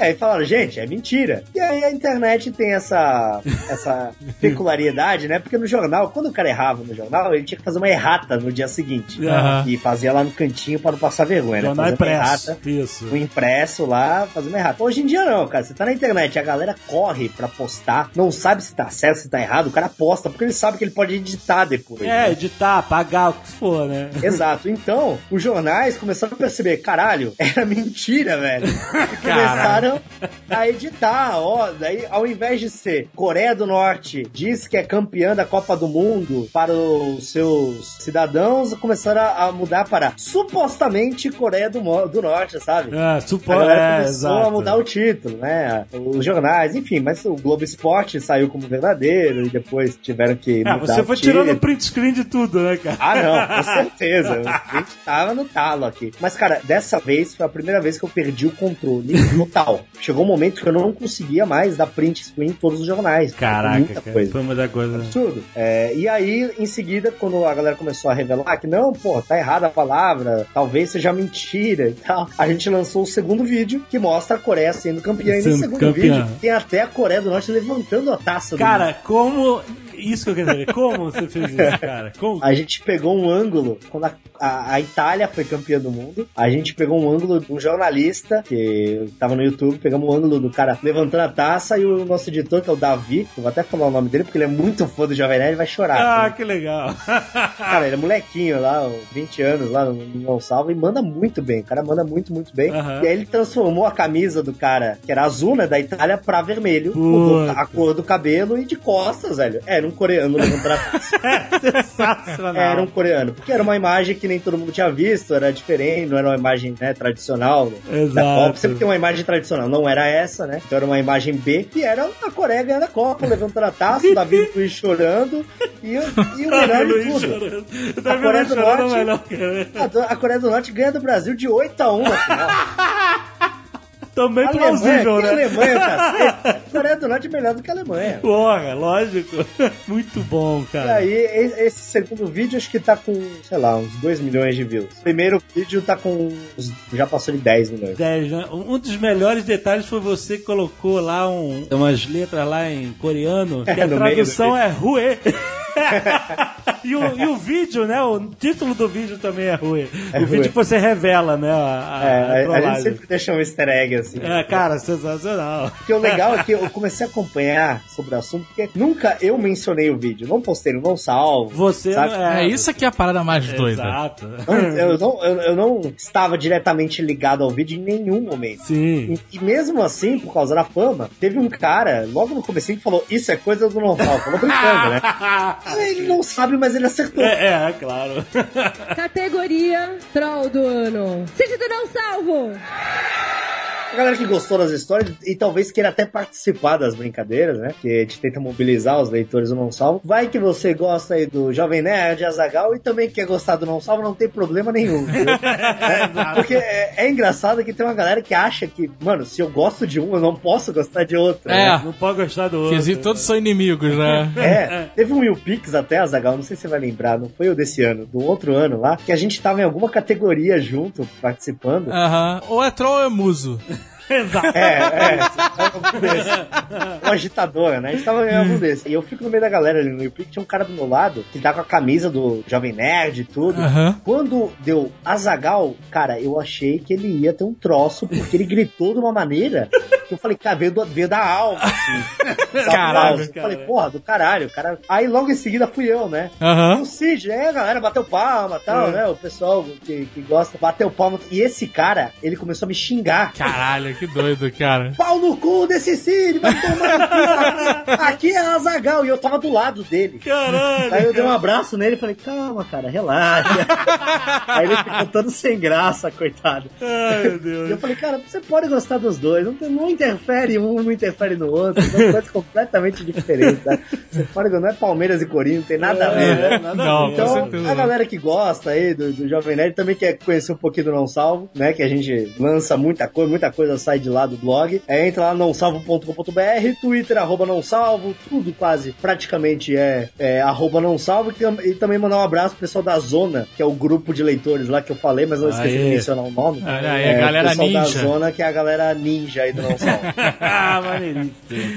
E aí falaram, gente, é mentira. E aí a internet tem essa, essa peculiaridade, né? Porque no jornal, quando o cara errava no jornal, ele tinha que fazer uma errata no dia seguinte. Aham. E fazia lá no cantinho para não passar vergonha, né? Jornal uma impresso. errata Isso. o impresso lá, fazer uma errata. Hoje em dia não, cara. Você tá na internet, a galera corre pra postar, não sabe se tá certo, se tá errado, o cara posta, porque ele sabe que ele pode editar depois. É, né? editar, pagar, o que for, né? Exato. Então, os jornais começaram a perceber, caralho, era mentira, velho. E começaram a editar, ó. Daí, ao invés de ser Coreia do Norte diz que é campeã da Copa do Mundo para os seus cidadãos, começaram a a mudar para supostamente Coreia do, do Norte, sabe? É, A supo... galera é, começou exato. a mudar o título, né? Os jornais, enfim, mas o Globo Esporte saiu como verdadeiro e depois tiveram que mudar você o foi tirando print screen de tudo, né, cara? Ah, não, com certeza. A gente tava no talo aqui. Mas, cara, dessa vez foi a primeira vez que eu perdi o controle total. Chegou um momento que eu não conseguia mais dar print screen em todos os jornais. Caraca, muita cara. coisa. Foi muita coisa. Absurdo. É, e aí, em seguida, quando a galera começou a revelar que não, pô, tá errada a palavra, talvez seja mentira e tal, a gente lançou o segundo vídeo que mostra a Coreia sendo campeã. E Sendo nesse segundo campeã. vídeo tem até a Coreia do Norte levantando a taça. Cara, como. Isso que eu quero saber. Como você fez isso, cara? Como? A gente pegou um ângulo, quando a, a- a Itália foi campeã do mundo, a gente pegou um ângulo de um jornalista, que tava no YouTube, pegamos um ângulo do cara levantando a taça, e o nosso editor, que é o Davi, eu vou até falar o nome dele, porque ele é muito fã do Jovem Nerd, ele vai chorar. Ah, que legal. Cara, ele é molequinho lá, uns 20 anos lá no Salvo, e manda muito bem. O cara manda muito, muito bem. Aham. E aí ele transformou a camisa do cara, que era azul, né, da Itália, pra vermelho. Mudou a cor do cabelo e de costas, velho. Era um coreano levantando a taça. Sensacional. Era um coreano. Porque era uma imagem que nem todo mundo tinha visto, era diferente, não era uma imagem né, tradicional da Exato. Copa. Sempre tem uma imagem tradicional, não era essa, né? Então era uma imagem B, e era a Coreia ganhando a Copa, levantando a taça, o Davi Luiz chorando, e, o- e o melhor de tudo. A Coreia Norte-. A, a Coreia do Norte ganha do Brasil de 8 a 1 na final. Também Alemanha, plausível, que né? Alemanha, cacete. A Coreia do Norte é melhor do que a Alemanha. Porra, lógico. Muito bom, E cara. aí, e- esse segundo vídeo acho que tá com, sei lá, uns 2 milhões de views. O primeiro vídeo tá com. uns- já passou de 10 milhões. 10, né? Um dos melhores detalhes foi você que colocou lá um, umas letras lá em coreano, que É, a meio do tradução é Rue. e, o, e o vídeo, né? O título do vídeo também é Rue. É o vídeo Rue. que você revela, né? A, a, É, a- a, gente sempre deixa um easter egg assim. É, cara, sensacional. Porque o legal é que eu comecei a acompanhar sobre o assunto, porque nunca eu mencionei o vídeo. Não postei, não salvo. Você Sabe? não é. É isso aqui é a parada mais doida. Exato. Eu não, eu, eu não estava diretamente ligado ao vídeo em nenhum momento. Sim. E, e mesmo assim, por causa da fama, teve um cara, logo no começo, que falou, isso é coisa do salvo. Falou brincando, né? Ele não sabe, mas ele acertou. É, é, claro. Categoria Troll do Ano. Sítio do Não Salvo. A galera que gostou das histórias e talvez queira até participar das brincadeiras, né? Que a gente tenta mobilizar os leitores do Não Salvo. Vai que você gosta aí do Jovem Nerd, Azagal e também quer gostar do Não Salvo, não tem problema nenhum. É, porque é, é engraçado que tem uma galera que acha que, mano, se eu gosto de um, eu não posso gostar de outro. né? É, Não pode gostar do outro. que todos são inimigos, né? É, teve um Will Pix até, Azagal, não sei se você vai lembrar, não foi o desse ano, do outro ano lá, que a gente tava em alguma categoria junto, participando. Aham. Ou é troll ou é muso. Exato. É, é. algum desse. Um agitador, né? A gente tava em algum desse. E eu fico no meio da galera ali no YouPix, tinha um cara do meu lado que tá com a camisa do Jovem Nerd e tudo. Aham. Quando deu Azagal, cara, eu achei que ele ia ter um troço, porque ele gritou de uma maneira que eu falei, cara, veio, do- veio da alma, assim. Caralho. Eu cara. falei, porra, do caralho, cara. Aí logo em seguida fui eu, né? Aham. o Cid, né, a galera bateu palma e tal, É. né? O pessoal que, que gosta bateu palma. E esse cara, ele começou a me xingar. Caralho, que doido, cara. Pau no cu desse Cid, vai tomar no cu. Aqui, aqui é Azagal. E eu tava do lado dele. Caralho. Aí eu dei um abraço nele e falei, calma, cara, relaxa. Aí ele ficou todo sem graça, coitado. Ai, meu E Deus. eu falei, cara, você pode gostar dos dois, não, tem- não interfere um, não interfere no outro. São coisas completamente diferentes, sabe? Você que não é Palmeiras e Corinthians, não tem nada a ver, né? nada Não, Então, a galera que gosta aí do, do Jovem Nerd também quer conhecer um pouquinho do Não Salvo, né? Que a gente lança muita coisa, muita coisa sai de lá do blog. É, entra lá no nãosalvo.com.br, Twitter, arroba não salvo, tudo quase, praticamente é, é arroba não salvo. E, tam- também mandar um abraço pro pessoal da Zona, que é o grupo de leitores lá que eu falei, mas não esqueci de mencionar o nome. Olha aí, É, a galera o pessoal da ninja. Zona, que é a galera ninja aí do Não Salvo. ah, maneiríssimo.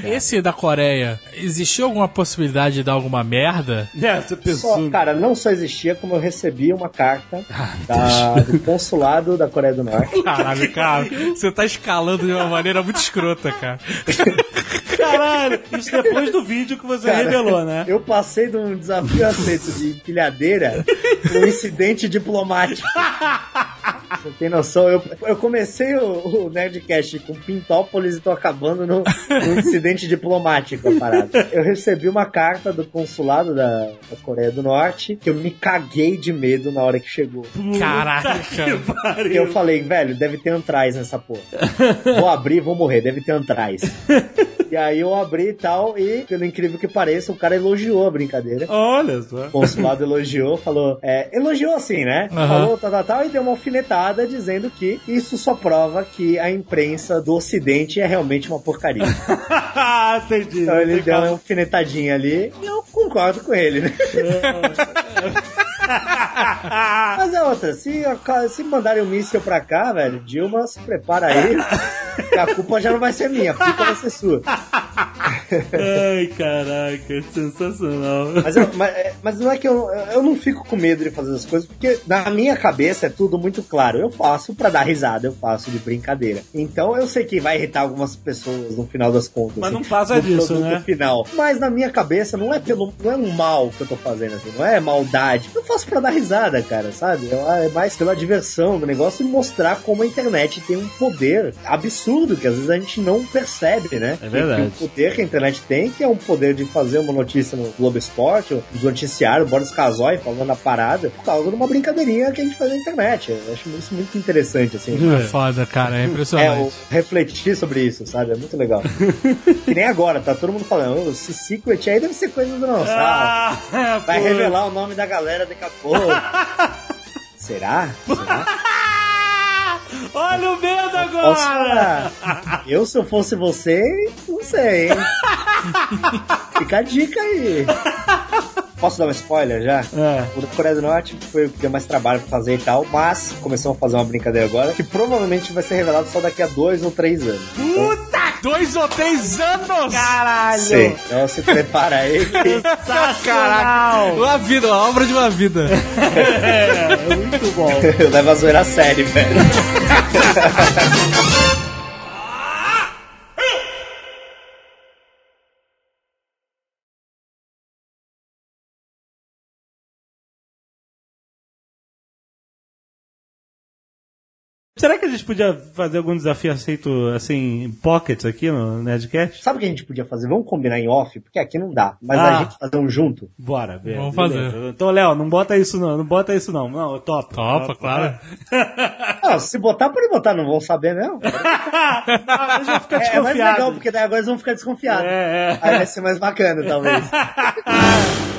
Esse da Coreia, existiu alguma possibilidade de dar alguma merda? É, você Só, cara, não só existia, como eu recebi uma carta da- do consulado da Coreia do Norte. Caralho, cara, você tá escalando de uma maneira muito escrota, cara. Caralho, isso depois do vídeo que você Cara, revelou, né? Eu passei de um desafio aceito de empilhadeira um incidente diplomático. Você tem noção? Eu, eu comecei o, o Nerdcast com Pintópolis e tô acabando no, no incidente diplomático, a parada. Eu recebi uma carta do consulado da, da Coreia do Norte que eu me caguei de medo na hora que chegou. Caraca. E eu falei, velho, deve ter antraz nessa porra. Vou abrir, vou morrer, deve ter antraz. E aí eu abri e tal, e pelo incrível que pareça, o cara elogiou a brincadeira. Olha só. O consulado elogiou, falou, é, elogiou assim, né? Aham. Falou tal, tal, tal, e deu uma alfinetada dizendo que isso só prova que a imprensa do Ocidente é realmente uma porcaria. Ah, entendi. Então ele deu uma alfinetadinha ali, e eu concordo com ele, né? Mas é outra, se, se mandarem um míssil pra cá, velho, Dilma, se prepara aí, que a culpa já não vai ser minha, a culpa vai ser sua. Ai, caraca, sensacional. Mas, eu- mas, é, mas não é que eu, eu não fico com medo de fazer as coisas, porque na minha cabeça é tudo muito claro. Eu faço pra dar risada, eu faço de brincadeira. Então eu sei que vai irritar algumas pessoas no final das contas. Mas não assim, passa no disso, né? final. Mas na minha cabeça não é pelo não é um mal que eu tô fazendo assim, não é maldade. Eu faço pra dar risada, cara, sabe? Eu- É mais pela diversão do negócio e mostrar como a internet tem um poder absurdo que às vezes a gente não percebe, né? É verdade. Que o poder que a internet tem, que é um poder de fazer uma notícia no Globo Esporte, nos noticiários, Boris Casoy falando a parada, por causa de uma brincadeirinha que a gente faz na internet. Eu acho isso muito interessante, assim. É foda, cara, é É, impressionante. o, refletir sobre isso, sabe? É muito legal. que nem agora, tá todo mundo falando, "Ô, esse Secret aí deve ser coisa do nosso. Ah, Vai pô. revelar o nome da galera daqui pouco. Será? Será? Olha o medo agora! Eu, se eu fosse você, não sei, hein? Fica a dica aí. Posso dar um spoiler já? É. O da Coreia do Norte foi o que deu mais trabalho pra fazer e tal, mas começamos a fazer uma brincadeira agora que provavelmente vai ser revelado só daqui a dois ou três anos. Dois ou três anos! Caralho! Sim. Então se prepara aí Sensacional! Uma vida, uma obra de uma vida. É, muito bom. eu levo a zoeira a sério, velho. Será que a gente podia fazer algum desafio aceito, assim, em pockets aqui no Nerdcast? Sabe o que a gente podia fazer? Vamos combinar em off, porque aqui não dá. Mas Ah. a gente fazer um junto. Bora, ver. Vamos beleza. fazer. Então, Léo, não bota isso não, não bota isso não. Não, topa. Topa, claro. Ah, se botar, pode botar, não vão saber mesmo. Ah, eles vão ficar É, é mais desconfiados. legal, porque daí agora eles vão ficar desconfiados. É, é. Aí vai ser mais bacana, talvez.